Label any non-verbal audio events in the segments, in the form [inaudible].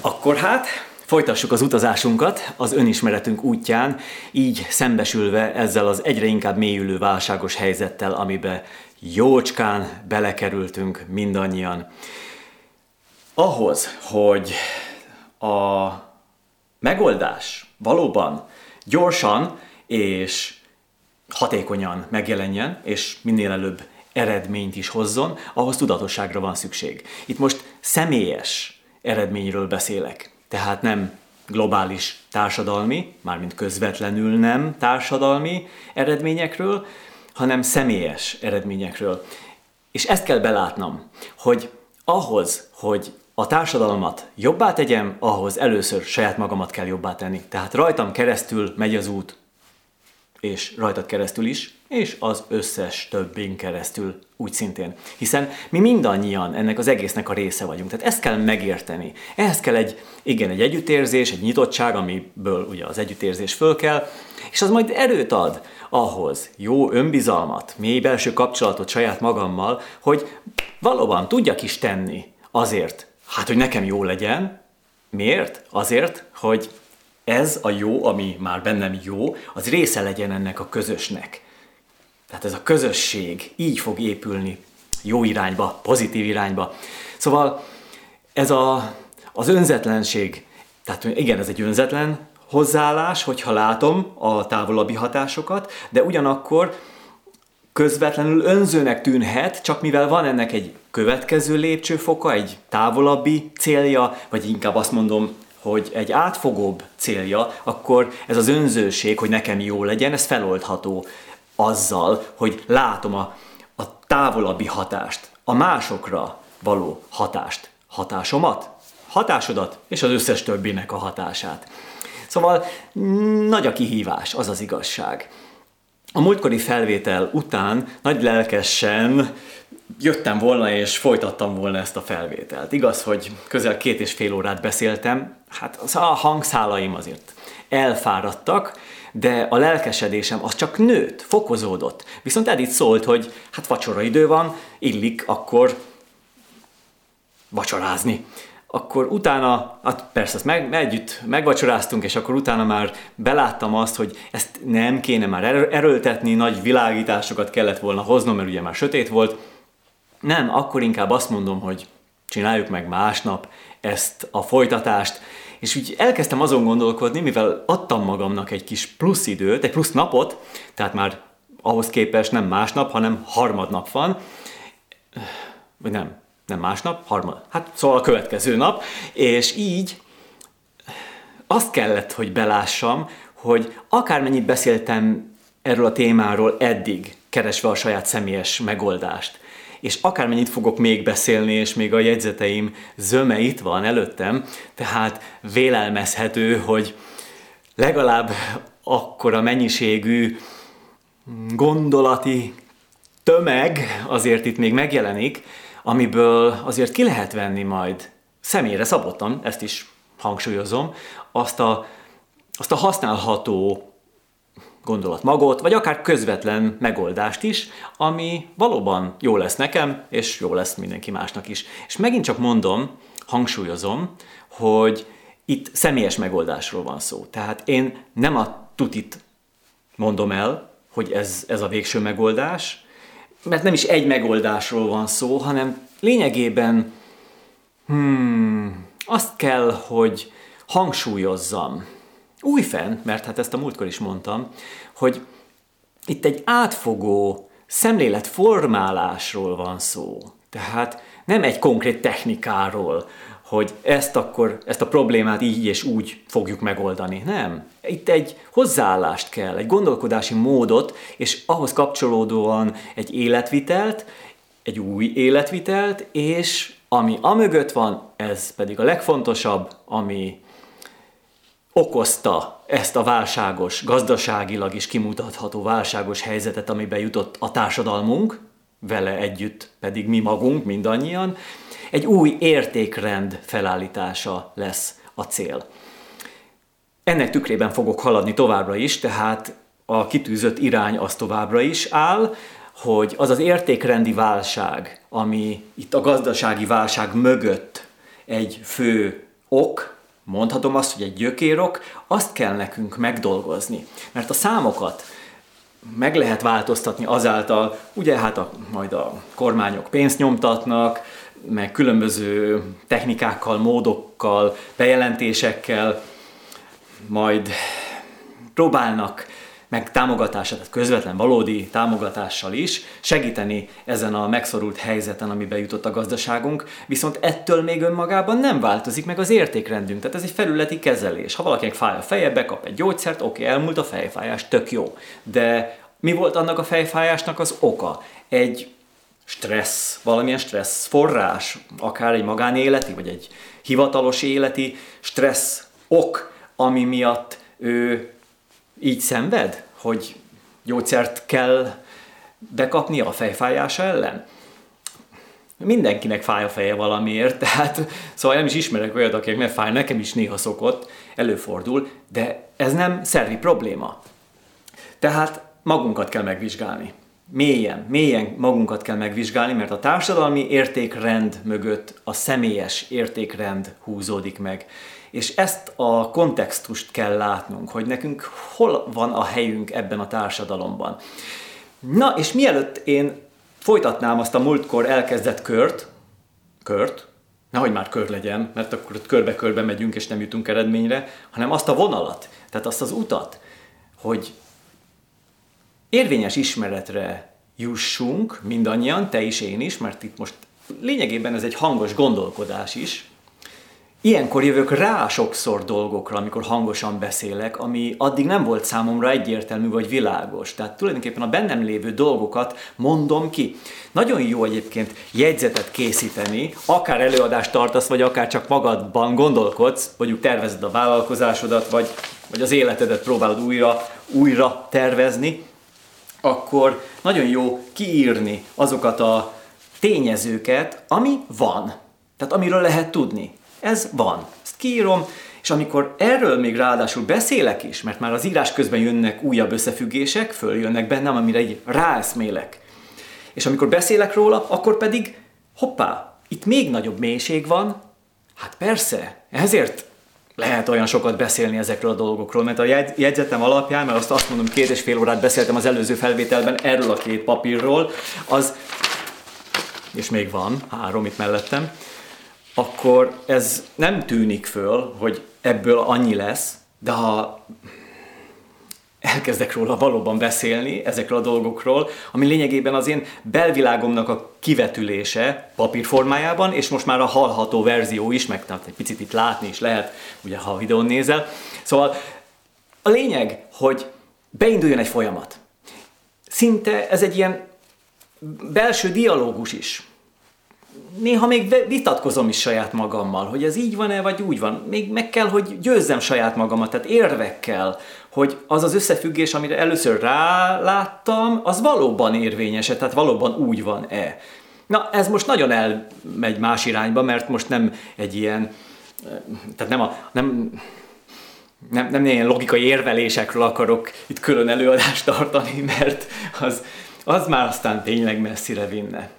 Akkor hát folytassuk az utazásunkat az önismeretünk útján, így szembesülve ezzel az egyre inkább mélyülő válságos helyzettel, amibe jócskán belekerültünk mindannyian. Ahhoz, hogy a megoldás valóban gyorsan és hatékonyan megjelenjen, és minél előbb eredményt is hozzon, ahhoz tudatosságra van szükség. Itt most személyes eredményről beszélek, tehát nem globális társadalmi, mármint közvetlenül nem társadalmi eredményekről, hanem személyes eredményekről. És ezt kell belátnom, hogy ahhoz, hogy a társadalmat jobbá tegyem, ahhoz először saját magamat kell jobbá tenni. Tehát rajtam keresztül megy az út, és rajtad keresztül is, és az összes többén keresztül úgy szintén. Hiszen mi mindannyian ennek az egésznek a része vagyunk. Tehát ezt kell megérteni. Ehhez kell egy, igen, egy együttérzés, egy nyitottság, amiből ugye az együttérzés föl kell, és az majd erőt ad ahhoz, jó önbizalmat, mély belső kapcsolatot saját magammal, hogy valóban tudjak is tenni azért, hát hogy nekem jó legyen. Miért? Azért, hogy ez a jó, ami már bennem jó, az része legyen ennek a közösnek. Tehát ez a közösség így fog épülni jó irányba, pozitív irányba. Szóval ez a, az önzetlenség, tehát igen, ez egy önzetlen hozzáállás, hogyha látom a távolabbi hatásokat, de ugyanakkor közvetlenül önzőnek tűnhet, csak mivel van ennek egy következő lépcsőfoka, egy távolabbi célja, vagy inkább azt mondom, hogy egy átfogóbb célja, akkor ez az önzőség, hogy nekem jó legyen, ez feloldható azzal, hogy látom a, a távolabbi hatást, a másokra való hatást, hatásomat, hatásodat és az összes többinek a hatását. Szóval nagy a kihívás, az az igazság. A múltkori felvétel után nagy lelkesen jöttem volna és folytattam volna ezt a felvételt. Igaz, hogy közel két és fél órát beszéltem, hát a hangszálaim azért elfáradtak, de a lelkesedésem az csak nőtt, fokozódott. Viszont Edith szólt, hogy hát vacsora idő van, illik akkor vacsorázni. Akkor utána, hát persze, ezt meg, együtt megvacsoráztunk, és akkor utána már beláttam azt, hogy ezt nem kéne már erőltetni, nagy világításokat kellett volna hoznom, mert ugye már sötét volt. Nem, akkor inkább azt mondom, hogy csináljuk meg másnap ezt a folytatást, és úgy elkezdtem azon gondolkodni, mivel adtam magamnak egy kis plusz időt, egy plusz napot, tehát már ahhoz képest nem másnap, hanem harmadnap van, vagy nem, nem másnap, harmad, hát szóval a következő nap, és így azt kellett, hogy belássam, hogy akármennyit beszéltem erről a témáról eddig, keresve a saját személyes megoldást, és akármennyit fogok még beszélni, és még a jegyzeteim zöme itt van előttem, tehát vélelmezhető, hogy legalább akkora mennyiségű gondolati tömeg azért itt még megjelenik, amiből azért ki lehet venni majd. Személyre szabottan, ezt is hangsúlyozom, azt a, azt a használható gondolatmagot, vagy akár közvetlen megoldást is, ami valóban jó lesz nekem, és jó lesz mindenki másnak is. És megint csak mondom, hangsúlyozom, hogy itt személyes megoldásról van szó. Tehát én nem a tutit mondom el, hogy ez, ez a végső megoldás, mert nem is egy megoldásról van szó, hanem lényegében hmm, azt kell, hogy hangsúlyozzam, újfent, mert hát ezt a múltkor is mondtam, hogy itt egy átfogó szemléletformálásról van szó. Tehát nem egy konkrét technikáról, hogy ezt akkor, ezt a problémát így és úgy fogjuk megoldani. Nem. Itt egy hozzáállást kell, egy gondolkodási módot, és ahhoz kapcsolódóan egy életvitelt, egy új életvitelt, és ami amögött van, ez pedig a legfontosabb, ami okozta ezt a válságos, gazdaságilag is kimutatható válságos helyzetet, amiben jutott a társadalmunk, vele együtt pedig mi magunk, mindannyian, egy új értékrend felállítása lesz a cél. Ennek tükrében fogok haladni továbbra is, tehát a kitűzött irány az továbbra is áll, hogy az az értékrendi válság, ami itt a gazdasági válság mögött egy fő ok, mondhatom azt, hogy egy gyökérok, azt kell nekünk megdolgozni. Mert a számokat meg lehet változtatni azáltal, ugye hát a, majd a kormányok pénzt nyomtatnak, meg különböző technikákkal, módokkal, bejelentésekkel, majd próbálnak meg támogatását, tehát közvetlen valódi támogatással is segíteni ezen a megszorult helyzeten, amiben jutott a gazdaságunk, viszont ettől még önmagában nem változik meg az értékrendünk, tehát ez egy felületi kezelés. Ha valakinek fáj a feje, bekap egy gyógyszert, oké, elmúlt a fejfájás, tök jó. De mi volt annak a fejfájásnak az oka? Egy stressz, valamilyen stressz forrás, akár egy magánéleti, vagy egy hivatalos életi stressz ok, ami miatt ő így szenved, hogy gyógyszert kell bekapni a fejfájása ellen? Mindenkinek fáj a feje valamiért, [laughs] tehát szóval nem is ismerek olyat, akinek nem fáj, nekem is néha szokott, előfordul, de ez nem szervi probléma. Tehát magunkat kell megvizsgálni. Mélyen, mélyen magunkat kell megvizsgálni, mert a társadalmi értékrend mögött a személyes értékrend húzódik meg. És ezt a kontextust kell látnunk, hogy nekünk hol van a helyünk ebben a társadalomban. Na, és mielőtt én folytatnám azt a múltkor elkezdett kört, kört, nehogy már kör legyen, mert akkor ott körbe-körbe megyünk és nem jutunk eredményre, hanem azt a vonalat, tehát azt az utat, hogy érvényes ismeretre jussunk mindannyian, te is, én is, mert itt most lényegében ez egy hangos gondolkodás is, Ilyenkor jövök rá sokszor dolgokra, amikor hangosan beszélek, ami addig nem volt számomra egyértelmű vagy világos. Tehát tulajdonképpen a bennem lévő dolgokat mondom ki. Nagyon jó egyébként jegyzetet készíteni, akár előadást tartasz, vagy akár csak magadban gondolkodsz, mondjuk tervezed a vállalkozásodat, vagy, vagy az életedet próbálod újra, újra tervezni, akkor nagyon jó kiírni azokat a tényezőket, ami van. Tehát amiről lehet tudni. Ez van. Ezt kiírom, és amikor erről még ráadásul beszélek is, mert már az írás közben jönnek újabb összefüggések, följönnek bennem, amire egy ráeszmélek. És amikor beszélek róla, akkor pedig hoppá, itt még nagyobb mélység van. Hát persze, ezért lehet olyan sokat beszélni ezekről a dolgokról, mert a jegyzetem alapján, mert azt, azt mondom, két és fél órát beszéltem az előző felvételben erről a két papírról, az, és még van, három itt mellettem, akkor ez nem tűnik föl, hogy ebből annyi lesz, de ha elkezdek róla valóban beszélni, ezekről a dolgokról, ami lényegében az én belvilágomnak a kivetülése papírformájában, és most már a hallható verzió is, meg egy picit itt látni is lehet, ugye ha a videón nézel. Szóval a lényeg, hogy beinduljon egy folyamat. Szinte ez egy ilyen belső dialógus is néha még vitatkozom is saját magammal, hogy ez így van-e, vagy úgy van. Még meg kell, hogy győzzem saját magamat, tehát érvekkel, hogy az az összefüggés, amire először ráláttam, az valóban érvényes tehát valóban úgy van-e. Na, ez most nagyon elmegy más irányba, mert most nem egy ilyen, tehát nem, a, nem, nem, nem ilyen logikai érvelésekről akarok itt külön előadást tartani, [laughs] mert az, az már aztán tényleg messzire vinne.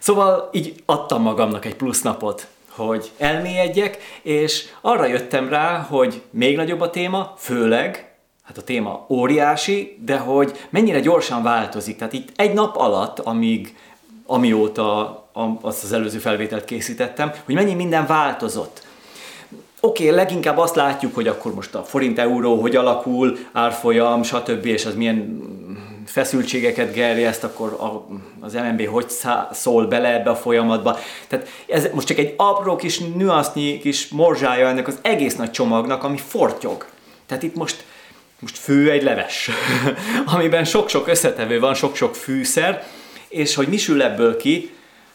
Szóval így adtam magamnak egy plusz napot, hogy elmélyedjek, és arra jöttem rá, hogy még nagyobb a téma, főleg, hát a téma óriási, de hogy mennyire gyorsan változik. Tehát itt egy nap alatt, amíg, amióta azt az előző felvételt készítettem, hogy mennyi minden változott. Oké, okay, leginkább azt látjuk, hogy akkor most a forint-euró hogy alakul, árfolyam, stb. és az milyen feszültségeket gerjeszt, akkor az MNB hogy szól bele ebbe a folyamatba. Tehát ez most csak egy apró kis nüansznyi kis morzsája ennek az egész nagy csomagnak, ami fortyog. Tehát itt most most fő egy leves, [laughs] amiben sok-sok összetevő van, sok-sok fűszer, és hogy mi sül ebből ki,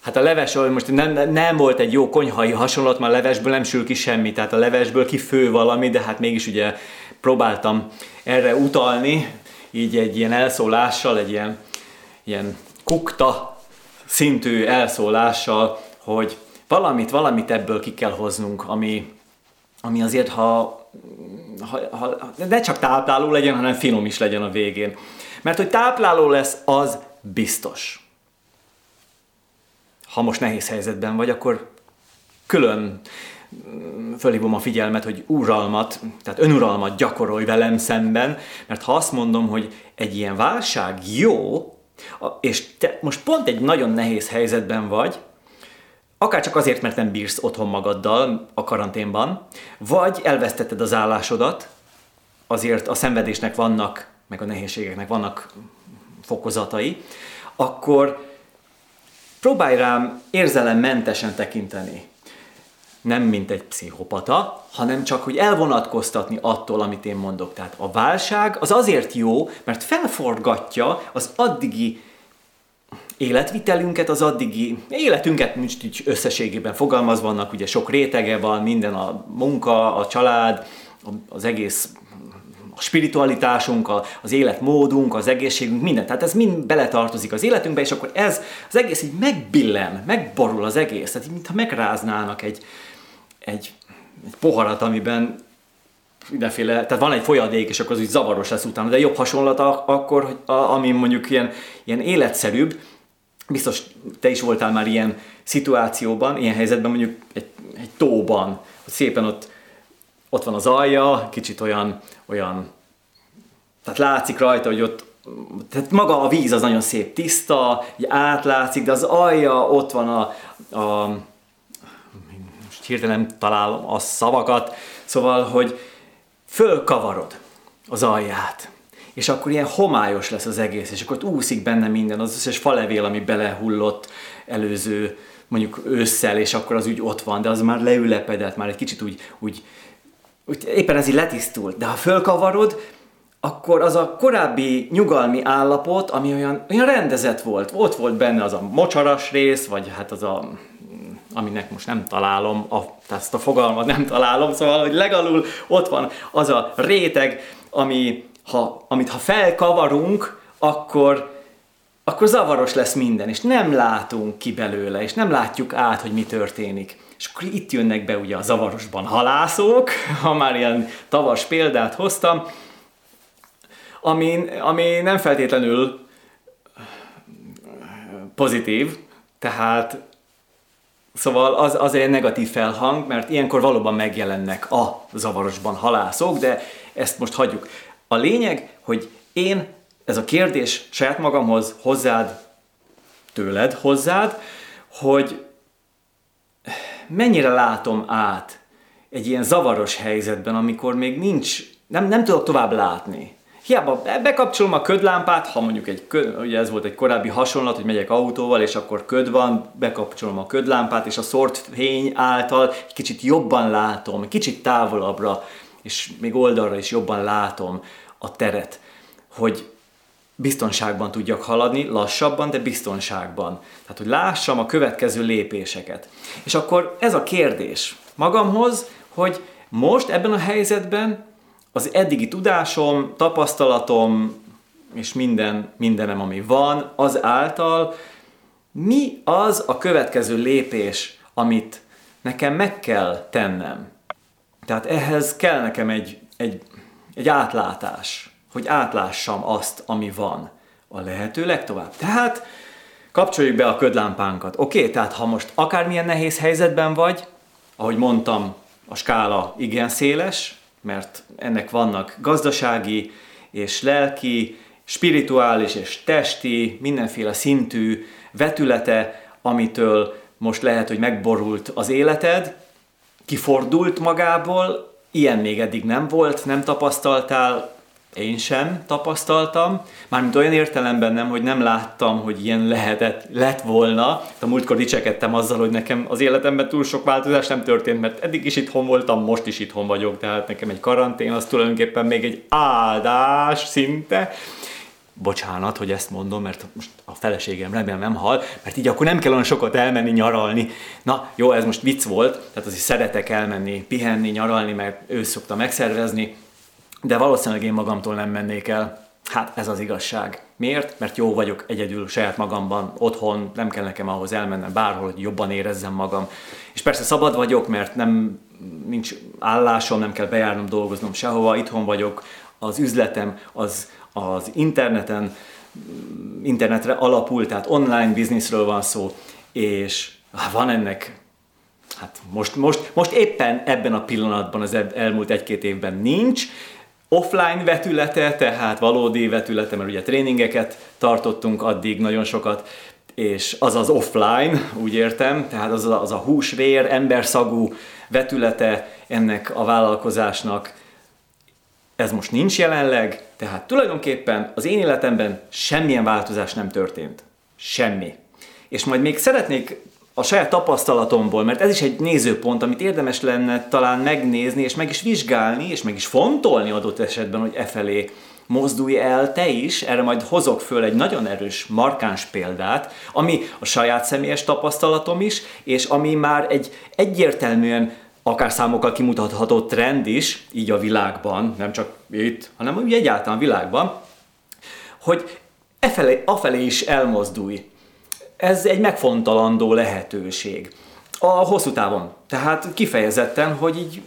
Hát a leves, most nem, nem volt egy jó konyhai hasonlat, mert a levesből nem sül ki semmi, tehát a levesből kifő valami, de hát mégis ugye próbáltam erre utalni, így egy ilyen elszólással, egy ilyen, ilyen kukta szintű elszólással, hogy valamit, valamit ebből ki kell hoznunk, ami, ami azért, ha, ha, ha ne csak tápláló legyen, hanem finom is legyen a végén. Mert hogy tápláló lesz, az biztos. Ha most nehéz helyzetben vagy, akkor külön fölhívom a figyelmet, hogy uralmat, tehát önuralmat gyakorolj velem szemben, mert ha azt mondom, hogy egy ilyen válság jó, és te most pont egy nagyon nehéz helyzetben vagy, akár csak azért, mert nem bírsz otthon magaddal a karanténban, vagy elvesztetted az állásodat, azért a szenvedésnek vannak, meg a nehézségeknek vannak fokozatai, akkor próbálj rám érzelemmentesen tekinteni. Nem mint egy pszichopata, hanem csak, hogy elvonatkoztatni attól, amit én mondok. Tehát a válság az azért jó, mert felforgatja az addigi életvitelünket, az addigi életünket most így összességében fogalmazva vannak, ugye sok rétege van, minden a munka, a család, az egész a spiritualitásunk, az életmódunk, az egészségünk, minden. Tehát ez mind beletartozik az életünkbe, és akkor ez az egész így megbillen, megborul az egész. Tehát így, mintha megráznának egy, egy, egy poharat, amiben mindenféle, tehát van egy folyadék, és akkor az úgy zavaros lesz utána, de jobb hasonlat akkor, hogy a, ami mondjuk ilyen, ilyen életszerűbb, biztos te is voltál már ilyen szituációban, ilyen helyzetben mondjuk egy, egy tóban, hogy szépen ott, ott van az alja, kicsit olyan, olyan, tehát látszik rajta, hogy ott, tehát maga a víz az nagyon szép, tiszta, átlátszik, de az alja ott van a, a most hirtelen találom a szavakat, szóval, hogy fölkavarod az alját, és akkor ilyen homályos lesz az egész, és akkor úszik benne minden, az összes falevél, ami belehullott előző mondjuk ősszel, és akkor az úgy ott van, de az már leülepedett, már egy kicsit úgy, úgy, úgy éppen ez így letisztult. De ha fölkavarod, akkor az a korábbi nyugalmi állapot, ami olyan, olyan rendezett volt, ott volt benne az a mocsaras rész, vagy hát az a aminek most nem találom, a, ezt a fogalmat nem találom, szóval, hogy legalul ott van az a réteg, ami ha, amit ha felkavarunk, akkor, akkor zavaros lesz minden, és nem látunk ki belőle, és nem látjuk át, hogy mi történik. És akkor itt jönnek be ugye a zavarosban halászók, [laughs] ha már ilyen tavas példát hoztam, ami, ami nem feltétlenül pozitív, tehát Szóval az, az egy negatív felhang, mert ilyenkor valóban megjelennek a zavarosban halászók, de ezt most hagyjuk. A lényeg, hogy én, ez a kérdés saját magamhoz, hozzád, tőled, hozzád, hogy mennyire látom át egy ilyen zavaros helyzetben, amikor még nincs, nem, nem tudok tovább látni. Hiába bekapcsolom a ködlámpát, ha mondjuk egy köd, ugye ez volt egy korábbi hasonlat, hogy megyek autóval, és akkor köd van, bekapcsolom a ködlámpát, és a szort fény által egy kicsit jobban látom, kicsit távolabbra és még oldalra is jobban látom a teret, hogy biztonságban tudjak haladni, lassabban, de biztonságban. Tehát, hogy lássam a következő lépéseket. És akkor ez a kérdés magamhoz, hogy most ebben a helyzetben az eddigi tudásom, tapasztalatom és minden, mindenem, ami van, az által mi az a következő lépés, amit nekem meg kell tennem. Tehát ehhez kell nekem egy, egy, egy átlátás, hogy átlássam azt, ami van a lehető legtovább. Tehát kapcsoljuk be a ködlámpánkat. Oké, okay, tehát ha most akármilyen nehéz helyzetben vagy, ahogy mondtam, a skála igen széles, mert ennek vannak gazdasági és lelki, spirituális és testi, mindenféle szintű vetülete, amitől most lehet, hogy megborult az életed, kifordult magából, ilyen még eddig nem volt, nem tapasztaltál, én sem tapasztaltam, mármint olyan értelemben nem, hogy nem láttam, hogy ilyen lehetett, lett volna. A múltkor dicsekedtem azzal, hogy nekem az életemben túl sok változás nem történt, mert eddig is itthon voltam, most is itthon vagyok, tehát nekem egy karantén az tulajdonképpen még egy áldás szinte, bocsánat, hogy ezt mondom, mert most a feleségem remélem nem hal, mert így akkor nem kell olyan sokat elmenni nyaralni. Na, jó, ez most vicc volt, tehát azért szeretek elmenni, pihenni, nyaralni, mert ő szokta megszervezni, de valószínűleg én magamtól nem mennék el. Hát ez az igazság. Miért? Mert jó vagyok egyedül saját magamban, otthon, nem kell nekem ahhoz elmennem bárhol, hogy jobban érezzem magam. És persze szabad vagyok, mert nem nincs állásom, nem kell bejárnom, dolgoznom sehova, itthon vagyok, az üzletem az az interneten, internetre alapul, tehát online bizniszről van szó, és van ennek hát most, most, most éppen ebben a pillanatban, az elmúlt egy-két évben nincs, offline vetülete, tehát valódi vetülete, mert ugye tréningeket tartottunk addig nagyon sokat, és az az offline, úgy értem, tehát az a, az a húsvér, emberszagú vetülete ennek a vállalkozásnak, ez most nincs jelenleg, tehát tulajdonképpen az én életemben semmilyen változás nem történt. Semmi. És majd még szeretnék a saját tapasztalatomból, mert ez is egy nézőpont, amit érdemes lenne talán megnézni, és meg is vizsgálni, és meg is fontolni adott esetben, hogy e felé mozdulj el te is, erre majd hozok föl egy nagyon erős, markáns példát, ami a saját személyes tapasztalatom is, és ami már egy egyértelműen akár számokkal kimutatható trend is, így a világban, nem csak itt, hanem úgy egyáltalán világban, hogy e felé, afelé is elmozdulj. Ez egy megfontolandó lehetőség. A hosszú távon. Tehát kifejezetten, hogy így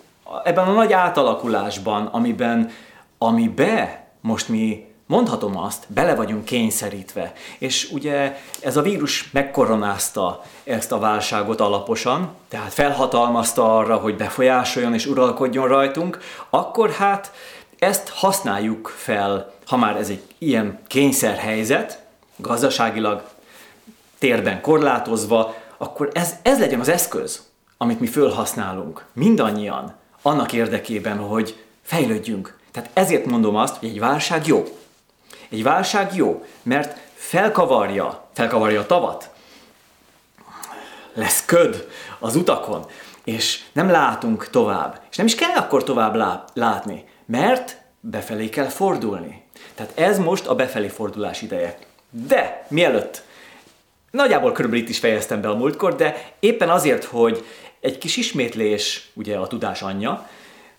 ebben a nagy átalakulásban, amiben, amibe most mi mondhatom azt, bele vagyunk kényszerítve. És ugye ez a vírus megkoronázta ezt a válságot alaposan, tehát felhatalmazta arra, hogy befolyásoljon és uralkodjon rajtunk, akkor hát ezt használjuk fel, ha már ez egy ilyen kényszerhelyzet, gazdaságilag térben korlátozva, akkor ez, ez legyen az eszköz, amit mi fölhasználunk, mindannyian, annak érdekében, hogy fejlődjünk. Tehát ezért mondom azt, hogy egy válság jó. Egy válság jó, mert felkavarja, felkavarja a tavat, lesz köd az utakon, és nem látunk tovább. És nem is kell akkor tovább látni, mert befelé kell fordulni. Tehát ez most a befelé fordulás ideje. De mielőtt, nagyjából körülbelül itt is fejeztem be a múltkor, de éppen azért, hogy egy kis ismétlés, ugye a tudás anyja,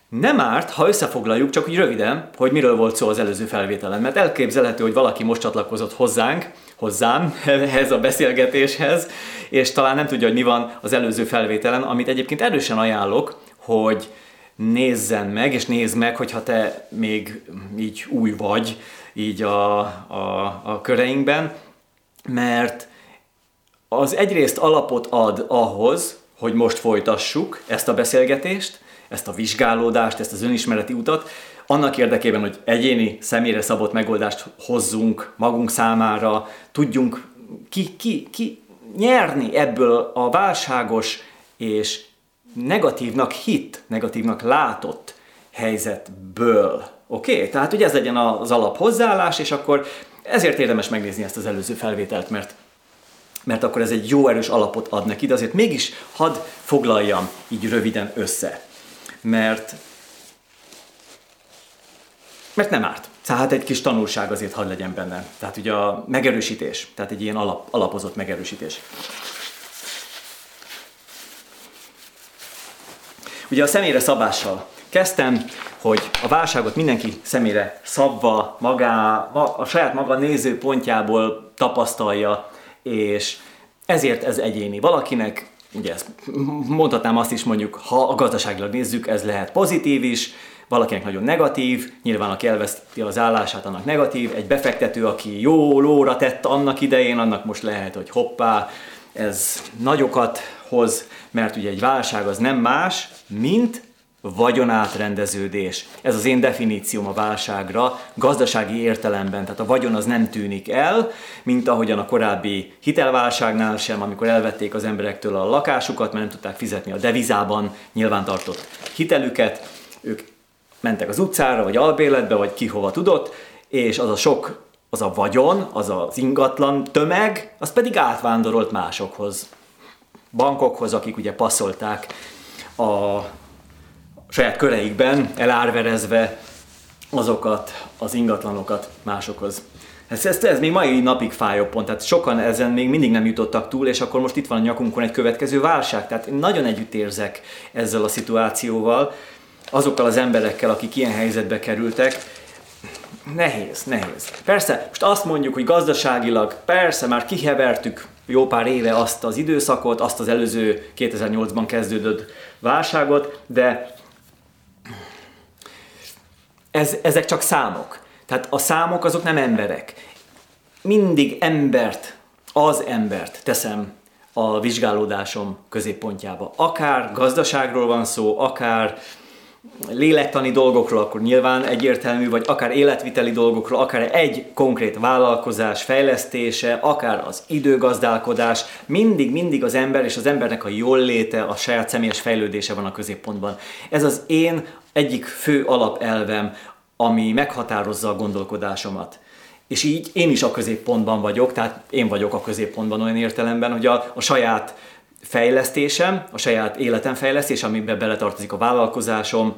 nem árt, ha összefoglaljuk, csak úgy röviden, hogy miről volt szó az előző felvételen, mert elképzelhető, hogy valaki most csatlakozott hozzánk, hozzám, [laughs] ehhez a beszélgetéshez, és talán nem tudja, hogy mi van az előző felvételen, amit egyébként erősen ajánlok, hogy nézzen meg, és nézd meg, hogyha te még így új vagy, így a, a, a köreinkben, mert az egyrészt alapot ad ahhoz, hogy most folytassuk ezt a beszélgetést, ezt a vizsgálódást, ezt az önismereti utat, annak érdekében, hogy egyéni, személyre szabott megoldást hozzunk magunk számára, tudjunk ki, ki, ki nyerni ebből a válságos és negatívnak hit, negatívnak látott helyzetből. Oké? Okay? Tehát, hogy ez legyen az alap hozzáállás, és akkor ezért érdemes megnézni ezt az előző felvételt, mert mert akkor ez egy jó erős alapot ad neki, de azért mégis hadd foglaljam így röviden össze mert, mert nem árt. Tehát egy kis tanulság azért hadd legyen benne. Tehát ugye a megerősítés, tehát egy ilyen alap, alapozott megerősítés. Ugye a személyre szabással kezdtem, hogy a válságot mindenki személyre szabva, magá, a saját maga nézőpontjából tapasztalja, és ezért ez egyéni. Valakinek ugye ezt mondhatnám azt is mondjuk, ha a gazdaságilag nézzük, ez lehet pozitív is, valakinek nagyon negatív, nyilván aki elveszti az állását, annak negatív, egy befektető, aki jó lóra tett annak idején, annak most lehet, hogy hoppá, ez nagyokat hoz, mert ugye egy válság az nem más, mint vagyonátrendeződés. Ez az én definícióm a válságra, gazdasági értelemben, tehát a vagyon az nem tűnik el, mint ahogyan a korábbi hitelválságnál sem, amikor elvették az emberektől a lakásukat, mert nem tudták fizetni a devizában nyilvántartott hitelüket, ők mentek az utcára, vagy albérletbe, vagy ki hova tudott, és az a sok, az a vagyon, az az ingatlan tömeg, az pedig átvándorolt másokhoz, bankokhoz, akik ugye passzolták a saját köreikben elárverezve azokat az ingatlanokat másokhoz. Ez, ez, ez még mai napig fájó pont, tehát sokan ezen még mindig nem jutottak túl, és akkor most itt van a nyakunkon egy következő válság. Tehát én nagyon együtt érzek ezzel a szituációval, azokkal az emberekkel, akik ilyen helyzetbe kerültek. Nehéz, nehéz. Persze, most azt mondjuk, hogy gazdaságilag, persze, már kihevertük jó pár éve azt az időszakot, azt az előző 2008-ban kezdődött válságot, de ez, ezek csak számok. Tehát a számok azok nem emberek. Mindig embert, az embert teszem a, vizsgálódásom középpontjába. Akár gazdaságról van szó, akár lélektani dolgokról, akkor nyilván egyértelmű, vagy akár életviteli dolgokról, akár egy konkrét vállalkozás fejlesztése, akár az időgazdálkodás, mindig, mindig az ember és az embernek a jól léte, a saját személyes fejlődése van a középpontban. Ez az én egyik fő alapelvem, ami meghatározza a gondolkodásomat. És így én is a középpontban vagyok, tehát én vagyok a középpontban olyan értelemben, hogy a, a saját fejlesztésem, a saját életem fejlesztés, amiben beletartozik a vállalkozásom,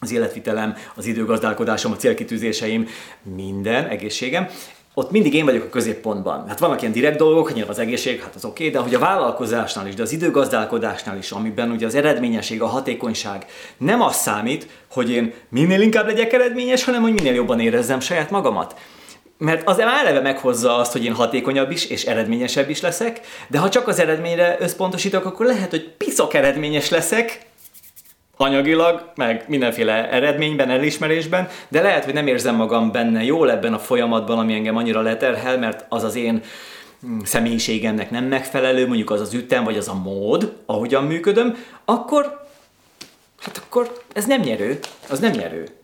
az életvitelem, az időgazdálkodásom, a célkitűzéseim, minden, egészségem, ott mindig én vagyok a középpontban. Hát vannak ilyen direkt dolgok, hogy az egészség, hát az oké, okay, de hogy a vállalkozásnál is, de az időgazdálkodásnál is, amiben ugye az eredményesség, a hatékonyság nem az számít, hogy én minél inkább legyek eredményes, hanem hogy minél jobban érezzem saját magamat mert az eleve meghozza azt, hogy én hatékonyabb is és eredményesebb is leszek, de ha csak az eredményre összpontosítok, akkor lehet, hogy piszok eredményes leszek, anyagilag, meg mindenféle eredményben, elismerésben, de lehet, hogy nem érzem magam benne jól ebben a folyamatban, ami engem annyira leterhel, mert az az én mm, személyiségemnek nem megfelelő, mondjuk az az ütem, vagy az a mód, ahogyan működöm, akkor, hát akkor ez nem nyerő, az nem nyerő.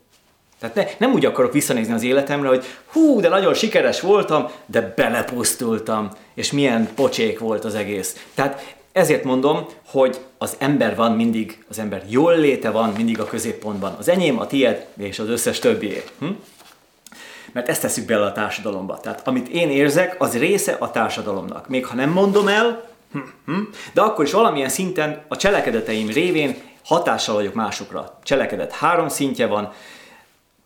Tehát ne, nem úgy akarok visszanézni az életemre, hogy hú, de nagyon sikeres voltam, de belepusztultam, és milyen pocsék volt az egész. Tehát ezért mondom, hogy az ember van mindig, az ember jól léte van mindig a középpontban. Az enyém, a tied és az összes többié. Hm? Mert ezt tesszük bele a társadalomba. Tehát amit én érzek, az része a társadalomnak. Még ha nem mondom el, hm, hm, de akkor is valamilyen szinten a cselekedeteim révén hatással vagyok másokra. Cselekedet három szintje van,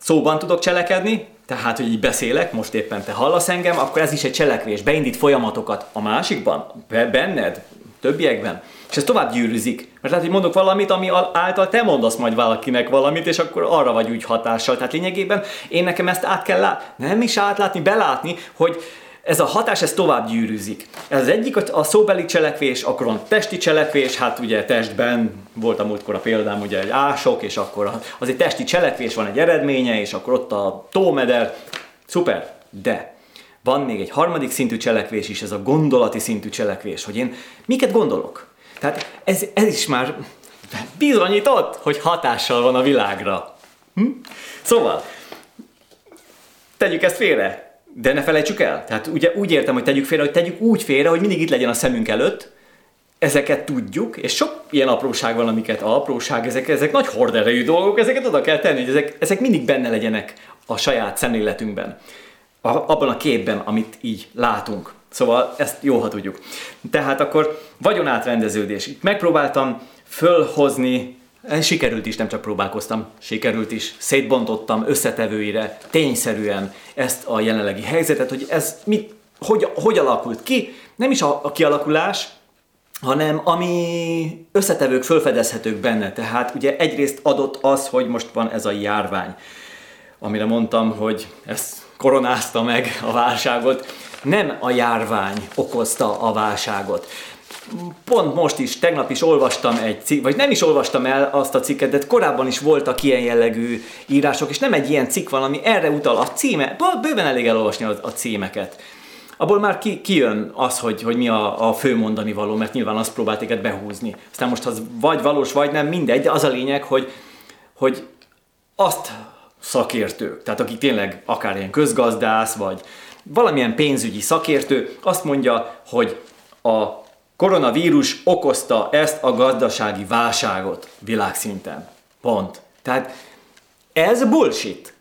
szóban tudok cselekedni, tehát, hogy így beszélek, most éppen te hallasz engem, akkor ez is egy cselekvés, beindít folyamatokat a másikban, benned, többiekben. És ez tovább gyűrűzik. Mert lehet, hogy mondok valamit, ami által te mondasz majd valakinek valamit, és akkor arra vagy úgy hatással. Tehát lényegében én nekem ezt át kell látni, nem is átlátni, belátni, hogy ez a hatás, ez tovább gyűrűzik. Ez az egyik a szóbeli cselekvés, akkor van testi cselekvés, hát ugye testben volt a múltkor a példám, ugye egy ások, és akkor az egy testi cselekvés, van egy eredménye, és akkor ott a tómeder, szuper, de van még egy harmadik szintű cselekvés is, ez a gondolati szintű cselekvés, hogy én miket gondolok. Tehát ez, ez is már bizonyított, hogy hatással van a világra. Hm? Szóval, tegyük ezt félre, de ne felejtsük el. Tehát ugye úgy értem, hogy tegyük félre, hogy tegyük úgy félre, hogy mindig itt legyen a szemünk előtt, ezeket tudjuk, és sok ilyen apróság van, amiket apróság, ezek, ezek nagy horderejű dolgok, ezeket oda kell tenni, hogy ezek, ezek mindig benne legyenek a saját szemléletünkben, a, abban a képben, amit így látunk. Szóval ezt jó, ha tudjuk. Tehát akkor vagyonátrendeződés. Itt megpróbáltam fölhozni Sikerült is, nem csak próbálkoztam, sikerült is, szétbontottam összetevőire tényszerűen ezt a jelenlegi helyzetet, hogy ez mit, hogy, hogy alakult ki, nem is a, a kialakulás, hanem ami összetevők fölfedezhetők benne. Tehát ugye egyrészt adott az, hogy most van ez a járvány, amire mondtam, hogy ezt koronázta meg a válságot. Nem a járvány okozta a válságot pont most is, tegnap is olvastam egy cikk, vagy nem is olvastam el azt a cikket, de korábban is voltak ilyen jellegű írások, és nem egy ilyen cikk van, ami erre utal. A címe, bőven elég elolvasni a, a címeket. Abból már ki, kijön az, hogy, hogy mi a, a fő mondani való, mert nyilván azt próbálték behúzni. Aztán most az vagy valós, vagy nem, mindegy, de az a lényeg, hogy, hogy azt szakértők, tehát akik tényleg akár ilyen közgazdász, vagy valamilyen pénzügyi szakértő, azt mondja, hogy a koronavírus okozta ezt a gazdasági válságot világszinten. Pont. Tehát ez bullshit.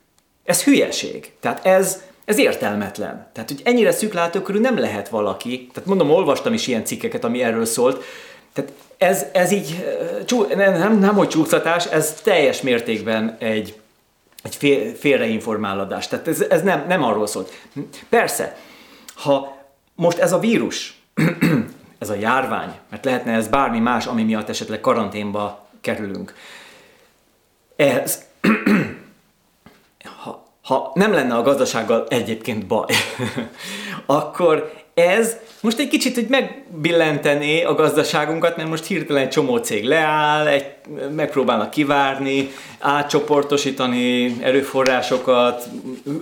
Ez hülyeség. Tehát ez, ez értelmetlen. Tehát, hogy ennyire szűklátókörű nem lehet valaki. Tehát mondom, olvastam is ilyen cikkeket, ami erről szólt. Tehát ez, ez így, nem, nem, nem hogy csúszatás, ez teljes mértékben egy, egy fél. Tehát ez, ez nem, nem arról szólt. Persze, ha most ez a vírus ez a járvány, mert lehetne ez bármi más, ami miatt esetleg karanténba kerülünk. Ez, [clears throat] ha, ha nem lenne a gazdasággal egyébként baj, [laughs] akkor ez most egy kicsit hogy megbillentené a gazdaságunkat, mert most hirtelen egy csomó cég leáll, egy, megpróbálnak kivárni, átcsoportosítani erőforrásokat,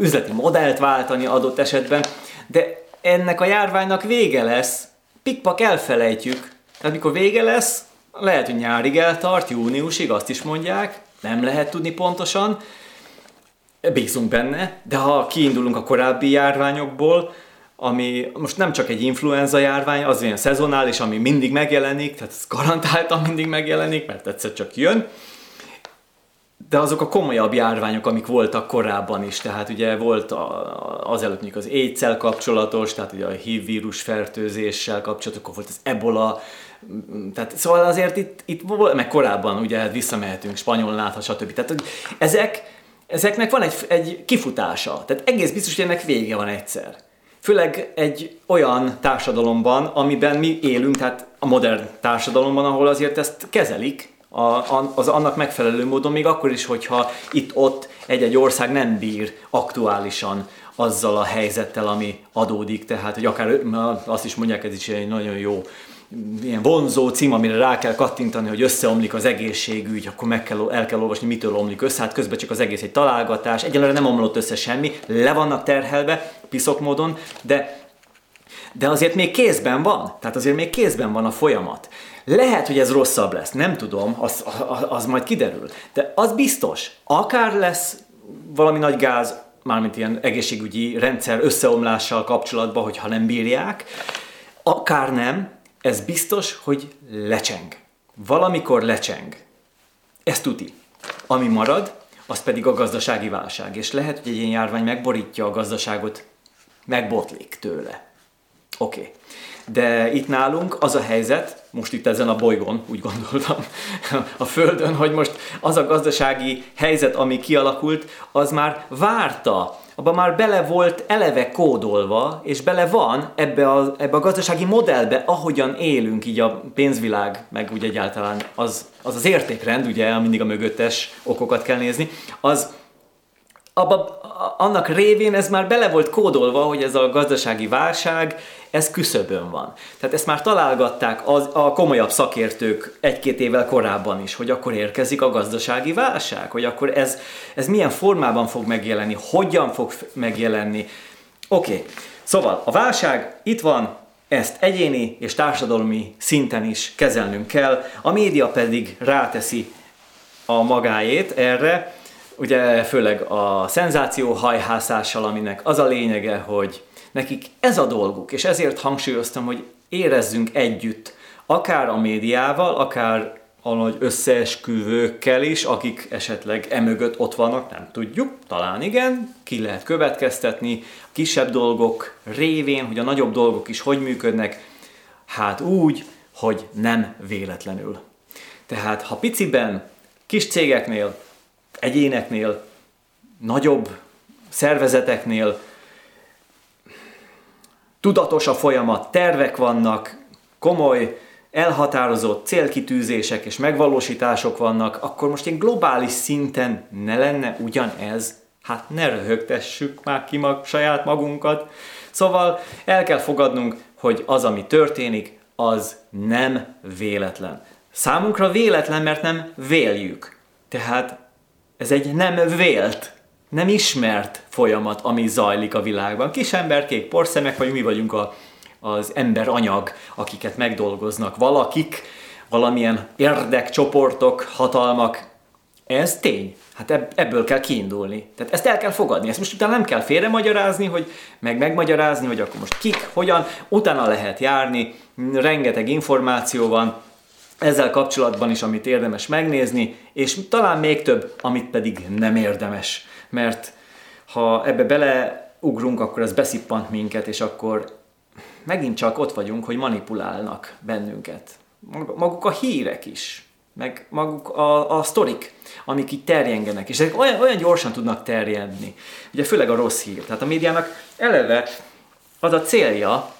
üzleti modellt váltani adott esetben, de ennek a járványnak vége lesz, pikpak elfelejtjük. Tehát mikor vége lesz, lehet, hogy nyárig eltart, júniusig, azt is mondják, nem lehet tudni pontosan, bízunk benne, de ha kiindulunk a korábbi járványokból, ami most nem csak egy influenza járvány, az ilyen szezonális, ami mindig megjelenik, tehát ez garantáltan mindig megjelenik, mert egyszer csak jön, de azok a komolyabb járványok, amik voltak korábban is, tehát ugye volt az előtt mondjuk az aids kapcsolatos, tehát ugye a HIV vírus fertőzéssel kapcsolatos, akkor volt az ebola, tehát szóval azért itt, itt meg korábban ugye visszamehetünk, spanyol nátha, stb. Tehát hogy ezek, ezeknek van egy, egy kifutása, tehát egész biztos, hogy ennek vége van egyszer. Főleg egy olyan társadalomban, amiben mi élünk, tehát a modern társadalomban, ahol azért ezt kezelik, a, az annak megfelelő módon, még akkor is, hogyha itt-ott egy-egy ország nem bír aktuálisan azzal a helyzettel, ami adódik, tehát hogy akár azt is mondják, ez is egy nagyon jó ilyen vonzó cím, amire rá kell kattintani, hogy összeomlik az egészségügy, akkor meg kell, el kell olvasni, mitől omlik össze, hát közben csak az egész egy találgatás, egyelőre nem omlott össze semmi, le vannak terhelve, piszok módon, de de azért még kézben van, tehát azért még kézben van a folyamat. Lehet, hogy ez rosszabb lesz, nem tudom, az, az, az majd kiderül. De az biztos, akár lesz valami nagy gáz, mármint ilyen egészségügyi rendszer összeomlással kapcsolatban, hogyha nem bírják, akár nem, ez biztos, hogy lecseng. Valamikor lecseng. Ez tuti. Ami marad, az pedig a gazdasági válság. És lehet, hogy egy ilyen járvány megborítja a gazdaságot, megbotlik tőle. Oké. Okay. De itt nálunk az a helyzet, most itt ezen a bolygón, úgy gondoltam, a Földön, hogy most az a gazdasági helyzet, ami kialakult, az már várta, abban már bele volt eleve kódolva, és bele van ebbe a, ebbe a gazdasági modellbe, ahogyan élünk, így a pénzvilág, meg úgy egyáltalán az az, az értékrend, ugye, mindig a mögöttes okokat kell nézni, az abba, annak révén ez már bele volt kódolva, hogy ez a gazdasági válság, ez küszöbön van. Tehát ezt már találgatták az, a komolyabb szakértők egy-két évvel korábban is, hogy akkor érkezik a gazdasági válság, hogy akkor ez, ez milyen formában fog megjelenni, hogyan fog megjelenni. Oké, okay. szóval a válság itt van, ezt egyéni és társadalmi szinten is kezelnünk kell, a média pedig ráteszi a magáét erre, ugye főleg a szenzációhajhászással, aminek az a lényege, hogy nekik ez a dolguk, és ezért hangsúlyoztam, hogy érezzünk együtt, akár a médiával, akár a nagy összeesküvőkkel is, akik esetleg emögött ott vannak, nem tudjuk, talán igen, ki lehet következtetni, a kisebb dolgok révén, hogy a nagyobb dolgok is hogy működnek, hát úgy, hogy nem véletlenül. Tehát ha piciben, kis cégeknél egyéneknél, nagyobb szervezeteknél tudatos a folyamat, tervek vannak, komoly, elhatározott célkitűzések és megvalósítások vannak, akkor most egy globális szinten ne lenne ugyanez? Hát ne röhögtessük már ki mag, saját magunkat. Szóval el kell fogadnunk, hogy az, ami történik, az nem véletlen. Számunkra véletlen, mert nem véljük. Tehát ez egy nem vélt, nem ismert folyamat, ami zajlik a világban. Kis emberkék, porszemek, vagy mi vagyunk a, az ember anyag, akiket megdolgoznak valakik, valamilyen érdekcsoportok, hatalmak. Ez tény. Hát ebből kell kiindulni. Tehát ezt el kell fogadni. Ezt most utána nem kell félre magyarázni, hogy meg megmagyarázni, hogy akkor most kik, hogyan, utána lehet járni, rengeteg információ van, ezzel kapcsolatban is, amit érdemes megnézni, és talán még több, amit pedig nem érdemes. Mert ha ebbe beleugrunk, akkor ez beszippant minket, és akkor megint csak ott vagyunk, hogy manipulálnak bennünket. Maguk a hírek is, meg maguk a, a sztorik, amik így terjengenek, és ezek olyan, olyan gyorsan tudnak terjedni. Ugye főleg a rossz hír. Tehát a médiának eleve az a célja,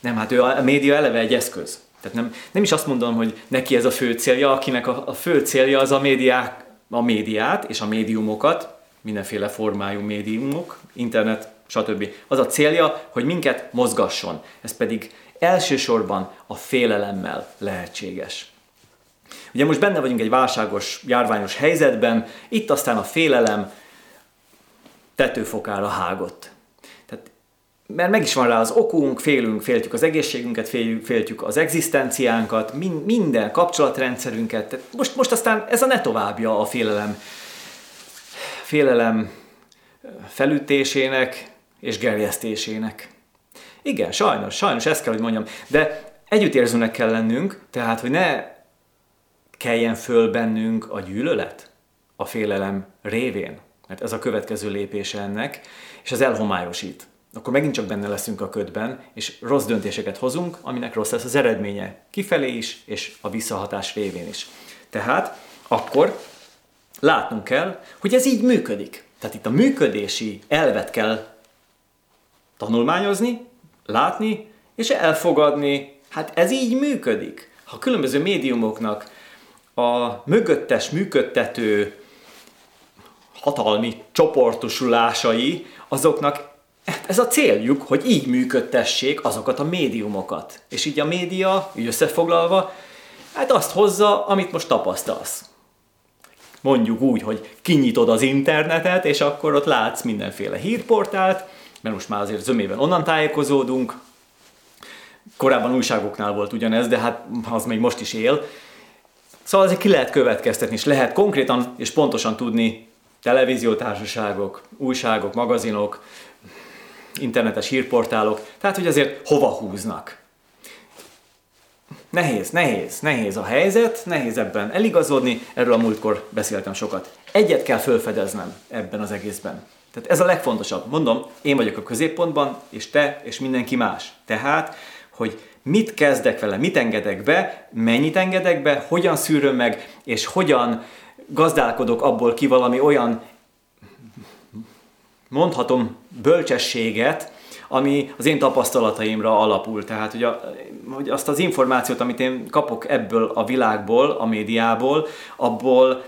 nem, hát ő a média eleve egy eszköz. Tehát nem, nem is azt mondom, hogy neki ez a fő célja, akinek a, a fő célja az a, médiák, a médiát és a médiumokat, mindenféle formájú médiumok, internet, stb. Az a célja, hogy minket mozgasson. Ez pedig elsősorban a félelemmel lehetséges. Ugye most benne vagyunk egy válságos, járványos helyzetben, itt aztán a félelem tetőfokára hágott. Mert meg is van rá az okunk, félünk, féltjük az egészségünket, féltjük, féltjük az egzisztenciánkat, min, minden kapcsolatrendszerünket. Tehát most, most aztán ez a ne továbbja a félelem, félelem felütésének és gerjesztésének. Igen, sajnos, sajnos ezt kell, hogy mondjam. De együttérzőnek kell lennünk, tehát, hogy ne keljen föl bennünk a gyűlölet a félelem révén, mert ez a következő lépése ennek, és az elhomályosít. Akkor megint csak benne leszünk a ködben, és rossz döntéseket hozunk, aminek rossz lesz az eredménye, kifelé is, és a visszahatás révén is. Tehát akkor látnunk kell, hogy ez így működik. Tehát itt a működési elvet kell tanulmányozni, látni, és elfogadni, hát ez így működik. Ha különböző médiumoknak a mögöttes működtető hatalmi csoportosulásai, azoknak ez a céljuk, hogy így működtessék azokat a médiumokat. És így a média, így összefoglalva, hát azt hozza, amit most tapasztalsz. Mondjuk úgy, hogy kinyitod az internetet, és akkor ott látsz mindenféle hírportált, mert most már azért zömében onnan tájékozódunk. Korábban újságoknál volt ugyanez, de hát az még most is él. Szóval azért ki lehet következtetni, és lehet konkrétan és pontosan tudni televíziótársaságok, újságok, magazinok, internetes hírportálok, tehát hogy azért hova húznak. Nehéz, nehéz, nehéz a helyzet, nehéz ebben eligazodni, erről a múltkor beszéltem sokat. Egyet kell felfedeznem ebben az egészben. Tehát ez a legfontosabb. Mondom, én vagyok a középpontban, és te, és mindenki más. Tehát, hogy mit kezdek vele, mit engedek be, mennyit engedek be, hogyan szűröm meg, és hogyan gazdálkodok abból ki valami olyan, mondhatom, bölcsességet, ami az én tapasztalataimra alapul. Tehát, hogy, a, hogy azt az információt, amit én kapok ebből a világból, a médiából, abból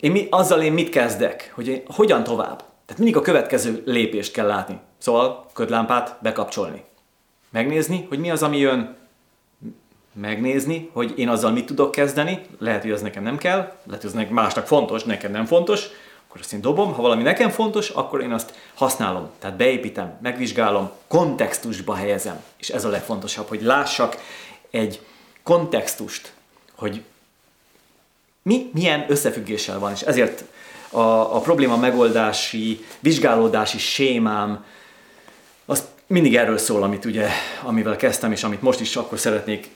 én mi, azzal én mit kezdek, hogy én, hogyan tovább. Tehát mindig a következő lépést kell látni. Szóval ködlámpát bekapcsolni. Megnézni, hogy mi az, ami jön, megnézni, hogy én azzal mit tudok kezdeni, lehet, hogy az nekem nem kell, lehet, hogy az másnak fontos, nekem nem fontos, akkor azt én dobom, ha valami nekem fontos, akkor én azt használom, tehát beépítem, megvizsgálom, kontextusba helyezem, és ez a legfontosabb, hogy lássak egy kontextust, hogy mi milyen összefüggéssel van, és ezért a, a probléma megoldási, vizsgálódási sémám, az mindig erről szól, amit ugye, amivel kezdtem, és amit most is akkor szeretnék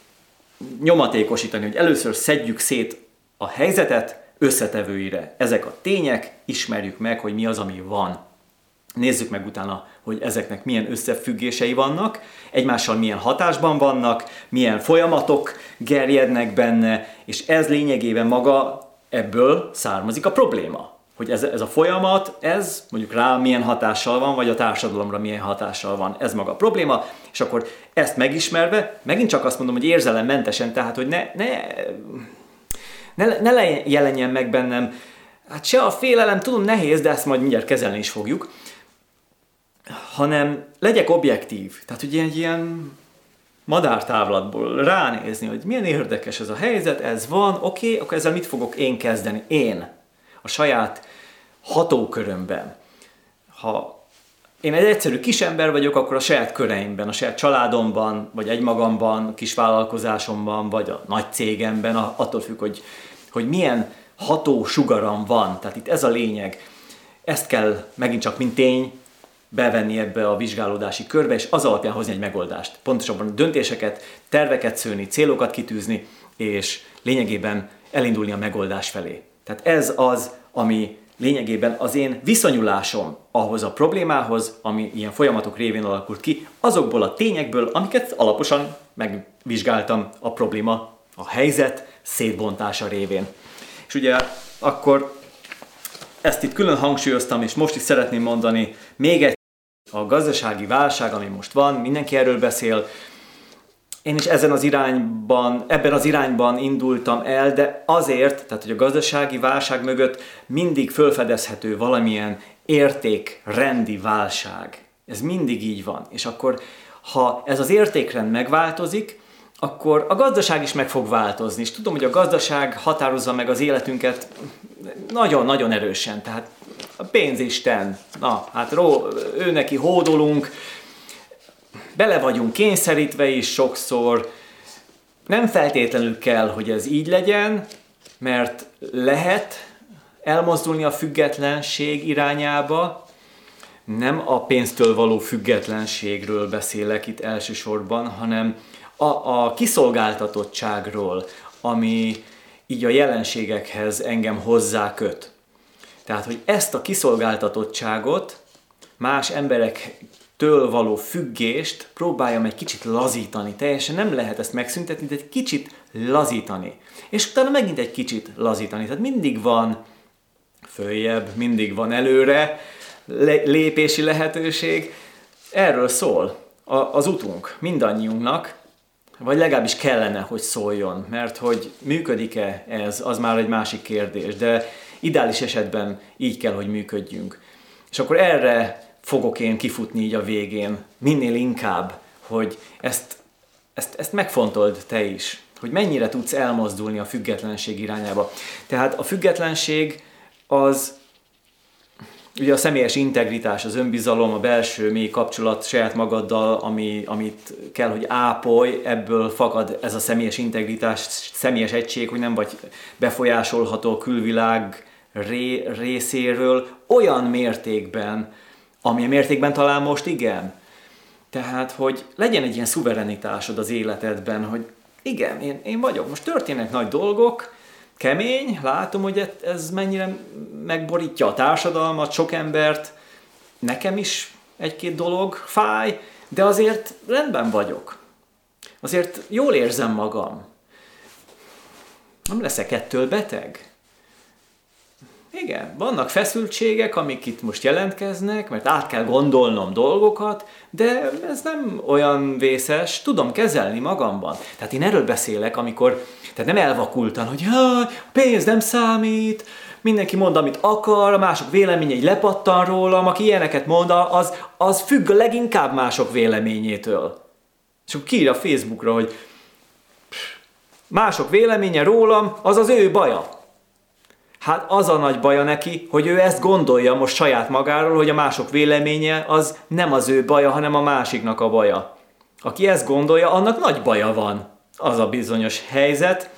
nyomatékosítani, hogy először szedjük szét a helyzetet összetevőire. Ezek a tények, ismerjük meg, hogy mi az, ami van. Nézzük meg utána, hogy ezeknek milyen összefüggései vannak, egymással milyen hatásban vannak, milyen folyamatok gerjednek benne, és ez lényegében maga ebből származik a probléma. Hogy ez, ez a folyamat, ez mondjuk rá milyen hatással van, vagy a társadalomra milyen hatással van. Ez maga a probléma, és akkor ezt megismerve, megint csak azt mondom, hogy érzelemmentesen, tehát hogy ne, ne, ne, ne jelenjen meg bennem, hát se a félelem, tudom nehéz, de ezt majd mindjárt kezelni is fogjuk, hanem legyek objektív. Tehát, hogy egy ilyen madártávlatból ránézni, hogy milyen érdekes ez a helyzet, ez van, oké, akkor ezzel mit fogok én kezdeni? Én, a saját hatókörömben. Ha én egy egyszerű kisember vagyok, akkor a saját köreimben, a saját családomban, vagy egymagamban, kis vállalkozásomban, vagy a nagy cégemben, attól függ, hogy, hogy milyen ható sugaram van. Tehát itt ez a lényeg. Ezt kell megint csak mint tény bevenni ebbe a vizsgálódási körbe, és az alapján hozni egy megoldást. Pontosabban döntéseket, terveket szőni, célokat kitűzni, és lényegében elindulni a megoldás felé. Tehát ez az, ami lényegében az én viszonyulásom ahhoz a problémához, ami ilyen folyamatok révén alakult ki, azokból a tényekből, amiket alaposan megvizsgáltam a probléma, a helyzet szétbontása révén. És ugye akkor ezt itt külön hangsúlyoztam, és most is szeretném mondani még egy a gazdasági válság, ami most van, mindenki erről beszél, én is ezen az irányban, ebben az irányban indultam el, de azért, tehát hogy a gazdasági válság mögött mindig fölfedezhető valamilyen értékrendi válság. Ez mindig így van. És akkor, ha ez az értékrend megváltozik, akkor a gazdaság is meg fog változni. És tudom, hogy a gazdaság határozza meg az életünket nagyon-nagyon erősen. Tehát a pénzisten, na, hát ró, ő neki hódolunk, bele vagyunk kényszerítve is sokszor, nem feltétlenül kell, hogy ez így legyen, mert lehet elmozdulni a függetlenség irányába, nem a pénztől való függetlenségről beszélek itt elsősorban, hanem a, a kiszolgáltatottságról, ami így a jelenségekhez engem hozzá köt. Tehát, hogy ezt a kiszolgáltatottságot, más emberektől való függést próbáljam egy kicsit lazítani. Teljesen nem lehet ezt megszüntetni, de egy kicsit lazítani. És utána megint egy kicsit lazítani. Tehát mindig van följebb, mindig van előre lépési lehetőség. Erről szól az utunk mindannyiunknak, vagy legalábbis kellene, hogy szóljon, mert hogy működik-e ez, az már egy másik kérdés, de ideális esetben így kell, hogy működjünk. És akkor erre fogok én kifutni így a végén, minél inkább, hogy ezt, ezt, ezt megfontold te is, hogy mennyire tudsz elmozdulni a függetlenség irányába. Tehát a függetlenség az ugye a személyes integritás, az önbizalom, a belső mély kapcsolat saját magaddal, ami, amit kell, hogy ápolj, ebből fakad ez a személyes integritás, személyes egység, hogy nem vagy befolyásolható a külvilág ré, részéről olyan mértékben, ami mértékben talán most igen. Tehát, hogy legyen egy ilyen szuverenitásod az életedben, hogy igen, én, én vagyok, most történnek nagy dolgok, kemény, látom, hogy ez mennyire megborítja a társadalmat, sok embert, nekem is egy-két dolog fáj, de azért rendben vagyok. Azért jól érzem magam. Nem leszek ettől beteg? Igen, vannak feszültségek, amik itt most jelentkeznek, mert át kell gondolnom dolgokat, de ez nem olyan vészes, tudom kezelni magamban. Tehát én erről beszélek, amikor, tehát nem elvakultan, hogy ha, pénz nem számít, mindenki mond, amit akar, a mások véleménye egy lepattan rólam, aki ilyeneket mond, az, az függ a leginkább mások véleményétől. És akkor kiír a Facebookra, hogy mások véleménye rólam, az az ő baja. Hát az a nagy baja neki, hogy ő ezt gondolja most saját magáról, hogy a mások véleménye az nem az ő baja, hanem a másiknak a baja. Aki ezt gondolja, annak nagy baja van. Az a bizonyos helyzet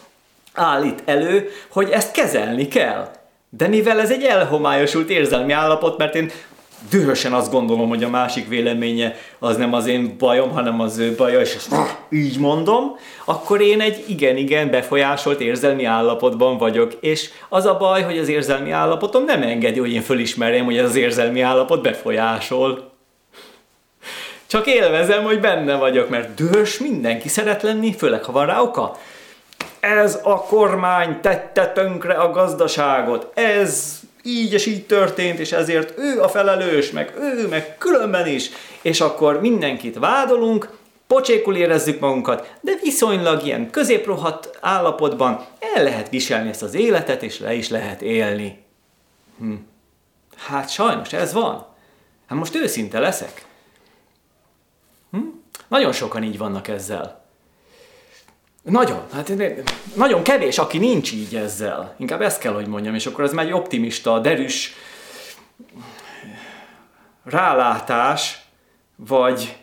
állít elő, hogy ezt kezelni kell. De mivel ez egy elhomályosult érzelmi állapot, mert én dühösen azt gondolom, hogy a másik véleménye az nem az én bajom, hanem az ő baja, és ezt így mondom, akkor én egy igen-igen befolyásolt érzelmi állapotban vagyok. És az a baj, hogy az érzelmi állapotom nem engedi, hogy én fölismerjem, hogy ez az érzelmi állapot befolyásol. Csak élvezem, hogy benne vagyok, mert dühös mindenki szeret lenni, főleg ha van rá oka. Ez a kormány tette tönkre a gazdaságot, ez így és így történt, és ezért ő a felelős, meg ő, meg különben is, és akkor mindenkit vádolunk, pocsékul érezzük magunkat, de viszonylag ilyen középrohadt állapotban el lehet viselni ezt az életet, és le is lehet élni. Hm. Hát sajnos ez van. Hát most őszinte leszek. Hm? Nagyon sokan így vannak ezzel. Nagyon, hát nagyon kevés, aki nincs így ezzel. Inkább ezt kell, hogy mondjam, és akkor ez már egy optimista, derűs rálátás, vagy,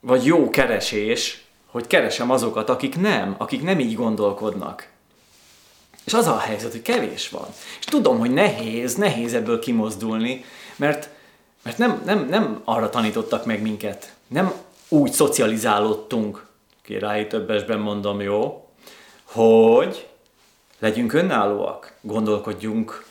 vagy jó keresés, hogy keresem azokat, akik nem, akik nem így gondolkodnak. És az a helyzet, hogy kevés van. És tudom, hogy nehéz, nehéz ebből kimozdulni, mert, mert nem, nem, nem arra tanítottak meg minket. Nem úgy szocializálódtunk, királyi többesben mondom, jó, hogy legyünk önállóak, gondolkodjunk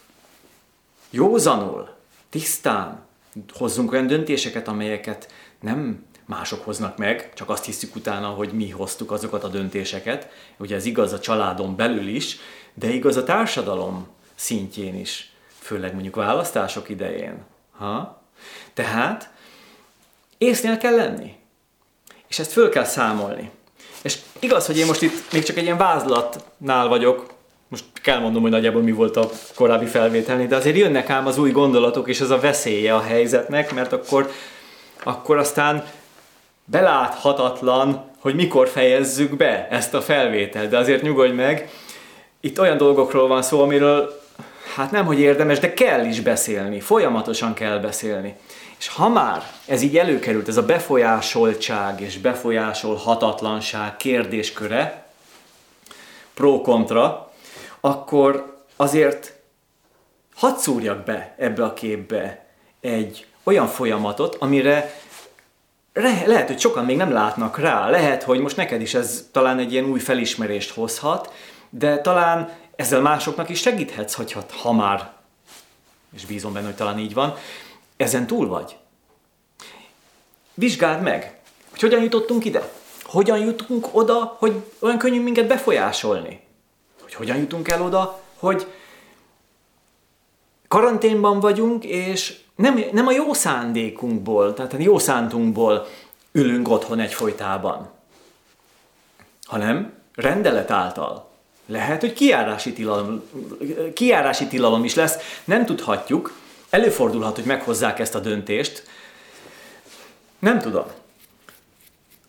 józanul, tisztán, hozzunk olyan döntéseket, amelyeket nem mások hoznak meg, csak azt hiszük utána, hogy mi hoztuk azokat a döntéseket. Ugye ez igaz a családon belül is, de igaz a társadalom szintjén is, főleg mondjuk választások idején. Ha? Tehát észnél kell lenni, és ezt föl kell számolni. És igaz, hogy én most itt még csak egy ilyen vázlatnál vagyok, most kell mondom, hogy nagyjából mi volt a korábbi felvételni, de azért jönnek ám az új gondolatok, és ez a veszélye a helyzetnek, mert akkor, akkor aztán beláthatatlan, hogy mikor fejezzük be ezt a felvételt, de azért nyugodj meg, itt olyan dolgokról van szó, amiről hát nem, hogy érdemes, de kell is beszélni, folyamatosan kell beszélni. És ha már ez így előkerült, ez a befolyásoltság és befolyásolhatatlanság kérdésköre, pro-kontra, akkor azért hadd szúrjak be ebbe a képbe egy olyan folyamatot, amire lehet, hogy sokan még nem látnak rá, lehet, hogy most neked is ez talán egy ilyen új felismerést hozhat, de talán ezzel másoknak is segíthetsz, hogyha ha már, és bízom benne, hogy talán így van, ezen túl vagy. Vizsgáld meg, hogy hogyan jutottunk ide. Hogyan jutunk oda, hogy olyan könnyű minket befolyásolni. Hogy hogyan jutunk el oda, hogy karanténban vagyunk, és nem, nem a jó szándékunkból, tehát a jó szántunkból ülünk otthon egyfolytában, hanem rendelet által. Lehet, hogy kiárási tilalom, kiárási tilalom is lesz, nem tudhatjuk, előfordulhat, hogy meghozzák ezt a döntést, nem tudom.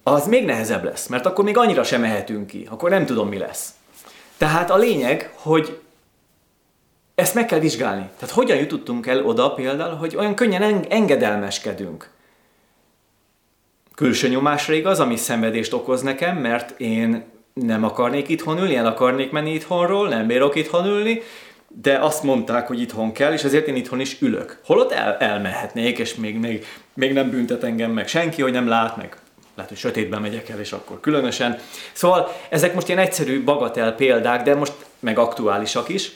Az még nehezebb lesz, mert akkor még annyira sem mehetünk ki, akkor nem tudom, mi lesz. Tehát a lényeg, hogy ezt meg kell vizsgálni. Tehát hogyan jutottunk el oda például, hogy olyan könnyen engedelmeskedünk. Külső nyomásra igaz, ami szenvedést okoz nekem, mert én nem akarnék itthon ülni, el akarnék menni itthonról, nem bírok itthon ülni, de azt mondták, hogy itthon kell, és ezért én itthon is ülök. Holott el, elmehetnék, és még, még, még nem büntet engem meg senki, hogy nem lát meg. Lehet, hogy sötétben megyek el, és akkor különösen. Szóval ezek most ilyen egyszerű bagatel példák, de most meg aktuálisak is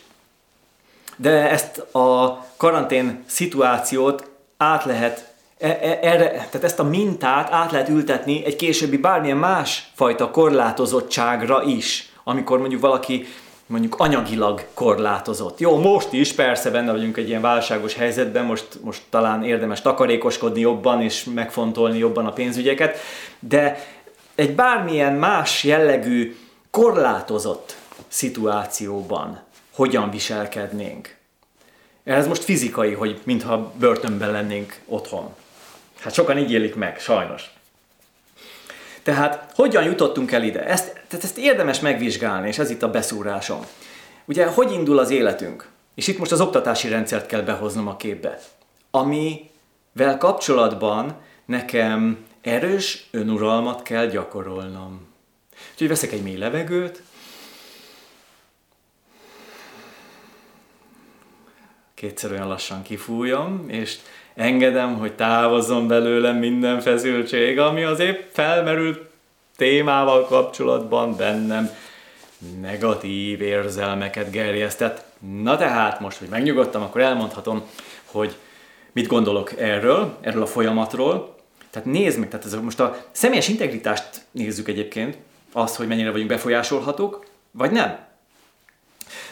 de ezt a karantén szituációt át lehet e, e, erre, tehát ezt a mintát át lehet ültetni egy későbbi bármilyen más fajta korlátozottságra is, amikor mondjuk valaki mondjuk anyagilag korlátozott. Jó, most is persze benne vagyunk egy ilyen válságos helyzetben, most, most talán érdemes takarékoskodni jobban és megfontolni jobban a pénzügyeket, de egy bármilyen más jellegű korlátozott szituációban hogyan viselkednénk. Ez most fizikai, hogy mintha börtönben lennénk otthon. Hát sokan így élik meg, sajnos. Tehát hogyan jutottunk el ide? Ezt, tehát ezt érdemes megvizsgálni, és ez itt a beszúrásom. Ugye, hogy indul az életünk? És itt most az oktatási rendszert kell behoznom a képbe. Amivel kapcsolatban nekem erős önuralmat kell gyakorolnom. Úgyhogy veszek egy mély levegőt, kétszer olyan lassan kifújom, és engedem, hogy távozzon belőlem minden feszültség, ami az épp felmerült témával kapcsolatban bennem negatív érzelmeket gerjesztett. Na tehát most, hogy megnyugodtam, akkor elmondhatom, hogy mit gondolok erről, erről a folyamatról. Tehát nézd meg, tehát ez most a személyes integritást nézzük egyébként, azt, hogy mennyire vagyunk befolyásolhatók, vagy nem.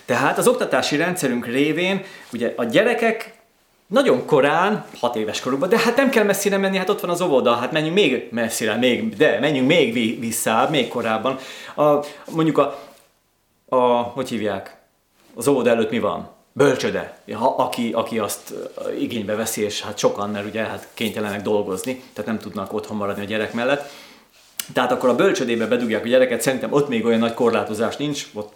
Tehát az oktatási rendszerünk révén ugye a gyerekek nagyon korán, hat éves korukban, de hát nem kell messzire menni, hát ott van az óvoda, hát menjünk még messzire, még, de menjünk még vissza, még korábban. A, mondjuk a, a, hogy hívják, az óvoda előtt mi van? Bölcsöde, ha, aki, aki azt igénybe veszi, és hát sokan, mert ugye hát kénytelenek dolgozni, tehát nem tudnak otthon maradni a gyerek mellett. Tehát akkor a bölcsödébe bedugják a gyereket, szerintem ott még olyan nagy korlátozás nincs, ott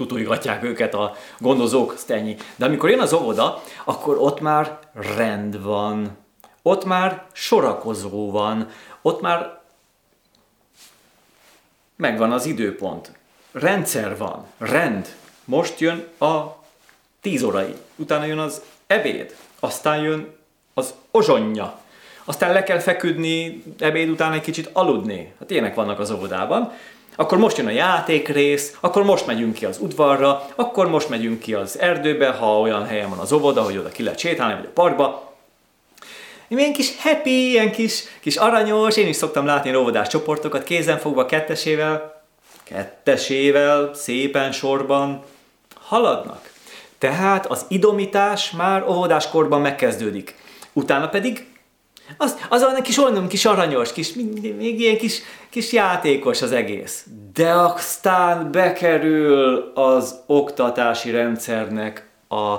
tutulgatják őket a gondozók, ennyi. De amikor jön az óvoda, akkor ott már rend van, ott már sorakozó van, ott már megvan az időpont. Rendszer van, rend. Most jön a tíz órai, utána jön az ebéd, aztán jön az ozsonnya, aztán le kell feküdni ebéd után egy kicsit aludni. Hát ilyenek vannak az óvodában akkor most jön a játékrész, akkor most megyünk ki az udvarra, akkor most megyünk ki az erdőbe, ha olyan helyen van az óvoda, hogy oda ki lehet sétálni, vagy a parkba. Ilyen kis happy, ilyen kis, kis aranyos, én is szoktam látni óvodás csoportokat, kézen fogva kettesével, kettesével, szépen sorban haladnak. Tehát az idomítás már óvodáskorban megkezdődik. Utána pedig az, az olyan kis olyan kis aranyos, kis, még ilyen kis, kis játékos az egész. De aztán bekerül az oktatási rendszernek a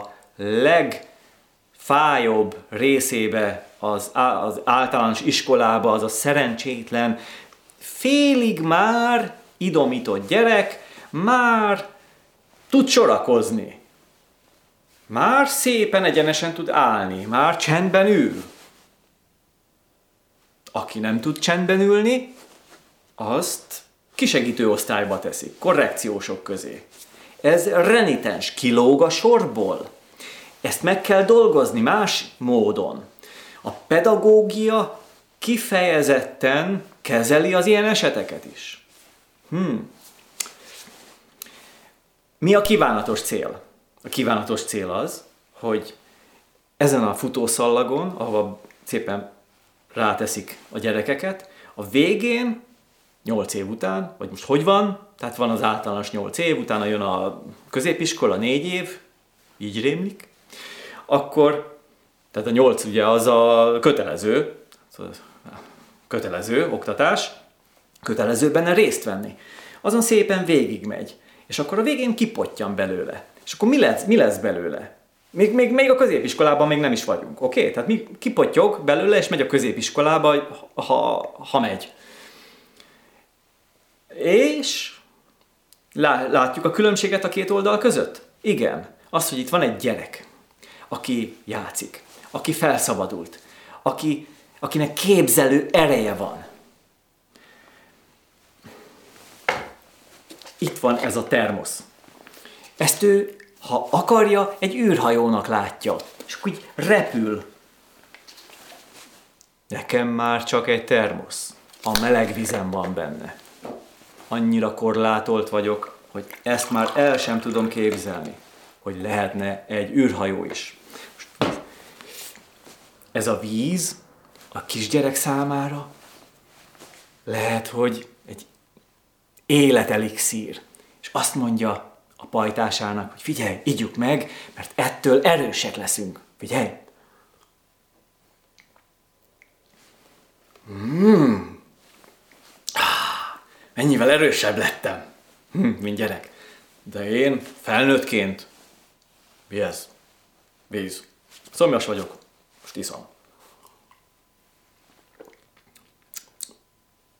legfájóbb részébe, az, az általános iskolába, az a szerencsétlen, félig már idomított gyerek, már tud sorakozni. Már szépen egyenesen tud állni, már csendben ül. Aki nem tud csendben ülni, azt kisegítő osztályba teszik, korrekciósok közé. Ez renitens, kilóg a sorból. Ezt meg kell dolgozni más módon. A pedagógia kifejezetten kezeli az ilyen eseteket is. Hmm. Mi a kívánatos cél? A kívánatos cél az, hogy ezen a futószallagon, ahova szépen ráteszik a gyerekeket, a végén, 8 év után, vagy most hogy van, tehát van az általános 8 év, utána jön a középiskola 4 év, így rémlik, akkor, tehát a 8 ugye az a kötelező, kötelező oktatás, kötelező benne részt venni. Azon szépen végigmegy. És akkor a végén kipottyan belőle. És akkor mi lesz, mi lesz belőle? Még, még, még a középiskolában még nem is vagyunk, oké? Okay? Tehát mi kipottyog belőle, és megy a középiskolába, ha, ha megy. És látjuk a különbséget a két oldal között? Igen. Az, hogy itt van egy gyerek, aki játszik, aki felszabadult, aki, akinek képzelő ereje van. Itt van ez a termosz. Ezt ő, ha akarja, egy űrhajónak látja, és úgy repül. Nekem már csak egy termosz. A meleg vizem van benne. Annyira korlátolt vagyok, hogy ezt már el sem tudom képzelni, hogy lehetne egy űrhajó is. Ez a víz a kisgyerek számára lehet, hogy egy életelixír. És azt mondja pajtásának, hogy figyelj, igyuk meg, mert ettől erősek leszünk. Figyelj! Mm. Ah, mennyivel erősebb lettem, hm, mint gyerek. De én felnőttként, mi ez? Víz. Szomjas vagyok, most iszom.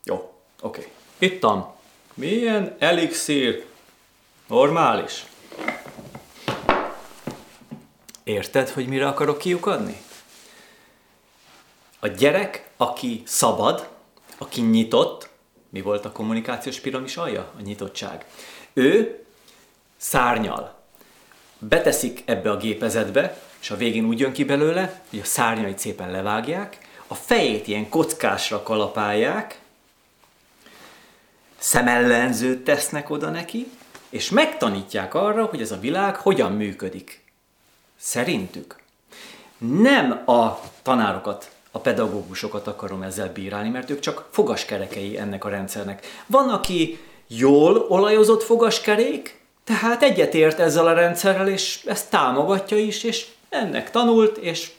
Jó, oké. Okay. Ittam. Milyen elixír Normális. Érted, hogy mire akarok kiukadni? A gyerek, aki szabad, aki nyitott, mi volt a kommunikációs piramis alja? A nyitottság. Ő szárnyal. Beteszik ebbe a gépezetbe, és a végén úgy jön ki belőle, hogy a szárnyait szépen levágják, a fejét ilyen kockásra kalapálják, szemellenzőt tesznek oda neki, és megtanítják arra, hogy ez a világ hogyan működik. Szerintük. Nem a tanárokat, a pedagógusokat akarom ezzel bírálni, mert ők csak fogaskerekei ennek a rendszernek. Van, aki jól olajozott fogaskerék, tehát egyetért ezzel a rendszerrel, és ezt támogatja is, és ennek tanult, és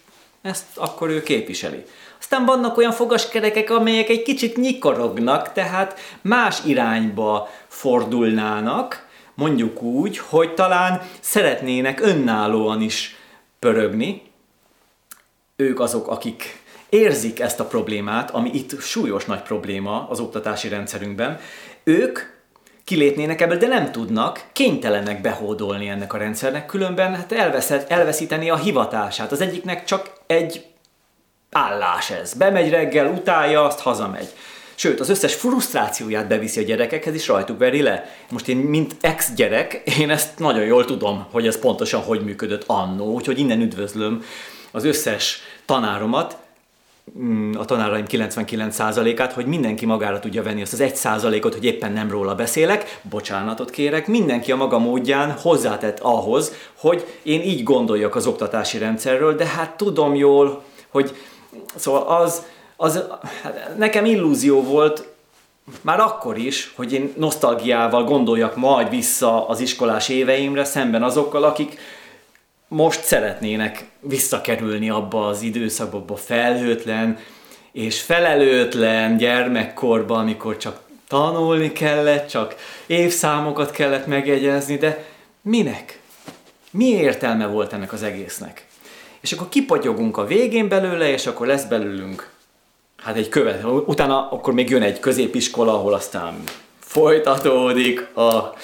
ezt akkor ő képviseli. Aztán vannak olyan fogaskerekek, amelyek egy kicsit nyikorognak, tehát más irányba fordulnának, mondjuk úgy, hogy talán szeretnének önállóan is pörögni. Ők azok, akik érzik ezt a problémát, ami itt súlyos nagy probléma az oktatási rendszerünkben. Ők kilépnének ebből, de nem tudnak, kénytelenek behódolni ennek a rendszernek, különben hát elveszett, elveszíteni a hivatását. Az egyiknek csak egy állás ez. Bemegy reggel, utálja, azt hazamegy. Sőt, az összes frusztrációját beviszi a gyerekekhez, és rajtuk veri le. Most én, mint ex-gyerek, én ezt nagyon jól tudom, hogy ez pontosan hogy működött annó, úgyhogy innen üdvözlöm az összes tanáromat, mm, a tanáraim 99%-át, hogy mindenki magára tudja venni azt az 1%-ot, hogy éppen nem róla beszélek, bocsánatot kérek, mindenki a maga módján hozzátett ahhoz, hogy én így gondoljak az oktatási rendszerről, de hát tudom jól, hogy szóval az, az hát nekem illúzió volt már akkor is, hogy én nosztalgiával gondoljak majd vissza az iskolás éveimre szemben azokkal, akik most szeretnének visszakerülni abba az időszakba, abba felhőtlen és felelőtlen gyermekkorba, amikor csak tanulni kellett, csak évszámokat kellett megjegyezni, de minek? Mi értelme volt ennek az egésznek? És akkor kipotyogunk a végén belőle, és akkor lesz belőlünk hát egy követ, utána akkor még jön egy középiskola, ahol aztán folytatódik a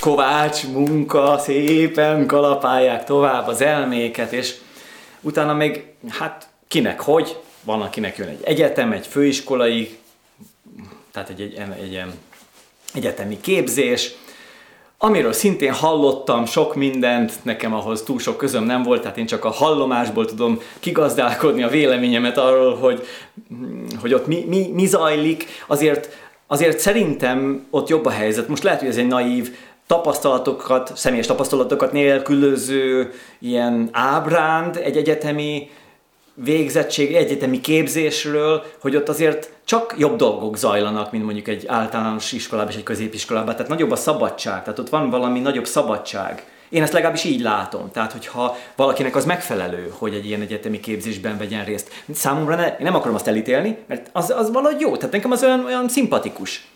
kovács munka, szépen kalapálják tovább az elméket, és utána még, hát kinek hogy, van akinek jön egy egyetem, egy főiskolai, tehát egy, egy, egy, egy egyetemi képzés, amiről szintén hallottam sok mindent, nekem ahhoz túl sok közöm nem volt, tehát én csak a hallomásból tudom kigazdálkodni a véleményemet arról, hogy, hogy ott mi, mi, mi zajlik, azért, azért szerintem ott jobb a helyzet. Most lehet, hogy ez egy naív tapasztalatokat, személyes tapasztalatokat nélkülöző ilyen ábránd egy egyetemi végzettség, egyetemi képzésről, hogy ott azért csak jobb dolgok zajlanak, mint mondjuk egy általános iskolában és egy középiskolában. Tehát nagyobb a szabadság, tehát ott van valami nagyobb szabadság. Én ezt legalábbis így látom. Tehát, hogyha valakinek az megfelelő, hogy egy ilyen egyetemi képzésben vegyen részt. Számomra ne, én nem akarom azt elítélni, mert az, az valahogy jó. Tehát nekem az olyan, olyan szimpatikus.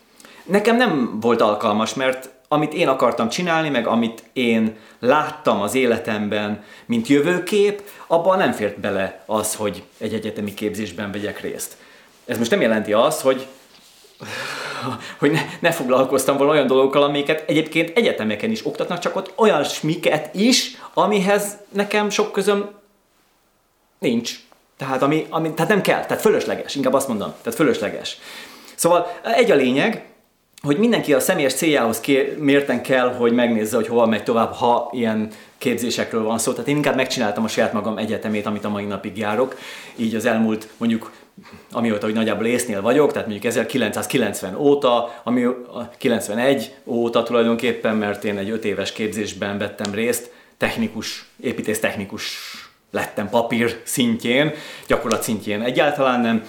Nekem nem volt alkalmas, mert amit én akartam csinálni, meg amit én láttam az életemben, mint jövőkép, abban nem fért bele az, hogy egy egyetemi képzésben vegyek részt. Ez most nem jelenti azt, hogy hogy ne, ne foglalkoztam volna olyan dolgokkal, amiket egyébként egyetemeken is oktatnak, csak ott olyan smiket is, amihez nekem sok közöm nincs. Tehát, ami, ami, tehát nem kell, tehát fölösleges, inkább azt mondom, tehát fölösleges. Szóval egy a lényeg, hogy mindenki a személyes céljához ké- mérten kell, hogy megnézze, hogy hova megy tovább, ha ilyen képzésekről van szó. Tehát én inkább megcsináltam a saját magam egyetemét, amit a mai napig járok. Így az elmúlt mondjuk amióta, hogy nagyjából észnél vagyok, tehát mondjuk 1990 óta, ami 91 óta tulajdonképpen, mert én egy 5 éves képzésben vettem részt, technikus, építész technikus lettem papír szintjén, gyakorlat szintjén egyáltalán nem,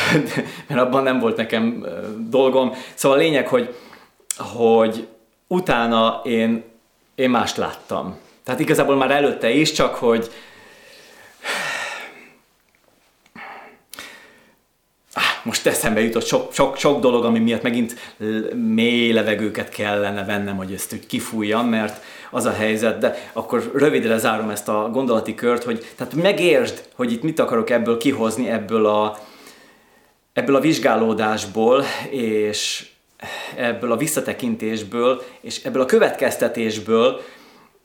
[laughs] mert abban nem volt nekem dolgom. Szóval a lényeg, hogy, hogy utána én, én mást láttam. Tehát igazából már előtte is, csak hogy most eszembe jutott sok, sok, sok dolog, ami miatt megint mély levegőket kellene vennem, hogy ezt úgy kifújjam, mert az a helyzet, de akkor rövidre zárom ezt a gondolati kört, hogy tehát megértsd, hogy itt mit akarok ebből kihozni, ebből a, ebből a vizsgálódásból, és ebből a visszatekintésből, és ebből a következtetésből,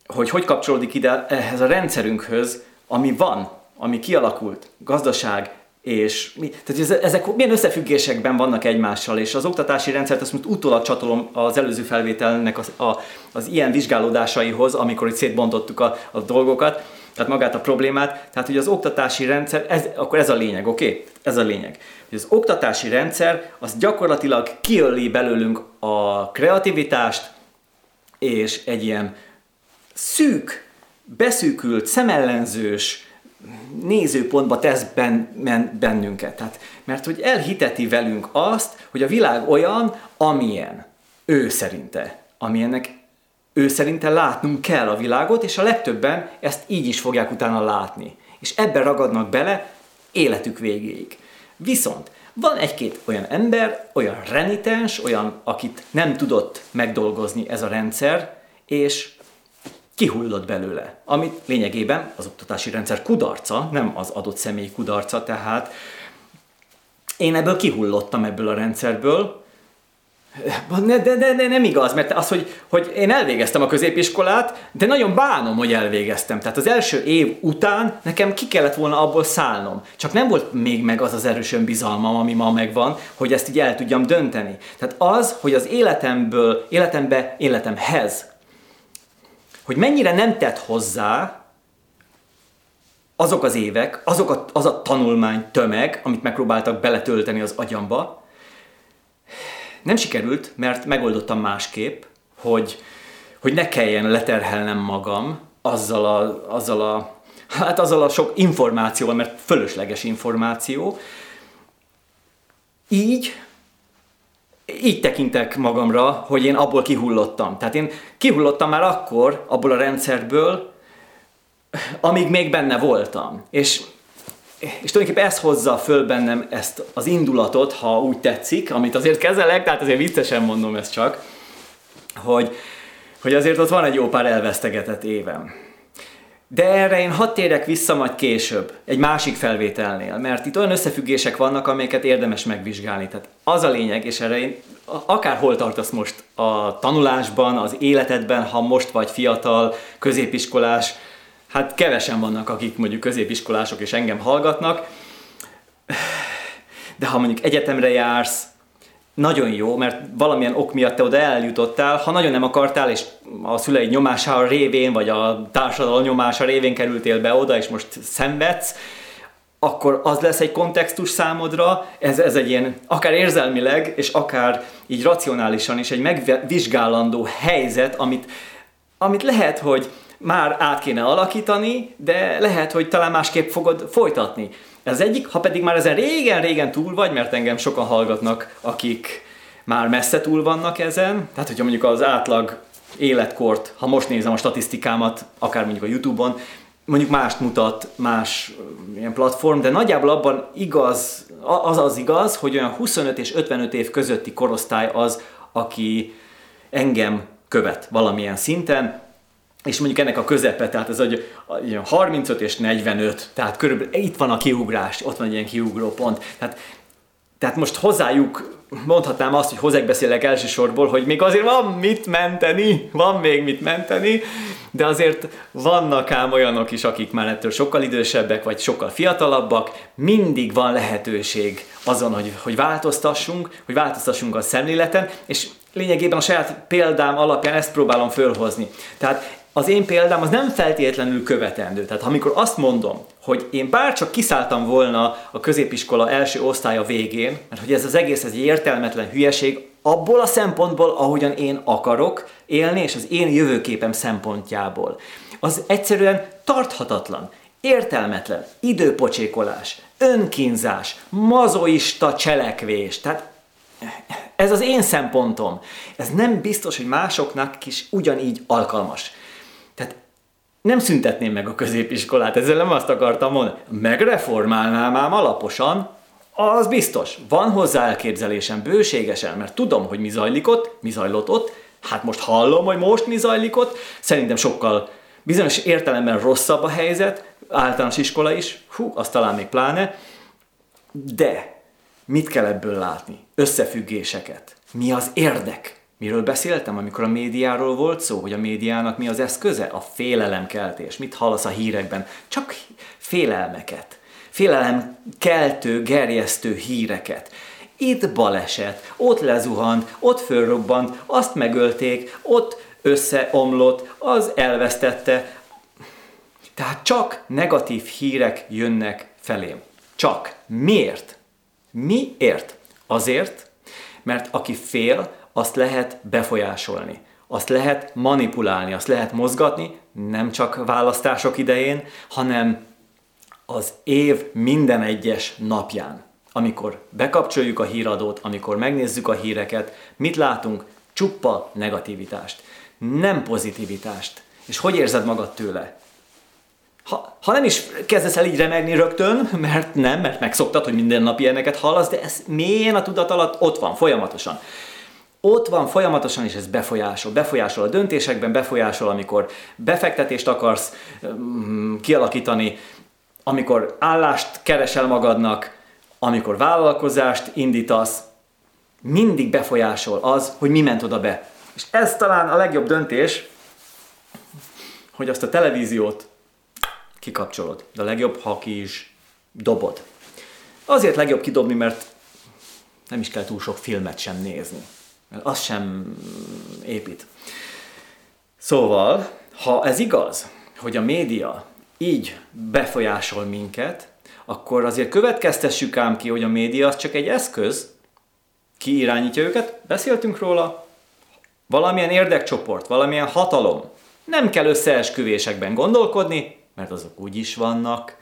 hogy hogy kapcsolódik ide ehhez a rendszerünkhöz, ami van, ami kialakult, gazdaság, és mi, tehát ezek milyen összefüggésekben vannak egymással, és az oktatási rendszert azt most utólag csatolom az előző felvételnek az, a, az ilyen vizsgálódásaihoz, amikor itt szétbontottuk a, a dolgokat, tehát magát a problémát, tehát hogy az oktatási rendszer, ez, akkor ez a lényeg, oké? Okay? Ez a lényeg. Hogy az oktatási rendszer az gyakorlatilag kiöli belőlünk a kreativitást, és egy ilyen szűk, beszűkült, szemellenzős, nézőpontba tesz ben, bennünket. Tehát, mert hogy elhiteti velünk azt, hogy a világ olyan, amilyen ő szerinte, amilyennek ő szerinte látnunk kell a világot, és a legtöbben ezt így is fogják utána látni. És ebben ragadnak bele életük végéig. Viszont van egy-két olyan ember, olyan renitens, olyan, akit nem tudott megdolgozni ez a rendszer, és kihullott belőle, amit lényegében az oktatási rendszer kudarca, nem az adott személy kudarca, tehát én ebből kihullottam ebből a rendszerből, de, de, de, de nem igaz, mert az, hogy, hogy én elvégeztem a középiskolát, de nagyon bánom, hogy elvégeztem. Tehát az első év után nekem ki kellett volna abból szállnom. Csak nem volt még meg az az erős önbizalmam, ami ma megvan, hogy ezt így el tudjam dönteni. Tehát az, hogy az életemből, életembe, életemhez hogy mennyire nem tett hozzá azok az évek, azok a, az a tanulmány tömeg, amit megpróbáltak beletölteni az agyamba, nem sikerült, mert megoldottam másképp, hogy, hogy ne kelljen leterhelnem magam azzal a, azzal a, hát azzal a sok információval, mert fölösleges információ. Így így tekintek magamra, hogy én abból kihullottam. Tehát én kihullottam már akkor abból a rendszerből, amíg még benne voltam. És, és tulajdonképpen ez hozza föl bennem ezt az indulatot, ha úgy tetszik, amit azért kezelek, tehát azért viccesen mondom ezt csak, hogy, hogy azért ott van egy jó pár elvesztegetett évem. De erre én hadd térek vissza majd később, egy másik felvételnél, mert itt olyan összefüggések vannak, amelyeket érdemes megvizsgálni. Tehát az a lényeg, és erre én akárhol tartasz most a tanulásban, az életedben, ha most vagy fiatal, középiskolás, hát kevesen vannak, akik mondjuk középiskolások és engem hallgatnak, de ha mondjuk egyetemre jársz, nagyon jó, mert valamilyen ok miatt te oda eljutottál, ha nagyon nem akartál, és a szüleid nyomása révén, vagy a társadalom nyomása révén kerültél be oda, és most szenvedsz, akkor az lesz egy kontextus számodra, ez, ez egy ilyen akár érzelmileg, és akár így racionálisan is egy megvizsgálandó helyzet, amit, amit lehet, hogy már át kéne alakítani, de lehet, hogy talán másképp fogod folytatni. Ez egyik, ha pedig már ezen régen-régen túl vagy, mert engem sokan hallgatnak, akik már messze túl vannak ezen, tehát hogyha mondjuk az átlag életkort, ha most nézem a statisztikámat, akár mondjuk a Youtube-on, mondjuk mást mutat, más ilyen platform, de nagyjából abban igaz, az az igaz, hogy olyan 25 és 55 év közötti korosztály az, aki engem követ valamilyen szinten, és mondjuk ennek a közepe, tehát ez egy 35 és 45, tehát körülbelül itt van a kiugrás, ott van egy ilyen kiugró pont. Tehát, tehát most hozzájuk mondhatnám azt, hogy hozzájuk beszélek elsősorból, hogy még azért van mit menteni, van még mit menteni, de azért vannak ám olyanok is, akik már ettől sokkal idősebbek, vagy sokkal fiatalabbak, mindig van lehetőség azon, hogy, hogy változtassunk, hogy változtassunk a szemléleten, és lényegében a saját példám alapján ezt próbálom fölhozni. Tehát az én példám az nem feltétlenül követendő. Tehát amikor azt mondom, hogy én bárcsak kiszálltam volna a középiskola első osztálya végén, mert hogy ez az egész ez egy értelmetlen hülyeség, abból a szempontból, ahogyan én akarok élni, és az én jövőképem szempontjából. Az egyszerűen tarthatatlan, értelmetlen, időpocsékolás, önkínzás, mazoista cselekvés. Tehát ez az én szempontom. Ez nem biztos, hogy másoknak is ugyanígy alkalmas. Nem szüntetném meg a középiskolát, ezzel nem azt akartam mondani. Megreformálnám ám alaposan, az biztos. Van hozzá elképzelésem bőségesen, mert tudom, hogy mi zajlik ott, mi zajlott ott, hát most hallom, hogy most mi zajlik ott, szerintem sokkal bizonyos értelemben rosszabb a helyzet, általános iskola is, hú, azt talán még pláne, de mit kell ebből látni? Összefüggéseket. Mi az érdek? Miről beszéltem, amikor a médiáról volt szó, hogy a médiának mi az eszköze? A félelemkeltés. Mit hallasz a hírekben? Csak félelmeket. Félelem keltő, gerjesztő híreket. Itt baleset, ott lezuhant, ott fölrobbant, azt megölték, ott összeomlott, az elvesztette. Tehát csak negatív hírek jönnek felém. Csak. Miért? Miért? Azért, mert aki fél, azt lehet befolyásolni, azt lehet manipulálni, azt lehet mozgatni, nem csak választások idején, hanem az év minden egyes napján. Amikor bekapcsoljuk a híradót, amikor megnézzük a híreket, mit látunk? Csuppa negativitást, nem pozitivitást. És hogy érzed magad tőle? Ha, ha nem is kezdesz el így remegni rögtön, [laughs] mert nem, mert megszoktad, hogy minden nap ilyeneket hallasz, de ez mélyen a tudat alatt ott van, folyamatosan ott van folyamatosan, és ez befolyásol. Befolyásol a döntésekben, befolyásol, amikor befektetést akarsz um, kialakítani, amikor állást keresel magadnak, amikor vállalkozást indítasz, mindig befolyásol az, hogy mi ment oda be. És ez talán a legjobb döntés, hogy azt a televíziót kikapcsolod. De a legjobb, ha ki is dobod. Azért legjobb kidobni, mert nem is kell túl sok filmet sem nézni az sem épít. Szóval, ha ez igaz, hogy a média így befolyásol minket, akkor azért következtessük ám ki, hogy a média az csak egy eszköz, ki irányítja őket, beszéltünk róla, valamilyen érdekcsoport, valamilyen hatalom. Nem kell összeesküvésekben gondolkodni, mert azok úgy is vannak,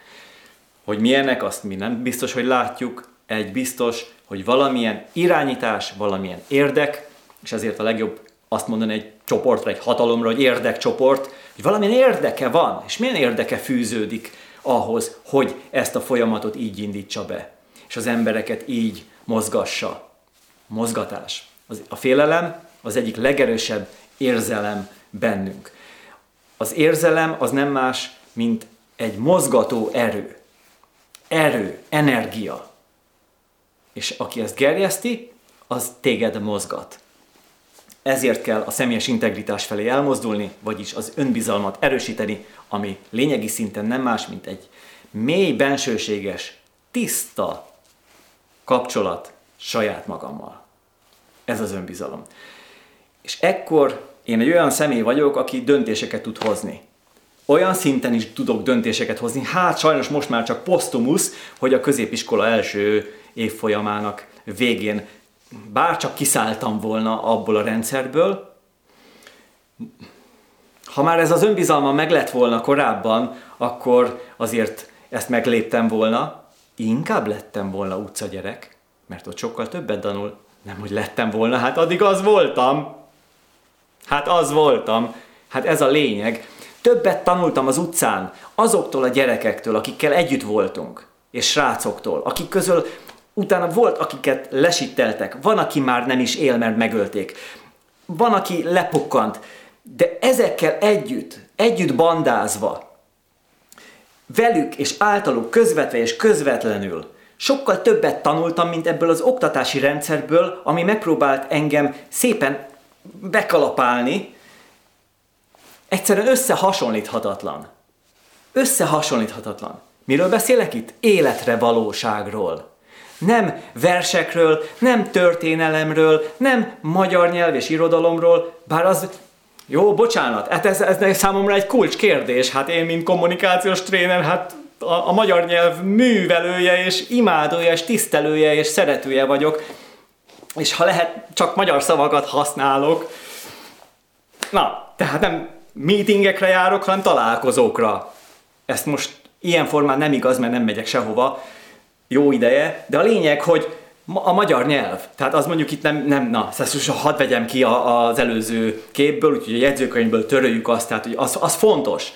hogy milyenek, azt mi nem biztos, hogy látjuk, egy biztos, hogy valamilyen irányítás, valamilyen érdek, és ezért a legjobb azt mondani egy csoportra, egy hatalomra, hogy érdekcsoport, hogy valamilyen érdeke van, és milyen érdeke fűződik ahhoz, hogy ezt a folyamatot így indítsa be, és az embereket így mozgassa. Mozgatás. Az, a félelem az egyik legerősebb érzelem bennünk. Az érzelem az nem más, mint egy mozgató erő. Erő, energia. És aki ezt gerjeszti, az téged mozgat. Ezért kell a személyes integritás felé elmozdulni, vagyis az önbizalmat erősíteni, ami lényegi szinten nem más, mint egy mély, bensőséges, tiszta kapcsolat saját magammal. Ez az önbizalom. És ekkor én egy olyan személy vagyok, aki döntéseket tud hozni. Olyan szinten is tudok döntéseket hozni, hát sajnos most már csak posztumusz, hogy a középiskola első évfolyamának végén bár csak kiszálltam volna abból a rendszerből, ha már ez az önbizalma meg lett volna korábban, akkor azért ezt megléptem volna, inkább lettem volna utcagyerek, mert ott sokkal többet tanul, nem hogy lettem volna, hát addig az voltam. Hát az voltam. Hát ez a lényeg. Többet tanultam az utcán, azoktól a gyerekektől, akikkel együtt voltunk, és srácoktól, akik közül utána volt, akiket lesitteltek, van, aki már nem is él, mert megölték, van, aki lepukkant, de ezekkel együtt, együtt bandázva, velük és általuk közvetve és közvetlenül sokkal többet tanultam, mint ebből az oktatási rendszerből, ami megpróbált engem szépen bekalapálni, egyszerűen összehasonlíthatatlan. Összehasonlíthatatlan. Miről beszélek itt? Életre valóságról. Nem versekről, nem történelemről, nem magyar nyelv és irodalomról, bár az jó, bocsánat, hát ez, ez számomra egy kulcs kérdés. Hát én, mint kommunikációs tréner, hát a, a magyar nyelv művelője, és imádója, és tisztelője, és szeretője vagyok. És ha lehet, csak magyar szavakat használok. Na, tehát nem meetingekre járok, hanem találkozókra. Ezt most ilyen formán nem igaz, mert nem megyek sehova jó ideje, de a lényeg, hogy a magyar nyelv, tehát az mondjuk itt nem, nem na, szóval hadd vegyem ki a, az előző képből, úgyhogy a jegyzőkönyvből töröljük azt, tehát hogy az, az fontos.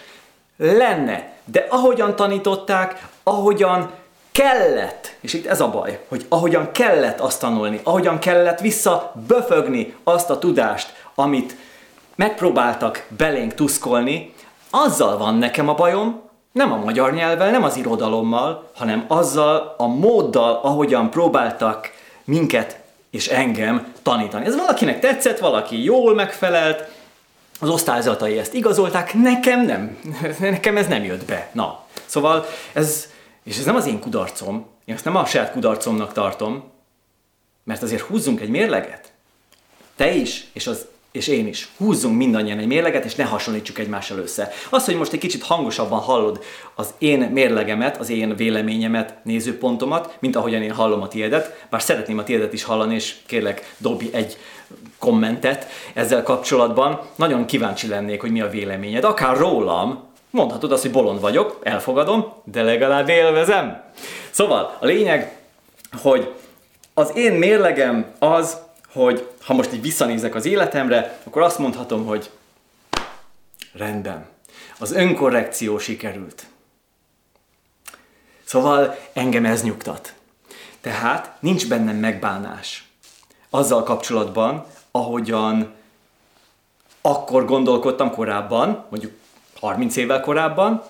Lenne, de ahogyan tanították, ahogyan kellett, és itt ez a baj, hogy ahogyan kellett azt tanulni, ahogyan kellett visszaböfögni azt a tudást, amit megpróbáltak belénk tuszkolni, azzal van nekem a bajom, nem a magyar nyelvvel, nem az irodalommal, hanem azzal a móddal, ahogyan próbáltak minket és engem tanítani. Ez valakinek tetszett, valaki jól megfelelt, az osztályzatai ezt igazolták, nekem nem, [laughs] nekem ez nem jött be. Na, szóval ez, és ez nem az én kudarcom, én ezt nem a saját kudarcomnak tartom, mert azért húzzunk egy mérleget. Te is, és az és én is. Húzzunk mindannyian egy mérleget, és ne hasonlítsuk egymással össze. Az, hogy most egy kicsit hangosabban hallod az én mérlegemet, az én véleményemet, nézőpontomat, mint ahogyan én hallom a tiédet, bár szeretném a tiédet is hallani, és kérlek dobj egy kommentet ezzel kapcsolatban. Nagyon kíváncsi lennék, hogy mi a véleményed, akár rólam, mondhatod azt, hogy bolond vagyok, elfogadom, de legalább élvezem. Szóval a lényeg, hogy az én mérlegem az, hogy ha most így visszanézek az életemre, akkor azt mondhatom, hogy rendben, az önkorrekció sikerült. Szóval engem ez nyugtat. Tehát nincs bennem megbánás azzal kapcsolatban, ahogyan akkor gondolkodtam korábban, mondjuk 30 évvel korábban,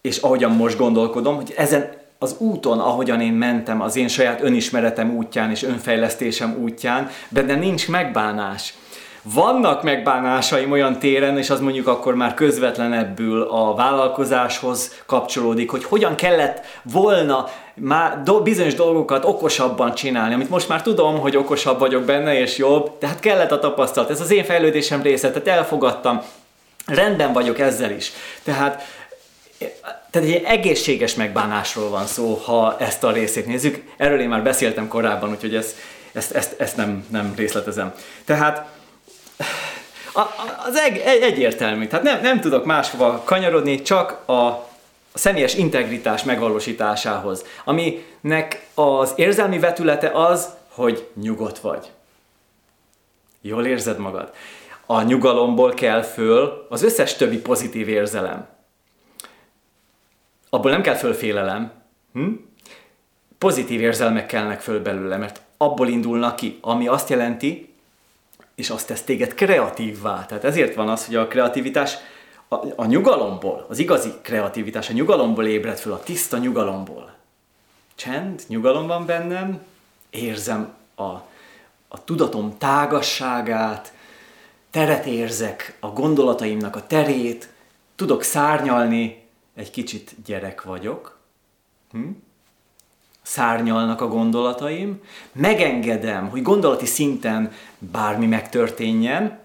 és ahogyan most gondolkodom, hogy ezen az úton, ahogyan én mentem, az én saját önismeretem útján és önfejlesztésem útján, benne nincs megbánás. Vannak megbánásaim olyan téren, és az mondjuk akkor már közvetlenebbül a vállalkozáshoz kapcsolódik, hogy hogyan kellett volna már do- bizonyos dolgokat okosabban csinálni, amit most már tudom, hogy okosabb vagyok benne, és jobb, tehát kellett a tapasztalat. Ez az én fejlődésem része, tehát elfogadtam, rendben vagyok ezzel is. Tehát tehát egy egészséges megbánásról van szó, ha ezt a részét nézzük. Erről én már beszéltem korábban, úgyhogy ezt, ezt, ezt, ezt nem, nem részletezem. Tehát az egy, egy, egyértelmű. Tehát nem, nem tudok máshova kanyarodni, csak a, a személyes integritás megvalósításához, aminek az érzelmi vetülete az, hogy nyugodt vagy. Jól érzed magad. A nyugalomból kell föl az összes többi pozitív érzelem abból nem kell fölfélelem, hm? pozitív érzelmek kellnek föl belőle, mert abból indulnak ki, ami azt jelenti, és azt tesz téged kreatívvá. Tehát ezért van az, hogy a kreativitás a, a nyugalomból, az igazi kreativitás a nyugalomból ébred föl, a tiszta nyugalomból. Csend, nyugalom van bennem, érzem a, a tudatom tágasságát, teret érzek, a gondolataimnak a terét, tudok szárnyalni, egy kicsit gyerek vagyok. Hm? Szárnyalnak a gondolataim, megengedem, hogy gondolati szinten bármi megtörténjen,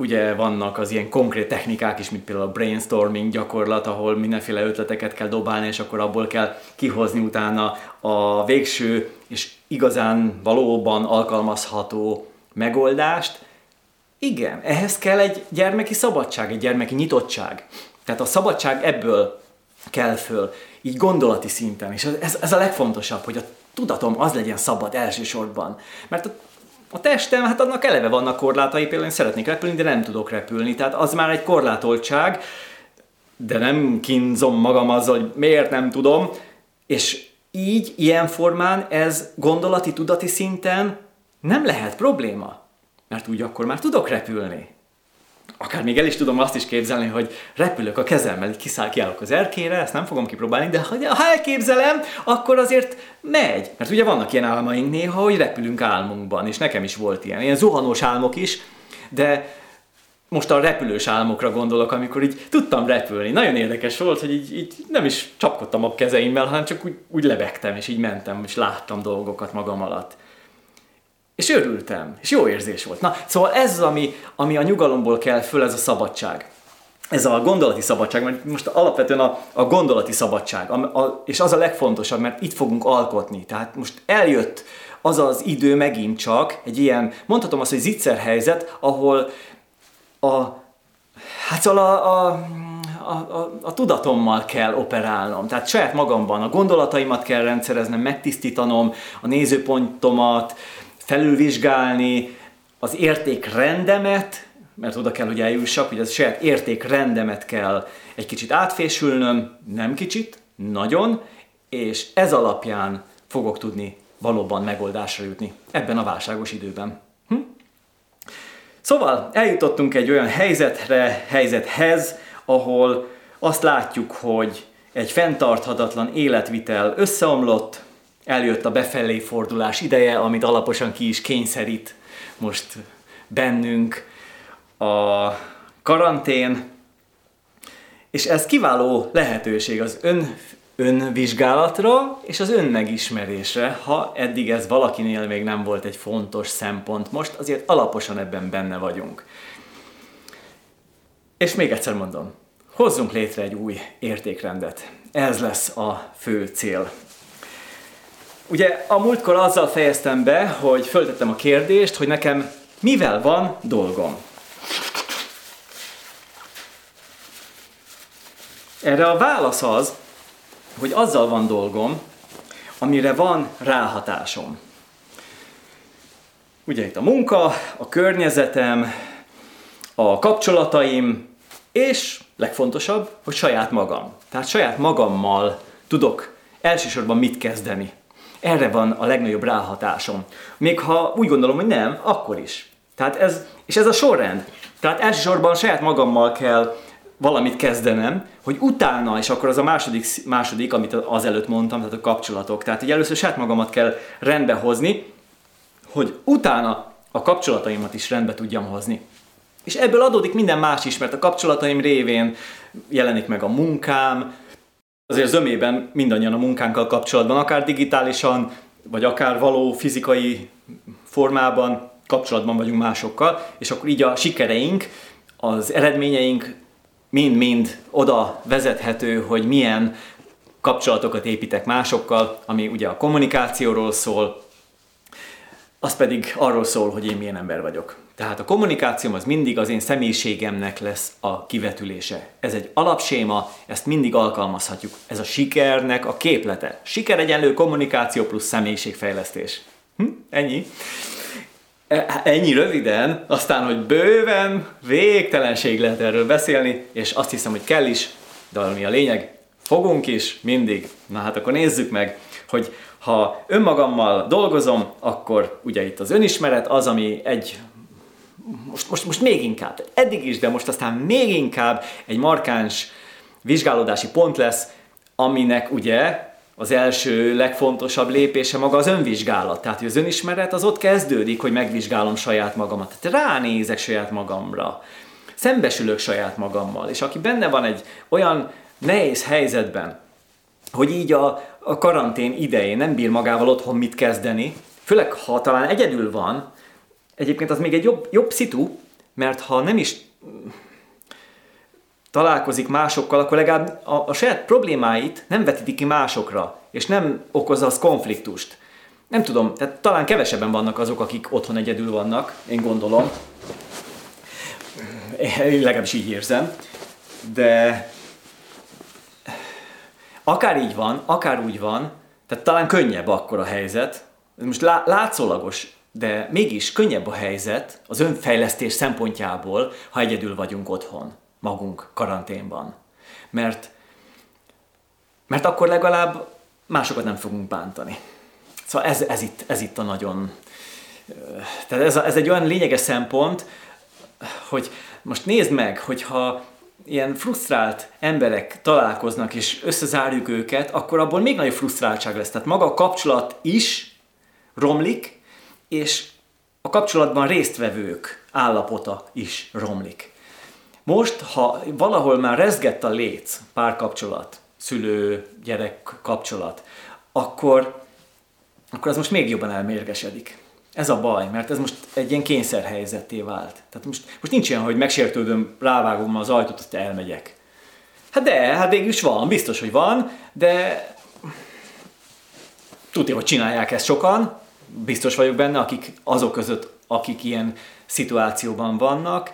ugye vannak az ilyen konkrét technikák is, mint például a brainstorming gyakorlat, ahol mindenféle ötleteket kell dobálni, és akkor abból kell kihozni utána a végső és igazán valóban alkalmazható megoldást. Igen, ehhez kell egy gyermeki szabadság, egy gyermeki nyitottság. Tehát a szabadság ebből kell föl, így gondolati szinten. És ez, ez a legfontosabb, hogy a tudatom az legyen szabad elsősorban. Mert a a testem, hát annak eleve vannak korlátai, például én szeretnék repülni, de nem tudok repülni, tehát az már egy korlátoltság, de nem kínzom magam azzal, hogy miért nem tudom, és így, ilyen formán ez gondolati, tudati szinten nem lehet probléma, mert úgy akkor már tudok repülni akár még el is tudom azt is képzelni, hogy repülök a kezemmel, kiszáll, kiállok az erkére, ezt nem fogom kipróbálni, de ha elképzelem, akkor azért megy. Mert ugye vannak ilyen álmaink néha, hogy repülünk álmunkban, és nekem is volt ilyen. Ilyen zuhanós álmok is, de most a repülős álmokra gondolok, amikor így tudtam repülni. Nagyon érdekes volt, hogy így, így nem is csapkodtam a kezeimmel, hanem csak úgy, úgy lebegtem, és így mentem, és láttam dolgokat magam alatt. És örültem, és jó érzés volt. Na, szóval ez az, ami, ami a nyugalomból kell föl, ez a szabadság. Ez a gondolati szabadság, mert most alapvetően a, a gondolati szabadság, a, a, és az a legfontosabb, mert itt fogunk alkotni. Tehát most eljött az az idő megint csak, egy ilyen, mondhatom azt, hogy zicser helyzet, ahol a, hát szóval a, a, a, a, a tudatommal kell operálnom. Tehát saját magamban a gondolataimat kell rendszereznem, megtisztítanom, a nézőpontomat, felülvizsgálni az értékrendemet, mert oda kell, hogy eljussak, hogy az saját értékrendemet kell egy kicsit átfésülnöm, nem kicsit, nagyon, és ez alapján fogok tudni valóban megoldásra jutni ebben a válságos időben. Hm? Szóval eljutottunk egy olyan helyzetre, helyzethez, ahol azt látjuk, hogy egy fenntarthatatlan életvitel összeomlott, eljött a befelé fordulás ideje, amit alaposan ki is kényszerít most bennünk a karantén, és ez kiváló lehetőség az ön, önvizsgálatra és az önmegismerésre, ha eddig ez valakinél még nem volt egy fontos szempont. Most azért alaposan ebben benne vagyunk. És még egyszer mondom, hozzunk létre egy új értékrendet. Ez lesz a fő cél Ugye a múltkor azzal fejeztem be, hogy föltettem a kérdést, hogy nekem mivel van dolgom. Erre a válasz az, hogy azzal van dolgom, amire van ráhatásom. Ugye itt a munka, a környezetem, a kapcsolataim, és legfontosabb, hogy saját magam. Tehát saját magammal tudok elsősorban mit kezdeni. Erre van a legnagyobb ráhatásom. Még ha úgy gondolom, hogy nem, akkor is. Tehát ez, és ez a sorrend. Tehát elsősorban saját magammal kell valamit kezdenem, hogy utána, és akkor az a második, második amit az előtt mondtam, tehát a kapcsolatok. Tehát hogy először saját magamat kell rendbe hozni, hogy utána a kapcsolataimat is rendbe tudjam hozni. És ebből adódik minden más is, mert a kapcsolataim révén jelenik meg a munkám, azért zömében mindannyian a munkánkkal kapcsolatban, akár digitálisan, vagy akár való fizikai formában kapcsolatban vagyunk másokkal, és akkor így a sikereink, az eredményeink mind-mind oda vezethető, hogy milyen kapcsolatokat építek másokkal, ami ugye a kommunikációról szól, az pedig arról szól, hogy én milyen ember vagyok. Tehát a kommunikációm az mindig az én személyiségemnek lesz a kivetülése. Ez egy alapséma, ezt mindig alkalmazhatjuk. Ez a sikernek a képlete. Siker egyenlő kommunikáció plusz személyiségfejlesztés. Hm? Ennyi. E, ennyi röviden, aztán, hogy bőven, végtelenség lehet erről beszélni, és azt hiszem, hogy kell is, de ami a lényeg, fogunk is mindig. Na hát akkor nézzük meg, hogy ha önmagammal dolgozom, akkor ugye itt az önismeret az, ami egy most, most, most még inkább, eddig is, de most aztán még inkább egy markáns vizsgálódási pont lesz, aminek ugye az első legfontosabb lépése maga az önvizsgálat. Tehát, az önismeret az ott kezdődik, hogy megvizsgálom saját magamat. Tehát ránézek saját magamra. Szembesülök saját magammal. És aki benne van egy olyan nehéz helyzetben, hogy így a, a karantén idején nem bír magával otthon mit kezdeni, főleg ha talán egyedül van, egyébként az még egy jobb, jobb szitu, mert ha nem is találkozik másokkal, akkor legalább a, a saját problémáit nem vetíti ki másokra, és nem okozza az konfliktust. Nem tudom, tehát talán kevesebben vannak azok, akik otthon egyedül vannak, én gondolom. Én legalábbis így érzem. De akár így van, akár úgy van, tehát talán könnyebb akkor a helyzet. Most lá- látszólagos, de mégis könnyebb a helyzet az önfejlesztés szempontjából, ha egyedül vagyunk otthon magunk karanténban. Mert, mert akkor legalább másokat nem fogunk bántani. Szóval ez, ez, itt, ez itt a nagyon... Tehát ez, ez egy olyan lényeges szempont, hogy most nézd meg, hogyha ilyen frusztrált emberek találkoznak, és összezárjuk őket, akkor abból még nagyobb frusztráltság lesz. Tehát maga a kapcsolat is romlik, és a kapcsolatban résztvevők állapota is romlik. Most, ha valahol már rezgett a léc, párkapcsolat, szülő-gyerek kapcsolat, akkor, akkor az most még jobban elmérgesedik. Ez a baj, mert ez most egy ilyen kényszerhelyzetté vált. Tehát most, most nincs ilyen, hogy megsértődöm, rávágom az ajtót, azt elmegyek. Hát de, hát végül is van, biztos, hogy van, de tudja, hogy csinálják ezt sokan, biztos vagyok benne, akik azok között, akik ilyen szituációban vannak,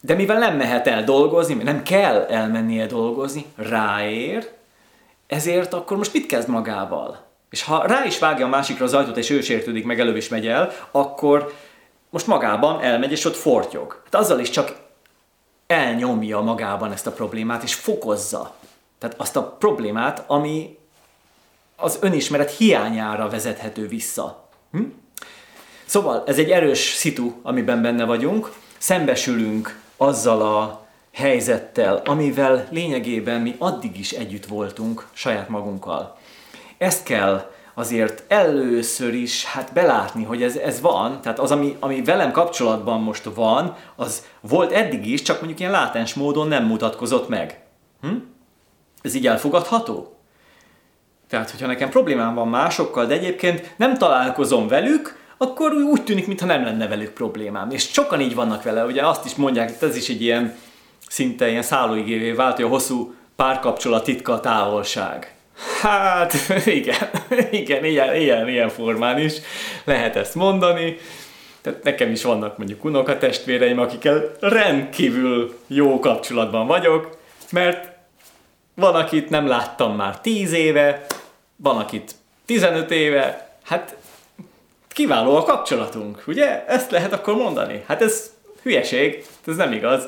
de mivel nem mehet el dolgozni, nem kell elmennie dolgozni, ráér, ezért akkor most mit kezd magával? És ha rá is vágja a másikra az ajtót, és ő sértődik, meg előbb is megy el, akkor most magában elmegy, és ott fortyog. Hát azzal is csak elnyomja magában ezt a problémát, és fokozza. Tehát azt a problémát, ami az önismeret hiányára vezethető vissza. Hm? Szóval ez egy erős szitu, amiben benne vagyunk, szembesülünk azzal a helyzettel, amivel lényegében mi addig is együtt voltunk saját magunkkal. Ezt kell azért először is hát belátni, hogy ez, ez van, tehát az, ami, ami velem kapcsolatban most van, az volt eddig is, csak mondjuk ilyen látens módon nem mutatkozott meg. Hm? Ez így elfogadható? Tehát, hogyha nekem problémám van másokkal, de egyébként nem találkozom velük, akkor úgy tűnik, mintha nem lenne velük problémám. És sokan így vannak vele, ugye azt is mondják, hogy ez is egy ilyen szinte ilyen szállóigévé vált, hogy a hosszú párkapcsolat titka a távolság. Hát [laughs] igen, igen, ilyen, ilyen, ilyen formán is lehet ezt mondani. Tehát nekem is vannak mondjuk unokatestvéreim, akikkel rendkívül jó kapcsolatban vagyok, mert van, akit nem láttam már 10 éve, van, akit 15 éve, hát kiváló a kapcsolatunk, ugye? Ezt lehet akkor mondani. Hát ez hülyeség, ez nem igaz.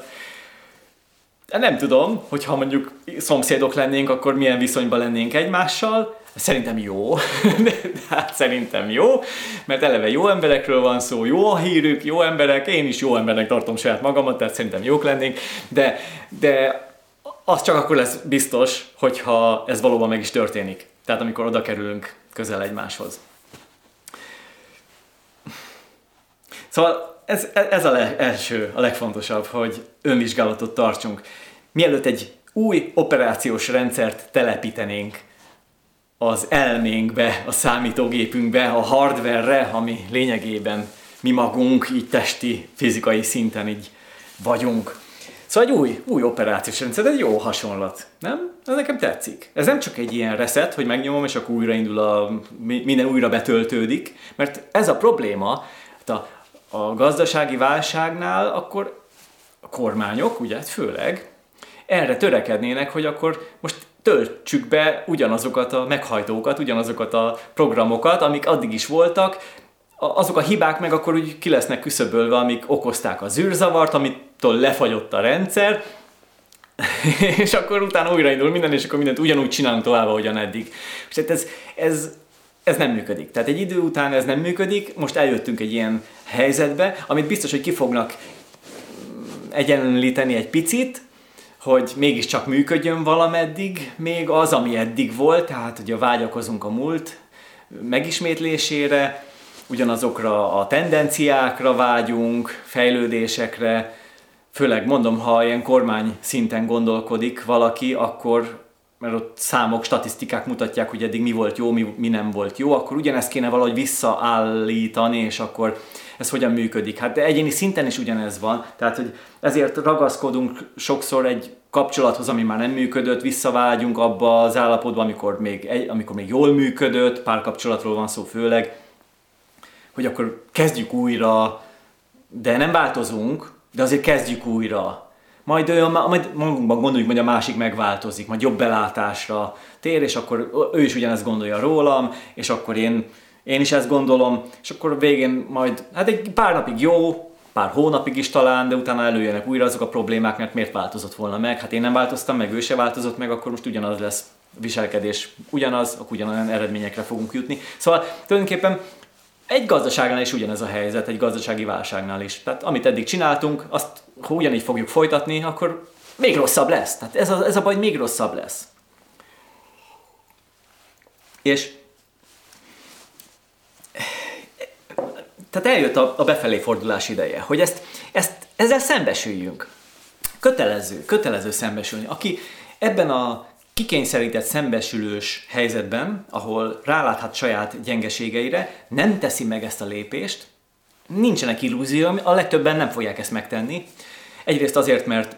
De nem tudom, hogyha mondjuk szomszédok lennénk, akkor milyen viszonyban lennénk egymással. Szerintem jó, [laughs] de hát szerintem jó, mert eleve jó emberekről van szó, jó a hírük, jó emberek, én is jó embernek tartom saját magamat, tehát szerintem jók lennénk, de, de az csak akkor lesz biztos, hogyha ez valóban meg is történik. Tehát amikor oda kerülünk közel egymáshoz. Szóval ez, ez a le, első, a legfontosabb, hogy önvizsgálatot tartsunk. Mielőtt egy új operációs rendszert telepítenénk az elménkbe, a számítógépünkbe, a hardware-re, ami lényegében mi magunk így testi, fizikai szinten így vagyunk. Szóval egy új, új operációs rendszer, egy jó hasonlat, nem? Ez nekem tetszik. Ez nem csak egy ilyen reset, hogy megnyomom, és akkor újraindul a, minden újra betöltődik, mert ez a probléma, hát a, a gazdasági válságnál akkor a kormányok, ugye főleg, erre törekednének, hogy akkor most töltsük be ugyanazokat a meghajtókat, ugyanazokat a programokat, amik addig is voltak, azok a hibák meg akkor úgy ki lesznek küszöbölve, amik okozták a zűrzavart, amitől lefagyott a rendszer, [laughs] és akkor utána újraindul minden, és akkor mindent ugyanúgy csinálunk tovább, ahogyan eddig. És hát ez, ez ez nem működik. Tehát egy idő után ez nem működik, most eljöttünk egy ilyen helyzetbe, amit biztos, hogy ki fognak egyenlíteni egy picit, hogy mégiscsak működjön valameddig még az, ami eddig volt, tehát ugye vágyakozunk a múlt megismétlésére, ugyanazokra a tendenciákra vágyunk, fejlődésekre, főleg mondom, ha ilyen kormány szinten gondolkodik valaki, akkor mert ott számok, statisztikák mutatják, hogy eddig mi volt jó, mi, mi nem volt jó, akkor ugyanezt kéne valahogy visszaállítani, és akkor ez hogyan működik. Hát de egyéni szinten is ugyanez van, tehát hogy ezért ragaszkodunk sokszor egy kapcsolathoz, ami már nem működött, visszavágyunk abba az állapotba, amikor még, amikor még jól működött, párkapcsolatról van szó főleg, hogy akkor kezdjük újra, de nem változunk, de azért kezdjük újra. Majd, olyan, majd magunkban gondoljuk, hogy a másik megváltozik, majd jobb belátásra tér, és akkor ő is ugyanezt gondolja rólam, és akkor én, én is ezt gondolom, és akkor végén majd, hát egy pár napig jó, pár hónapig is talán, de utána előjönnek újra azok a problémák, mert miért változott volna meg? Hát én nem változtam meg, ő se változott meg, akkor most ugyanaz lesz viselkedés, ugyanaz, akkor ugyanolyan eredményekre fogunk jutni. Szóval tulajdonképpen egy gazdaságnál is ugyanez a helyzet, egy gazdasági válságnál is. Tehát amit eddig csináltunk, azt ha ugyanígy fogjuk folytatni, akkor még rosszabb lesz. Tehát ez a, ez a baj még rosszabb lesz. És tehát eljött a, a befelé fordulás ideje, hogy ezt, ezt, ezzel szembesüljünk. Kötelező, kötelező szembesülni. Aki ebben a kikényszerített szembesülős helyzetben, ahol ráláthat saját gyengeségeire, nem teszi meg ezt a lépést, nincsenek illúzió, a legtöbben nem fogják ezt megtenni. Egyrészt azért, mert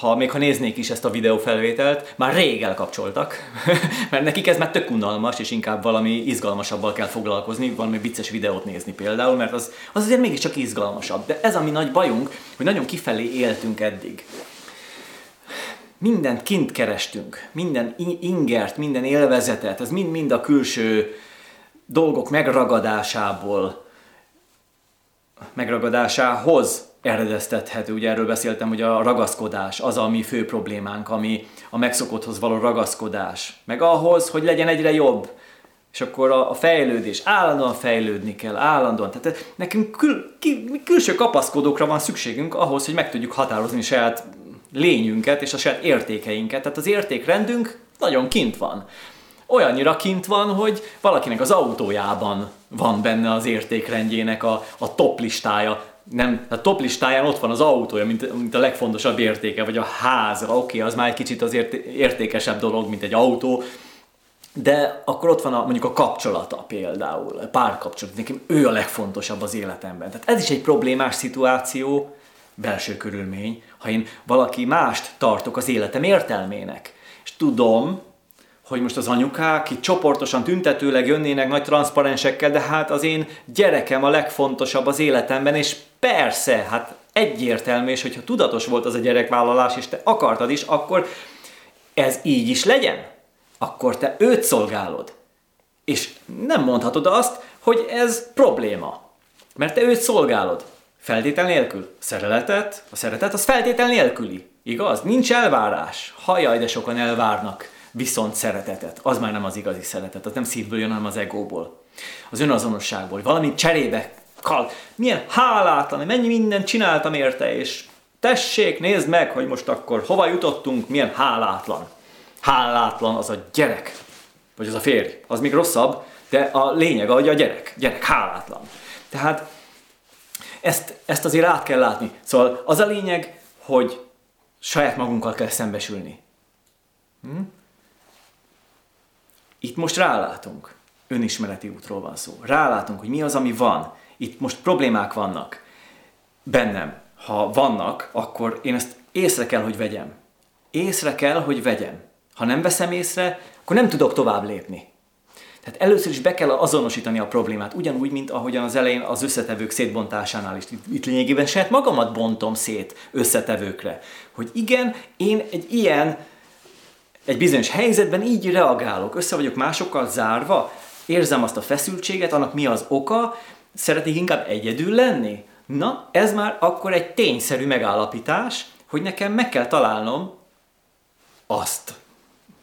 ha még ha néznék is ezt a videófelvételt, már rég elkapcsoltak, [laughs] mert nekik ez már tök unalmas, és inkább valami izgalmasabbal kell foglalkozni, valami vicces videót nézni például, mert az, az azért mégiscsak izgalmasabb. De ez a mi nagy bajunk, hogy nagyon kifelé éltünk eddig mindent kint kerestünk, minden ingert, minden élvezetet, ez mind-mind a külső dolgok megragadásából, megragadásához eredeztethető. Ugye erről beszéltem, hogy a ragaszkodás az a mi fő problémánk, ami a megszokotthoz való ragaszkodás. Meg ahhoz, hogy legyen egyre jobb. És akkor a, fejlődés, állandóan fejlődni kell, állandóan. Tehát nekünk kül, kül, külső kapaszkodókra van szükségünk ahhoz, hogy meg tudjuk határozni saját lényünket és a saját értékeinket. Tehát az értékrendünk nagyon kint van. Olyannyira kint van, hogy valakinek az autójában van benne az értékrendjének a, a top listája. Nem, a top listáján ott van az autója, mint, mint a legfontosabb értéke, vagy a házra. Oké, okay, az már egy kicsit azért értékesebb dolog, mint egy autó, de akkor ott van a, mondjuk a kapcsolata például, a párkapcsolat, nekem ő a legfontosabb az életemben. Tehát ez is egy problémás szituáció, belső körülmény, ha én valaki mást tartok az életem értelmének, és tudom, hogy most az anyukák itt csoportosan tüntetőleg jönnének nagy transzparensekkel, de hát az én gyerekem a legfontosabb az életemben, és persze, hát egyértelmű, és hogyha tudatos volt az a gyerekvállalás, és te akartad is, akkor ez így is legyen. Akkor te őt szolgálod. És nem mondhatod azt, hogy ez probléma. Mert te őt szolgálod. Feltétel nélkül. Szereletet, a szeretet az feltétel nélküli. Igaz? Nincs elvárás. Hajjaj, de sokan elvárnak viszont szeretetet. Az már nem az igazi szeretet, az nem szívből jön, hanem az egóból. Az önazonosságból. Valami cserébe kal. Milyen hálátlan, mennyi mindent csináltam érte, és tessék, nézd meg, hogy most akkor hova jutottunk, milyen hálátlan. Hálátlan az a gyerek, vagy az a férj. Az még rosszabb, de a lényeg, hogy a gyerek. Gyerek hálátlan. Tehát ezt, ezt azért át kell látni. Szóval az a lényeg, hogy saját magunkkal kell szembesülni. Hm? Itt most rálátunk. Önismereti útról van szó. Rálátunk, hogy mi az, ami van. Itt most problémák vannak bennem. Ha vannak, akkor én ezt észre kell, hogy vegyem. Észre kell, hogy vegyem. Ha nem veszem észre, akkor nem tudok tovább lépni. Tehát először is be kell azonosítani a problémát, ugyanúgy, mint ahogyan az elején az összetevők szétbontásánál is. Itt lényegében saját magamat bontom szét összetevőkre. Hogy igen, én egy ilyen, egy bizonyos helyzetben így reagálok, össze vagyok másokkal zárva, érzem azt a feszültséget, annak mi az oka, szeretnék inkább egyedül lenni? Na, ez már akkor egy tényszerű megállapítás, hogy nekem meg kell találnom azt,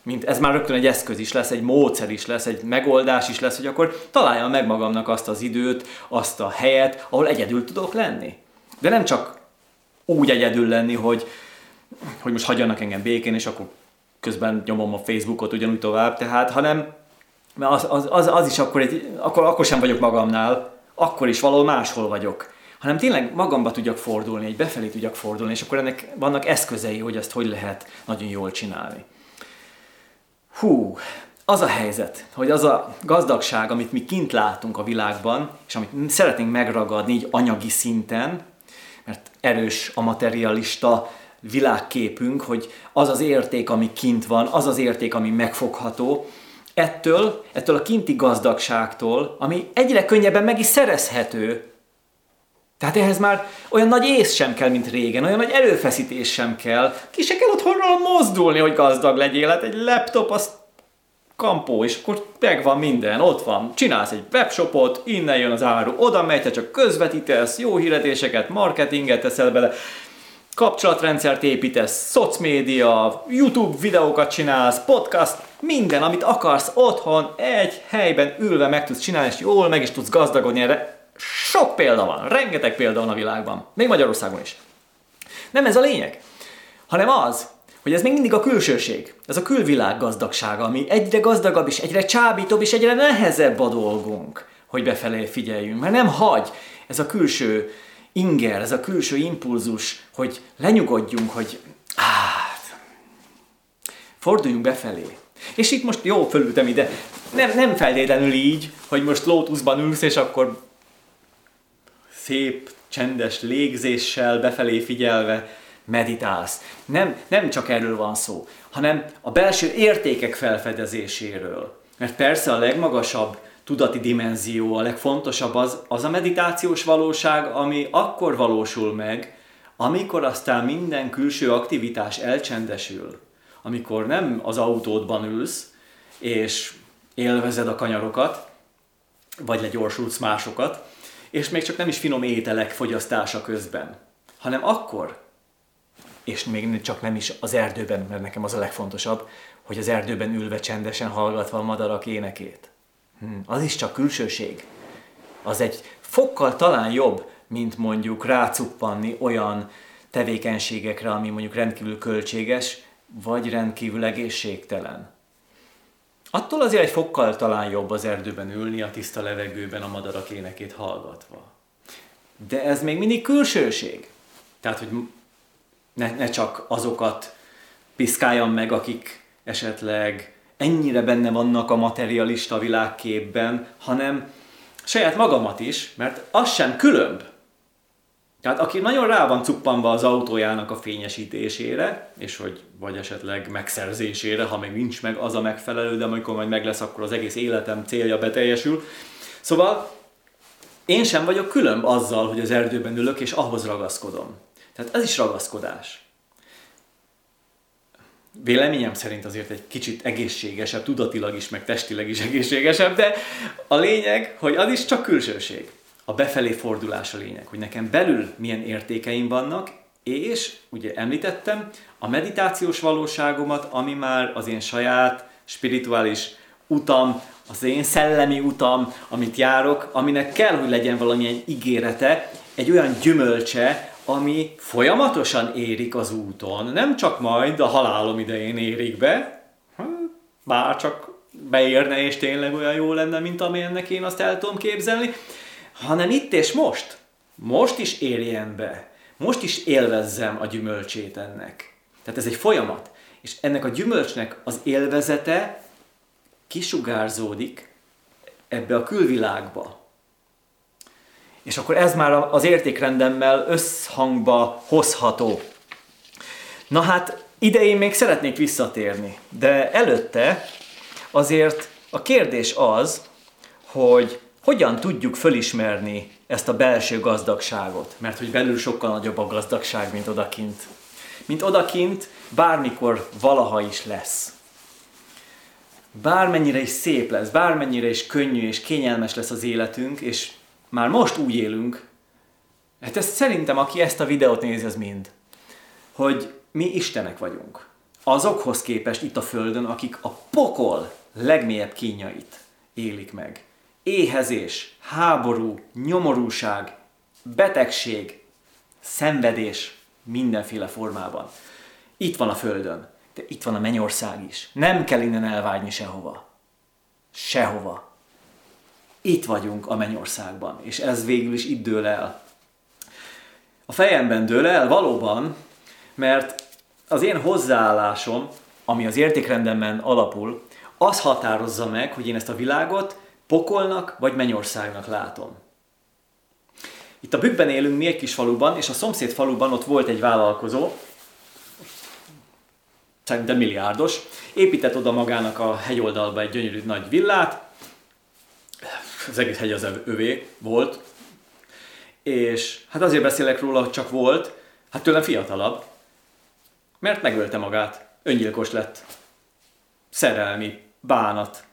mint ez már rögtön egy eszköz is lesz, egy módszer is lesz, egy megoldás is lesz, hogy akkor találjam meg magamnak azt az időt, azt a helyet, ahol egyedül tudok lenni. De nem csak úgy egyedül lenni, hogy, hogy most hagyjanak engem békén, és akkor közben nyomom a Facebookot ugyanúgy tovább, tehát, hanem mert az, az, az, az is akkor, egy, akkor, akkor sem vagyok magamnál, akkor is valahol máshol vagyok hanem tényleg magamba tudjak fordulni, egy befelé tudjak fordulni, és akkor ennek vannak eszközei, hogy ezt hogy lehet nagyon jól csinálni. Hú, az a helyzet, hogy az a gazdagság, amit mi kint látunk a világban, és amit szeretnénk megragadni így anyagi szinten, mert erős a materialista világképünk, hogy az az érték, ami kint van, az az érték, ami megfogható, ettől, ettől a kinti gazdagságtól, ami egyre könnyebben meg is szerezhető, tehát ehhez már olyan nagy ész sem kell, mint régen, olyan nagy erőfeszítés sem kell. Ki se kell otthonról mozdulni, hogy gazdag legyél. Hát egy laptop az kampó, és akkor megvan minden, ott van. Csinálsz egy webshopot, innen jön az áru, oda megy, te csak közvetítesz, jó hirdetéseket, marketinget teszel bele, kapcsolatrendszert építesz, szocmédia, YouTube videókat csinálsz, podcast, minden, amit akarsz otthon, egy helyben ülve meg tudsz csinálni, és jól meg is tudsz gazdagodni erre sok példa van, rengeteg példa van a világban, még Magyarországon is. Nem ez a lényeg, hanem az, hogy ez még mindig a külsőség, ez a külvilág gazdagsága, ami egyre gazdagabb és egyre csábítóbb és egyre nehezebb a dolgunk, hogy befelé figyeljünk, mert nem hagy ez a külső inger, ez a külső impulzus, hogy lenyugodjunk, hogy hát, forduljunk befelé. És itt most jó, fölültem ide. Nem, nem feltétlenül így, hogy most lótuszban ülsz, és akkor szép, csendes légzéssel befelé figyelve meditálsz. Nem, nem csak erről van szó, hanem a belső értékek felfedezéséről. Mert persze a legmagasabb tudati dimenzió, a legfontosabb az, az a meditációs valóság, ami akkor valósul meg, amikor aztán minden külső aktivitás elcsendesül. Amikor nem az autódban ülsz, és élvezed a kanyarokat, vagy legyorsulsz másokat, és még csak nem is finom ételek fogyasztása közben, hanem akkor, és még csak nem is az erdőben, mert nekem az a legfontosabb, hogy az erdőben ülve csendesen hallgatva a madarak énekét. Hmm, az is csak külsőség. Az egy fokkal talán jobb, mint mondjuk rácuppanni olyan tevékenységekre, ami mondjuk rendkívül költséges, vagy rendkívül egészségtelen. Attól azért egy fokkal talán jobb az erdőben ülni, a tiszta levegőben a madarak énekét hallgatva. De ez még mindig külsőség. Tehát, hogy ne, ne csak azokat piszkáljam meg, akik esetleg ennyire benne vannak a materialista világképben, hanem saját magamat is, mert az sem különb, tehát aki nagyon rá van cuppanva az autójának a fényesítésére, és hogy vagy esetleg megszerzésére, ha még nincs meg az a megfelelő, de amikor majd meg lesz, akkor az egész életem célja beteljesül. Szóval én sem vagyok különb azzal, hogy az erdőben ülök, és ahhoz ragaszkodom. Tehát ez is ragaszkodás. Véleményem szerint azért egy kicsit egészségesebb, tudatilag is, meg testileg is egészségesebb, de a lényeg, hogy az is csak külsőség a befelé fordulás a lényeg, hogy nekem belül milyen értékeim vannak, és ugye említettem, a meditációs valóságomat, ami már az én saját spirituális utam, az én szellemi utam, amit járok, aminek kell, hogy legyen valamilyen ígérete, egy olyan gyümölcse, ami folyamatosan érik az úton, nem csak majd a halálom idején érik be, bár csak beérne és tényleg olyan jó lenne, mint amilyennek én azt el tudom képzelni, hanem itt és most. Most is érjen be. Most is élvezzem a gyümölcsét ennek. Tehát ez egy folyamat. És ennek a gyümölcsnek az élvezete kisugárzódik ebbe a külvilágba. És akkor ez már az értékrendemmel összhangba hozható. Na hát, ide én még szeretnék visszatérni, de előtte azért a kérdés az, hogy hogyan tudjuk fölismerni ezt a belső gazdagságot? Mert hogy belül sokkal nagyobb a gazdagság, mint odakint. Mint odakint bármikor valaha is lesz. Bármennyire is szép lesz, bármennyire is könnyű és kényelmes lesz az életünk, és már most úgy élünk, hát ezt szerintem, aki ezt a videót nézi, az mind, hogy mi Istenek vagyunk. azokhoz képest itt a Földön, akik a pokol legmélyebb kínjait élik meg. Éhezés, háború, nyomorúság, betegség, szenvedés mindenféle formában. Itt van a Földön, de itt van a mennyország is. Nem kell innen elvágyni sehova. Sehova. Itt vagyunk a mennyországban, és ez végül is itt dől el. A fejemben dől el valóban, mert az én hozzáállásom, ami az értékrendemben alapul, az határozza meg, hogy én ezt a világot pokolnak vagy mennyországnak látom. Itt a Bükkben élünk mi egy kis faluban, és a szomszéd faluban ott volt egy vállalkozó, szerintem milliárdos, épített oda magának a hegyoldalba egy gyönyörű nagy villát, az egész hegy az övé volt, és hát azért beszélek róla, hogy csak volt, hát tőlem fiatalabb, mert megölte magát, öngyilkos lett, szerelmi, bánat.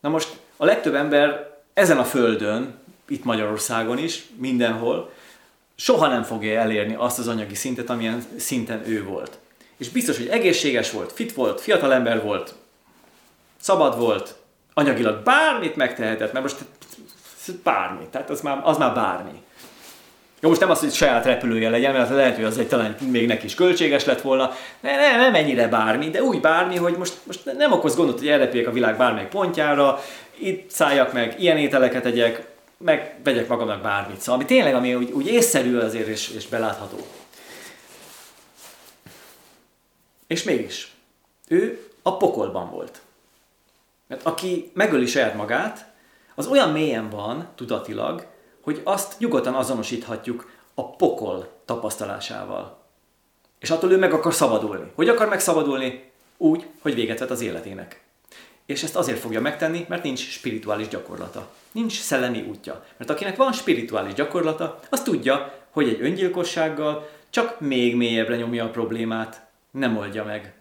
Na most a legtöbb ember ezen a földön, itt Magyarországon is, mindenhol, soha nem fogja elérni azt az anyagi szintet, amilyen szinten ő volt. És biztos, hogy egészséges volt, fit volt, fiatal ember volt, szabad volt, anyagilag bármit megtehetett, mert most bármi, tehát az már, az már bármi. Jó, most nem az, hogy saját repülője legyen, mert lehet, hogy az egy talán még neki is költséges lett volna. Ne, ne, nem ennyire bármi, de úgy bármi, hogy most, most nem okoz gondot, hogy elrepüljek a világ bármelyik pontjára, itt szálljak meg, ilyen ételeket egyek, meg vegyek magamnak bármit. Szóval ami tényleg, ami úgy, úgy észszerű azért és, és belátható. És mégis, ő a pokolban volt. Mert aki megöli saját magát, az olyan mélyen van tudatilag, hogy azt nyugodtan azonosíthatjuk a pokol tapasztalásával. És attól ő meg akar szabadulni. Hogy akar megszabadulni? Úgy, hogy véget vet az életének. És ezt azért fogja megtenni, mert nincs spirituális gyakorlata. Nincs szellemi útja. Mert akinek van spirituális gyakorlata, az tudja, hogy egy öngyilkossággal csak még mélyebbre nyomja a problémát, nem oldja meg.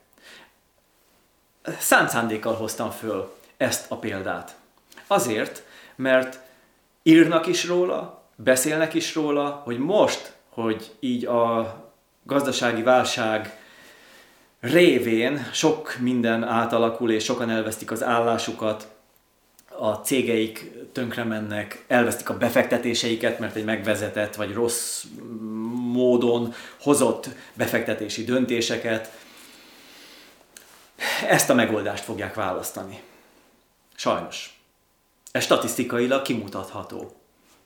Szánt szándékkal hoztam föl ezt a példát. Azért, mert írnak is róla, beszélnek is róla, hogy most, hogy így a gazdasági válság révén sok minden átalakul, és sokan elvesztik az állásukat, a cégeik tönkre mennek, elvesztik a befektetéseiket, mert egy megvezetett vagy rossz módon hozott befektetési döntéseket. Ezt a megoldást fogják választani. Sajnos. Ez statisztikailag kimutatható.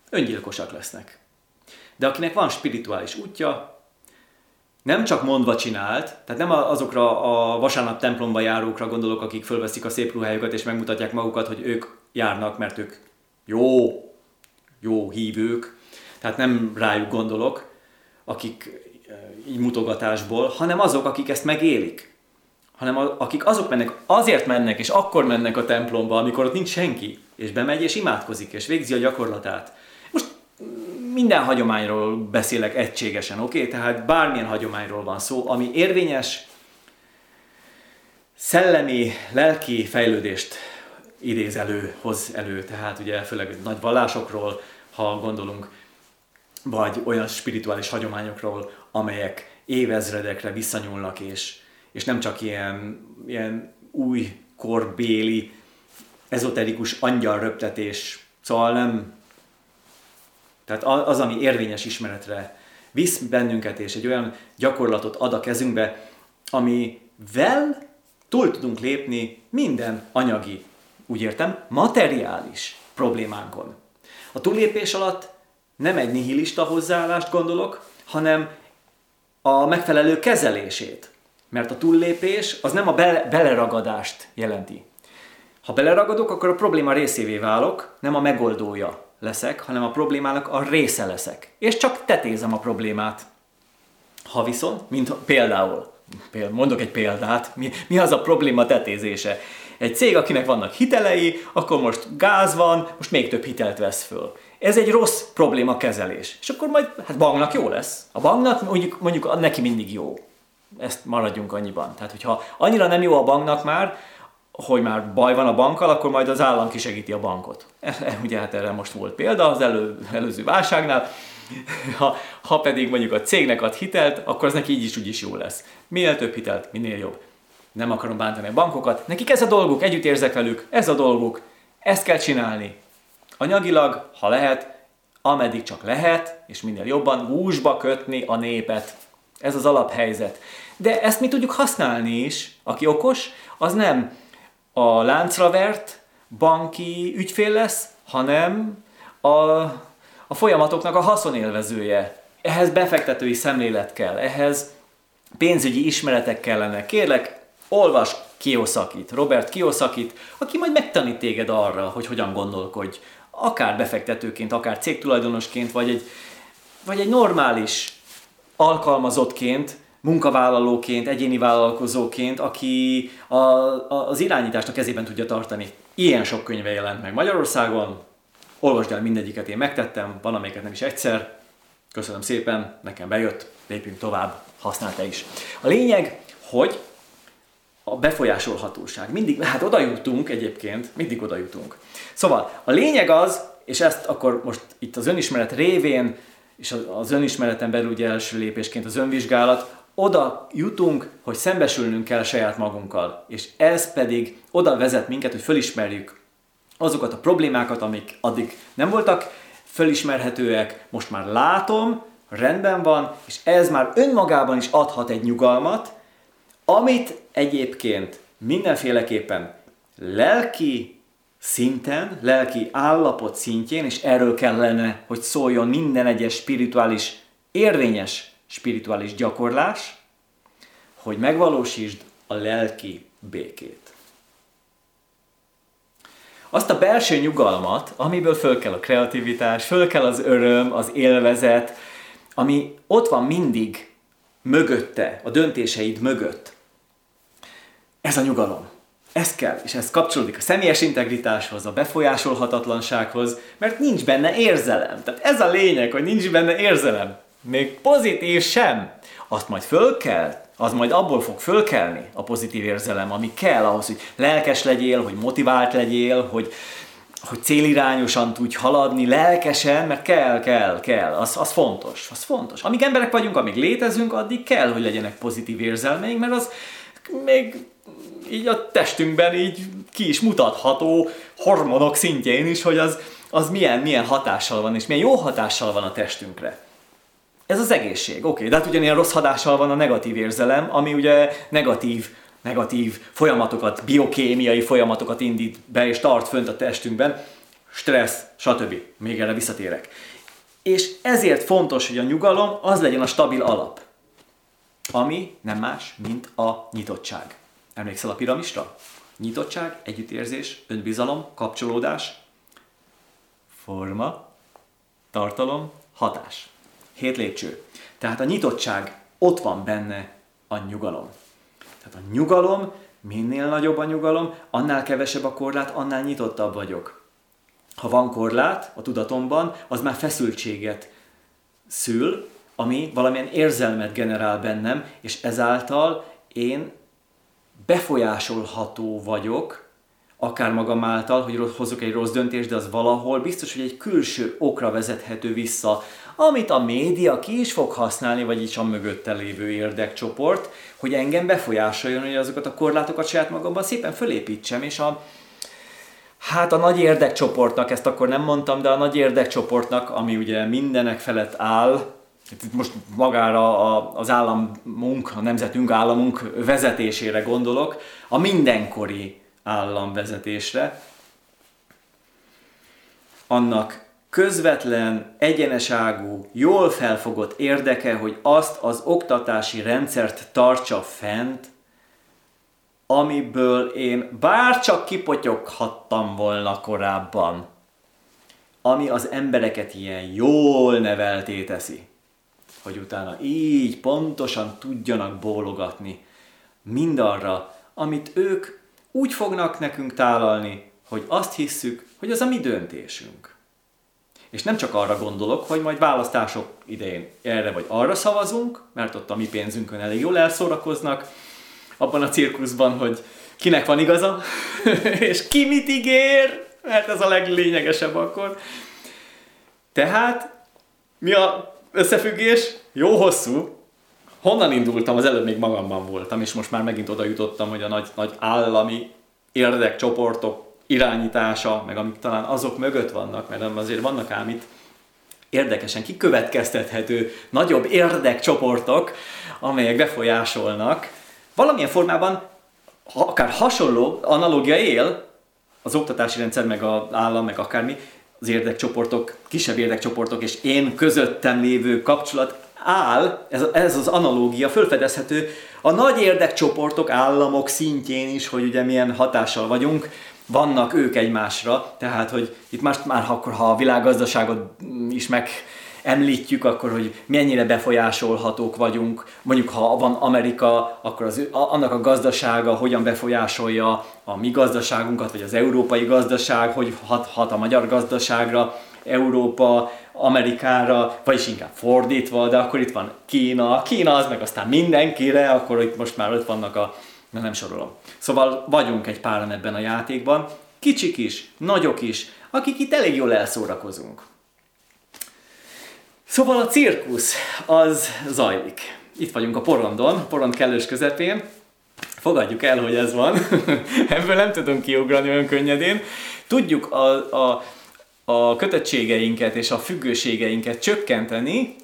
Öngyilkosak lesznek. De akinek van spirituális útja, nem csak mondva csinált, tehát nem azokra a vasárnap templomba járókra gondolok, akik fölveszik a szép ruhájukat és megmutatják magukat, hogy ők járnak, mert ők jó, jó hívők, tehát nem rájuk gondolok, akik eh, így mutogatásból, hanem azok, akik ezt megélik hanem akik azok mennek, azért mennek, és akkor mennek a templomba, amikor ott nincs senki, és bemegy, és imádkozik, és végzi a gyakorlatát. Minden hagyományról beszélek egységesen, oké? Okay? Tehát bármilyen hagyományról van szó, ami érvényes, szellemi, lelki fejlődést idéz elő, hoz elő, tehát ugye főleg nagy vallásokról, ha gondolunk, vagy olyan spirituális hagyományokról, amelyek évezredekre visszanyúlnak, és, és nem csak ilyen, ilyen új korbéli, ezoterikus angyalröptetés, szóval nem, tehát az, ami érvényes ismeretre visz bennünket, és egy olyan gyakorlatot ad a kezünkbe, amivel túl tudunk lépni minden anyagi, úgy értem, materiális problémánkon. A túllépés alatt nem egy nihilista hozzáállást gondolok, hanem a megfelelő kezelését mert a túllépés az nem a bele, beleragadást jelenti. Ha beleragadok, akkor a probléma részévé válok, nem a megoldója leszek, hanem a problémának a része leszek. És csak tetézem a problémát. Ha viszont, mint például, mondok egy példát, mi, mi az a probléma tetézése? Egy cég, akinek vannak hitelei, akkor most gáz van, most még több hitelt vesz föl. Ez egy rossz probléma kezelés. És akkor majd, hát banknak jó lesz. A banknak mondjuk, mondjuk neki mindig jó ezt maradjunk annyiban. Tehát, hogyha annyira nem jó a banknak már, hogy már baj van a bankkal, akkor majd az állam kisegíti a bankot. E, e, ugye hát erre most volt példa az elő, előző válságnál, Ha, ha pedig mondjuk a cégnek ad hitelt, akkor az neki így is úgy is jó lesz. Minél több hitelt, minél jobb. Nem akarom bántani a bankokat, nekik ez a dolguk, együtt érzek velük, ez a dolguk, ezt kell csinálni. Anyagilag, ha lehet, ameddig csak lehet, és minél jobban húsba kötni a népet. Ez az alaphelyzet. De ezt mi tudjuk használni is. Aki okos, az nem a láncra vert banki ügyfél lesz, hanem a, a folyamatoknak a haszonélvezője. Ehhez befektetői szemlélet kell, ehhez pénzügyi ismeretek kellene. Kérlek, olvas Kiyosakit, Robert Kiyosakit, aki majd megtanít téged arra, hogy hogyan gondolkodj, akár befektetőként, akár cégtulajdonosként, vagy egy, vagy egy normális alkalmazottként, munkavállalóként, egyéni vállalkozóként, aki a, a, az irányítást a kezében tudja tartani. Ilyen sok könyve jelent meg Magyarországon, olvasd el mindegyiket, én megtettem, van amelyiket nem is egyszer. Köszönöm szépen, nekem bejött, lépjünk tovább, használta is. A lényeg, hogy a befolyásolhatóság. Mindig, hát oda jutunk egyébként, mindig oda jutunk. Szóval a lényeg az, és ezt akkor most itt az önismeret révén, és az önismereten belül ugye első lépésként az önvizsgálat, oda jutunk, hogy szembesülnünk kell saját magunkkal. És ez pedig oda vezet minket, hogy fölismerjük azokat a problémákat, amik addig nem voltak fölismerhetőek, most már látom, rendben van, és ez már önmagában is adhat egy nyugalmat, amit egyébként mindenféleképpen lelki szinten, lelki állapot szintjén, és erről kellene, hogy szóljon minden egyes spirituális, érvényes spirituális gyakorlás, hogy megvalósítsd a lelki békét. Azt a belső nyugalmat, amiből föl kell a kreativitás, föl kell az öröm, az élvezet, ami ott van mindig mögötte, a döntéseid mögött. Ez a nyugalom. Ez kell, és ez kapcsolódik a személyes integritáshoz, a befolyásolhatatlansághoz, mert nincs benne érzelem. Tehát ez a lényeg, hogy nincs benne érzelem. Még pozitív sem. Azt majd föl kell, az majd abból fog fölkelni a pozitív érzelem, ami kell ahhoz, hogy lelkes legyél, hogy motivált legyél, hogy, hogy célirányosan tudj haladni, lelkesen, mert kell, kell, kell, az, az fontos, az fontos. Amíg emberek vagyunk, amíg létezünk, addig kell, hogy legyenek pozitív érzelmeink, mert az még így a testünkben így ki is mutatható hormonok szintjén is, hogy az, az milyen, milyen hatással van, és milyen jó hatással van a testünkre. Ez az egészség, oké, okay, de hát ugyanilyen rossz hatással van a negatív érzelem, ami ugye negatív, negatív folyamatokat, biokémiai folyamatokat indít be és tart fönt a testünkben, stressz, stb. Még erre visszatérek. És ezért fontos, hogy a nyugalom az legyen a stabil alap, ami nem más, mint a nyitottság. Emlékszel a piramisra? Nyitottság, együttérzés, önbizalom, kapcsolódás, forma, tartalom, hatás. Hét lépcső. Tehát a nyitottság, ott van benne a nyugalom. Tehát a nyugalom, minél nagyobb a nyugalom, annál kevesebb a korlát, annál nyitottabb vagyok. Ha van korlát a tudatomban, az már feszültséget szül, ami valamilyen érzelmet generál bennem, és ezáltal én befolyásolható vagyok, akár magam által, hogy hozok egy rossz döntést, de az valahol biztos, hogy egy külső okra vezethető vissza, amit a média ki is fog használni, vagy is a mögötte lévő érdekcsoport, hogy engem befolyásoljon, hogy azokat a korlátokat saját magamban szépen fölépítsem, és a, Hát a nagy érdekcsoportnak, ezt akkor nem mondtam, de a nagy érdekcsoportnak, ami ugye mindenek felett áll, itt most magára az államunk, a nemzetünk államunk vezetésére gondolok, a mindenkori államvezetésre, annak közvetlen, egyeneságú, jól felfogott érdeke, hogy azt az oktatási rendszert tartsa fent, amiből én bárcsak kipotyoghattam volna korábban, ami az embereket ilyen jól nevelté teszi hogy utána így pontosan tudjanak bólogatni mindarra, amit ők úgy fognak nekünk tálalni, hogy azt hisszük, hogy az a mi döntésünk. És nem csak arra gondolok, hogy majd választások idején erre vagy arra szavazunk, mert ott a mi pénzünkön elég jól elszórakoznak, abban a cirkuszban, hogy kinek van igaza, [laughs] és ki mit ígér, mert ez a leglényegesebb akkor. Tehát Mi a összefüggés? Jó hosszú. Honnan indultam? Az előbb még magamban voltam, és most már megint oda jutottam, hogy a nagy, nagy állami érdekcsoportok irányítása, meg amik talán azok mögött vannak, mert azért vannak ám itt érdekesen kikövetkeztethető nagyobb érdekcsoportok, amelyek befolyásolnak. Valamilyen formában, ha akár hasonló analógia él, az oktatási rendszer, meg az állam, meg akármi, az érdekcsoportok, kisebb érdekcsoportok és én közöttem lévő kapcsolat áll, ez, ez az analógia fölfedezhető a nagy érdekcsoportok, államok szintjén is, hogy ugye milyen hatással vagyunk, vannak ők egymásra, tehát hogy itt már, már akkor, ha a világgazdaságot is meg említjük, akkor hogy mennyire befolyásolhatók vagyunk. Mondjuk, ha van Amerika, akkor az, annak a gazdasága hogyan befolyásolja a mi gazdaságunkat, vagy az európai gazdaság, hogy hat, hat a magyar gazdaságra, Európa, Amerikára, vagyis inkább fordítva, de akkor itt van Kína, Kína az meg aztán mindenkire, akkor itt most már ott vannak a, nem sorolom. Szóval vagyunk egy páran ebben a játékban, kicsik is, nagyok is, akik itt elég jól elszórakozunk. Szóval a cirkusz az zajlik. Itt vagyunk a porondon, porond kellős közepén. Fogadjuk el, hogy ez van. [laughs] Ebből nem tudunk kiugrani olyan könnyedén. Tudjuk a, a, a kötöttségeinket és a függőségeinket csökkenteni.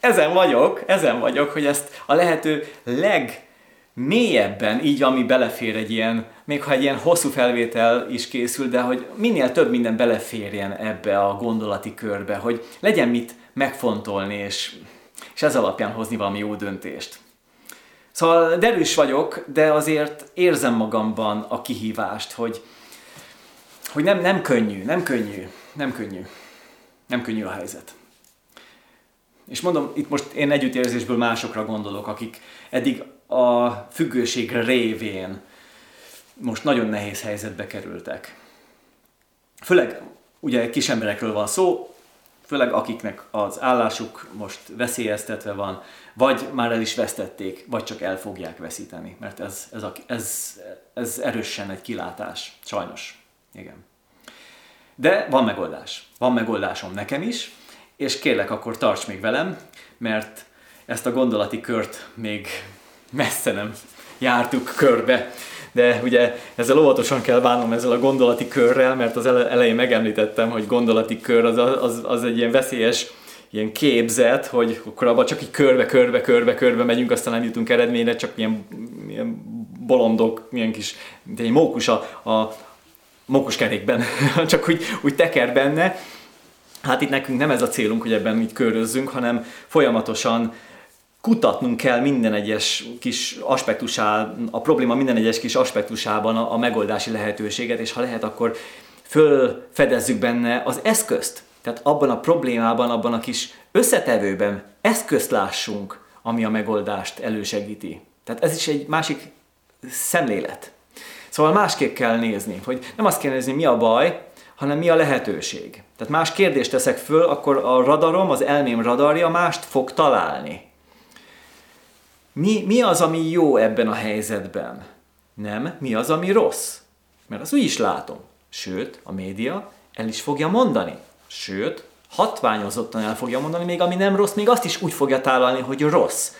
Ezen vagyok, ezen vagyok, hogy ezt a lehető leg mélyebben, így ami belefér egy ilyen, még ha egy ilyen hosszú felvétel is készül, de hogy minél több minden beleférjen ebbe a gondolati körbe, hogy legyen mit megfontolni, és, és ez alapján hozni valami jó döntést. Szóval derűs vagyok, de azért érzem magamban a kihívást, hogy, hogy nem, nem könnyű, nem könnyű, nem könnyű, nem könnyű a helyzet. És mondom, itt most én együttérzésből másokra gondolok, akik eddig a függőség révén most nagyon nehéz helyzetbe kerültek. Főleg ugye kis emberekről van szó, főleg akiknek az állásuk most veszélyeztetve van, vagy már el is vesztették, vagy csak el fogják veszíteni, mert ez, ez, a, ez, ez erősen egy kilátás, sajnos. Igen. De van megoldás. Van megoldásom nekem is, és kérlek akkor tarts még velem, mert ezt a gondolati kört még messze nem jártuk körbe. De ugye ezzel óvatosan kell bánnom ezzel a gondolati körrel, mert az elején megemlítettem, hogy gondolati kör az, az, az egy ilyen veszélyes ilyen képzet, hogy akkor abban csak így körbe, körbe, körbe, körbe megyünk, aztán nem jutunk eredményre, csak ilyen, ilyen bolondok, milyen kis, mint egy mókus a, a mókuskerékben, [laughs] csak úgy, úgy teker benne. Hát itt nekünk nem ez a célunk, hogy ebben így körözzünk, hanem folyamatosan kutatnunk kell minden egyes kis aspektusában, a probléma minden egyes kis aspektusában a, a megoldási lehetőséget, és ha lehet, akkor fölfedezzük benne az eszközt. Tehát abban a problémában, abban a kis összetevőben eszközt lássunk, ami a megoldást elősegíti. Tehát ez is egy másik szemlélet. Szóval másképp kell nézni, hogy nem azt kell nézni, mi a baj, hanem mi a lehetőség. Tehát más kérdést teszek föl, akkor a radarom, az elmém radarja mást fog találni. Mi, mi az, ami jó ebben a helyzetben? Nem, mi az, ami rossz? Mert azt úgy is látom. Sőt, a média el is fogja mondani. Sőt, hatványozottan el fogja mondani, még ami nem rossz, még azt is úgy fogja tálalni, hogy rossz.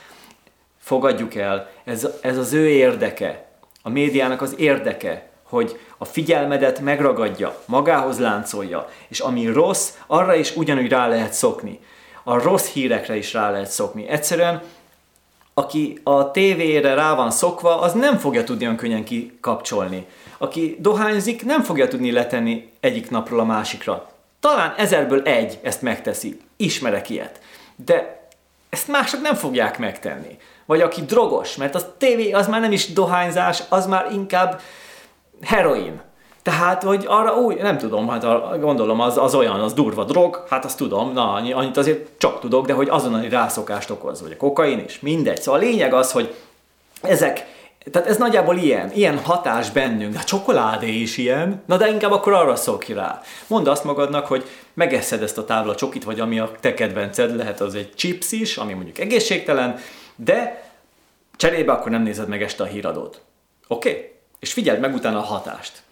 Fogadjuk el, ez, ez az ő érdeke, a médiának az érdeke, hogy a figyelmedet megragadja, magához láncolja, és ami rossz, arra is ugyanúgy rá lehet szokni. A rossz hírekre is rá lehet szokni. Egyszerűen aki a tévére rá van szokva, az nem fogja tudni olyan könnyen kikapcsolni. Aki dohányzik, nem fogja tudni letenni egyik napról a másikra. Talán ezerből egy ezt megteszi. Ismerek ilyet. De ezt mások nem fogják megtenni. Vagy aki drogos, mert a tévé az már nem is dohányzás, az már inkább heroin. Tehát, hogy arra úgy, nem tudom, hát gondolom az, az olyan, az durva drog, hát azt tudom, na, annyit azért csak tudok, de hogy azonnali rászokást okoz, vagy a kokain is, mindegy. Szóval a lényeg az, hogy ezek, tehát ez nagyjából ilyen, ilyen hatás bennünk, a csokoládé is ilyen, na de inkább akkor arra szokj rá. Mondd azt magadnak, hogy megeszed ezt a tábla csokit, vagy ami a te kedvenced, lehet az egy chips is, ami mondjuk egészségtelen, de cserébe akkor nem nézed meg este a híradót. Oké? Okay? És figyeld meg utána a hatást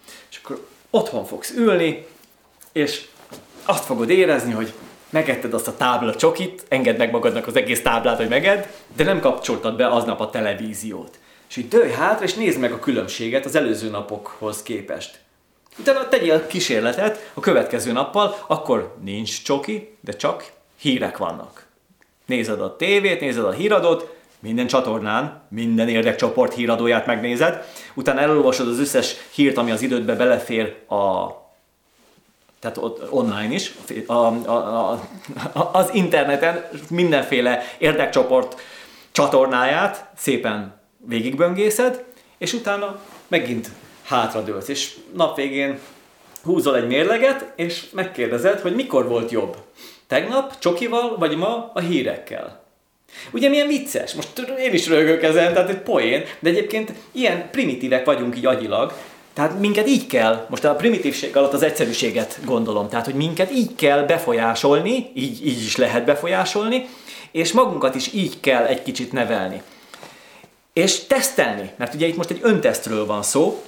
otthon fogsz ülni, és azt fogod érezni, hogy megetted azt a tábla csokit, engedd meg magadnak az egész táblát, hogy megedd, de nem kapcsoltad be aznap a televíziót. És így dőj hátra, és nézd meg a különbséget az előző napokhoz képest. Utána tegyél kísérletet a következő nappal, akkor nincs csoki, de csak hírek vannak. Nézed a tévét, nézed a híradót, minden csatornán, minden érdekcsoport híradóját megnézed, utána elolvasod az összes hírt, ami az idődbe belefér a tehát ott online is, a, a, a, az interneten mindenféle érdekcsoport csatornáját szépen végigböngészed, és utána megint hátradőlsz, és nap végén húzol egy mérleget, és megkérdezed, hogy mikor volt jobb. Tegnap csokival, vagy ma a hírekkel. Ugye milyen vicces? Most én is rögök ezen, tehát egy poén, de egyébként ilyen primitívek vagyunk így agyilag, tehát minket így kell, most a primitívség alatt az egyszerűséget gondolom, tehát hogy minket így kell befolyásolni, így, így is lehet befolyásolni, és magunkat is így kell egy kicsit nevelni. És tesztelni, mert ugye itt most egy öntesztről van szó,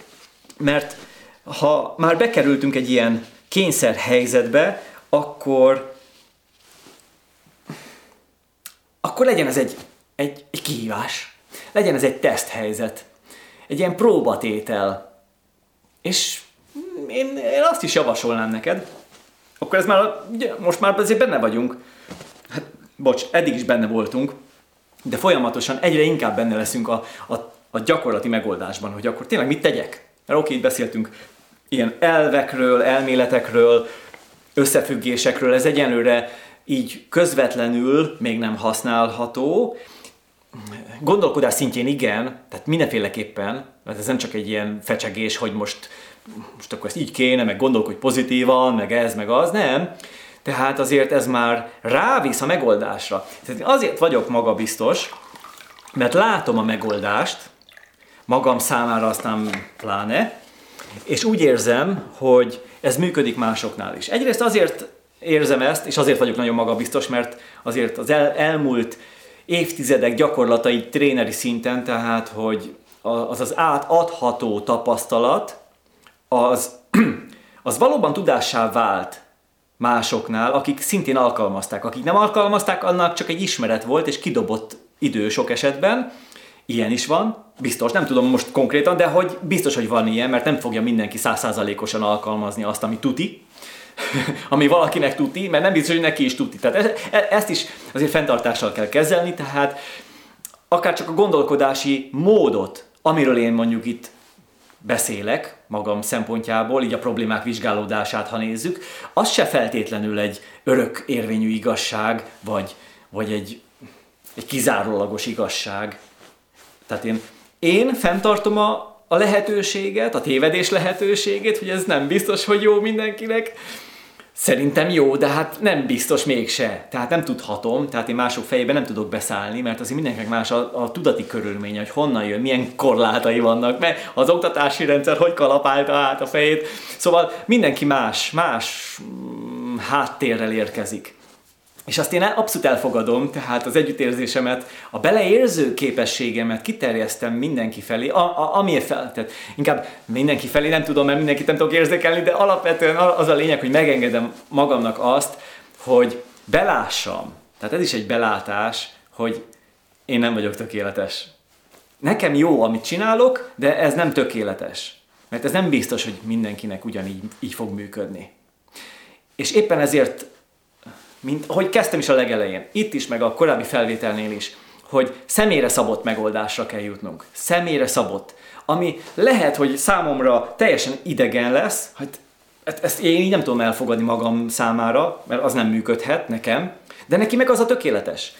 mert ha már bekerültünk egy ilyen kényszer helyzetbe, akkor akkor legyen ez egy, egy, egy kihívás. Legyen ez egy teszthelyzet. Egy ilyen próbatétel. És én, én azt is javasolnám neked, akkor ez már, ugye, most már azért benne vagyunk. Hát, bocs, eddig is benne voltunk, de folyamatosan egyre inkább benne leszünk a, a, a gyakorlati megoldásban, hogy akkor tényleg mit tegyek? Mert oké, itt beszéltünk ilyen elvekről, elméletekről, összefüggésekről, ez egyenlőre így közvetlenül még nem használható. Gondolkodás szintjén igen, tehát mindenféleképpen, mert ez nem csak egy ilyen fecsegés, hogy most, most akkor ezt így kéne, meg gondolkodj pozitívan, meg ez, meg az, nem. Tehát azért ez már rávisz a megoldásra. Tehát azért vagyok magabiztos, mert látom a megoldást, magam számára aztán pláne, és úgy érzem, hogy ez működik másoknál is. Egyrészt azért érzem ezt, és azért vagyok nagyon magabiztos, mert azért az el, elmúlt évtizedek gyakorlatai tréneri szinten, tehát hogy az az átadható tapasztalat, az, [clears throat] az valóban tudássá vált másoknál, akik szintén alkalmazták. Akik nem alkalmazták, annak csak egy ismeret volt, és kidobott idő sok esetben. Ilyen is van, biztos, nem tudom most konkrétan, de hogy biztos, hogy van ilyen, mert nem fogja mindenki százszázalékosan alkalmazni azt, ami tuti, [laughs] ami valakinek tuti, mert nem biztos, hogy neki is tuti. Tehát e, e, ezt is azért fenntartással kell kezelni, tehát akár csak a gondolkodási módot, amiről én mondjuk itt beszélek magam szempontjából, így a problémák vizsgálódását, ha nézzük, az se feltétlenül egy örök érvényű igazság, vagy, vagy egy, egy kizárólagos igazság. Tehát én, én fenntartom a, a lehetőséget, a tévedés lehetőségét, hogy ez nem biztos, hogy jó mindenkinek, Szerintem jó, de hát nem biztos mégse. Tehát nem tudhatom, tehát én mások fejében nem tudok beszállni, mert azért mindenkinek más a, a tudati körülménye, hogy honnan jön, milyen korlátai vannak, mert az oktatási rendszer hogy kalapálta át a fejét. Szóval mindenki más, más mm, háttérrel érkezik. És azt én abszolút elfogadom, tehát az együttérzésemet, a beleérző képességemet kiterjesztem mindenki felé, a, a, amiért fel, tehát inkább mindenki felé nem tudom, mert mindenkit nem tudok érzékelni, de alapvetően az a lényeg, hogy megengedem magamnak azt, hogy belássam, tehát ez is egy belátás, hogy én nem vagyok tökéletes. Nekem jó, amit csinálok, de ez nem tökéletes. Mert ez nem biztos, hogy mindenkinek ugyanígy így fog működni. És éppen ezért mint ahogy kezdtem is a legelején, itt is, meg a korábbi felvételnél is, hogy személyre szabott megoldásra kell jutnunk. Személyre szabott. Ami lehet, hogy számomra teljesen idegen lesz, hogy ezt én így nem tudom elfogadni magam számára, mert az nem működhet nekem, de neki meg az a tökéletes.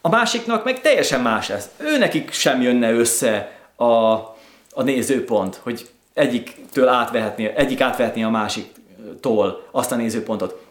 A másiknak meg teljesen más ez. Ő nekik sem jönne össze a, a nézőpont, hogy egyiktől átvehetni, egyik átvehetni a másiktól azt a nézőpontot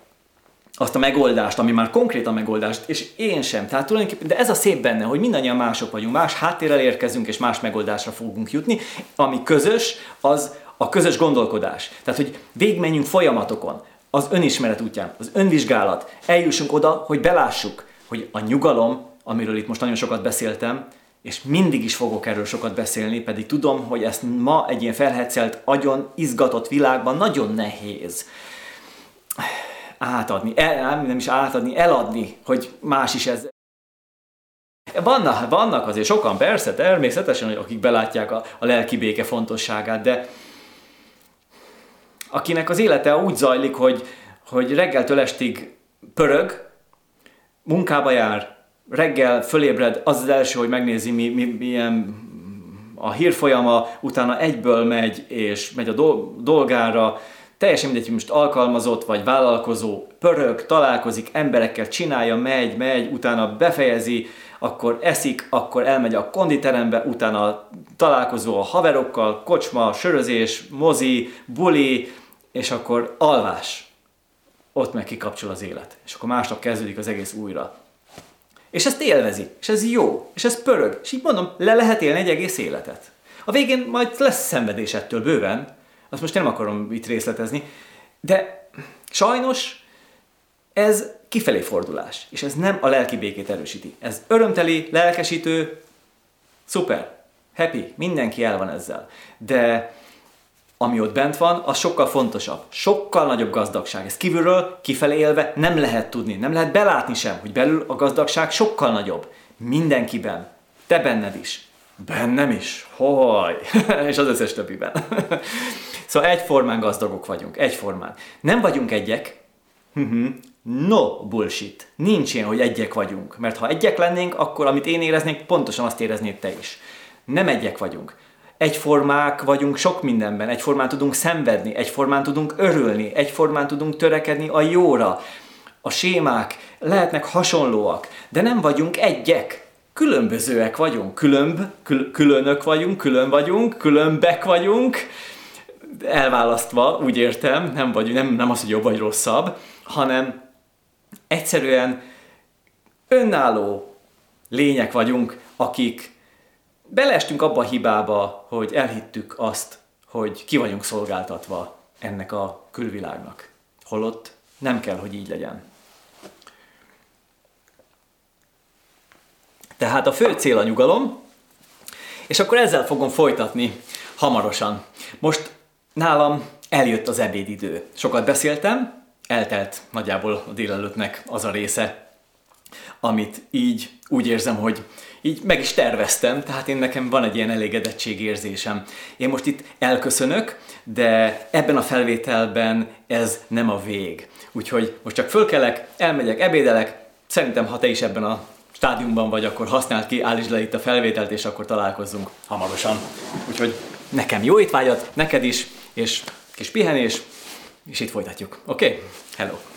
azt a megoldást, ami már konkrét a megoldást, és én sem. Tehát tulajdonképpen, de ez a szép benne, hogy mindannyian mások vagyunk, más háttérrel érkezünk, és más megoldásra fogunk jutni. Ami közös, az a közös gondolkodás. Tehát, hogy végigmenjünk folyamatokon, az önismeret útján, az önvizsgálat, eljussunk oda, hogy belássuk, hogy a nyugalom, amiről itt most nagyon sokat beszéltem, és mindig is fogok erről sokat beszélni, pedig tudom, hogy ezt ma egy ilyen felhetszelt, agyon izgatott világban nagyon nehéz átadni, el, nem is átadni, eladni, hogy más is ez. Vannak, vannak azért sokan, persze, természetesen, akik belátják a, a lelki béke fontosságát, de akinek az élete úgy zajlik, hogy, hogy reggeltől estig pörög, munkába jár, reggel fölébred, az az első, hogy megnézi, mi, mi, milyen a hírfolyama, utána egyből megy, és megy a dolgára, teljesen mindegy, hogy most alkalmazott vagy vállalkozó, pörög, találkozik emberekkel, csinálja, megy, megy, utána befejezi, akkor eszik, akkor elmegy a konditerembe, utána találkozó a haverokkal, kocsma, sörözés, mozi, buli, és akkor alvás. Ott meg kikapcsol az élet. És akkor másnap kezdődik az egész újra. És ezt élvezi, és ez jó, és ez pörög. És így mondom, le lehet élni egy egész életet. A végén majd lesz szenvedés ettől bőven, azt most nem akarom itt részletezni, de sajnos ez kifelé fordulás, és ez nem a lelki békét erősíti. Ez örömteli, lelkesítő, szuper, happy, mindenki el van ezzel. De ami ott bent van, az sokkal fontosabb, sokkal nagyobb gazdagság. Ez kívülről, kifelé élve nem lehet tudni, nem lehet belátni sem, hogy belül a gazdagság sokkal nagyobb. Mindenkiben, te benned is. Bennem is. Hoj! [laughs] és az összes többiben. [laughs] szóval egyformán gazdagok vagyunk. Egyformán. Nem vagyunk egyek. Mhm. no bullshit. Nincs ilyen, hogy egyek vagyunk. Mert ha egyek lennénk, akkor amit én éreznék, pontosan azt éreznéd te is. Nem egyek vagyunk egyformák vagyunk sok mindenben, egyformán tudunk szenvedni, egyformán tudunk örülni, egyformán tudunk törekedni a jóra. A sémák lehetnek hasonlóak, de nem vagyunk egyek. Különbözőek vagyunk, különb, kül- különök vagyunk, külön vagyunk, különbek vagyunk, elválasztva, úgy értem, nem, vagy, nem, nem az, hogy jobb vagy rosszabb, hanem egyszerűen önálló lények vagyunk, akik beleestünk abba a hibába, hogy elhittük azt, hogy ki vagyunk szolgáltatva ennek a külvilágnak. Holott nem kell, hogy így legyen. Tehát a fő cél a nyugalom, és akkor ezzel fogom folytatni hamarosan. Most nálam eljött az ebédidő. Sokat beszéltem, eltelt nagyjából a délelőttnek az a része, amit így úgy érzem, hogy így meg is terveztem, tehát én nekem van egy ilyen elégedettségérzésem. Én most itt elköszönök, de ebben a felvételben ez nem a vég. Úgyhogy most csak fölkelek, elmegyek, ebédelek, szerintem ha te is ebben a stádiumban vagy, akkor használd ki, állítsd le itt a felvételt, és akkor találkozzunk hamarosan. Úgyhogy nekem jó étvágyat, neked is, és kis pihenés, és itt folytatjuk. Oké? Okay? Hello!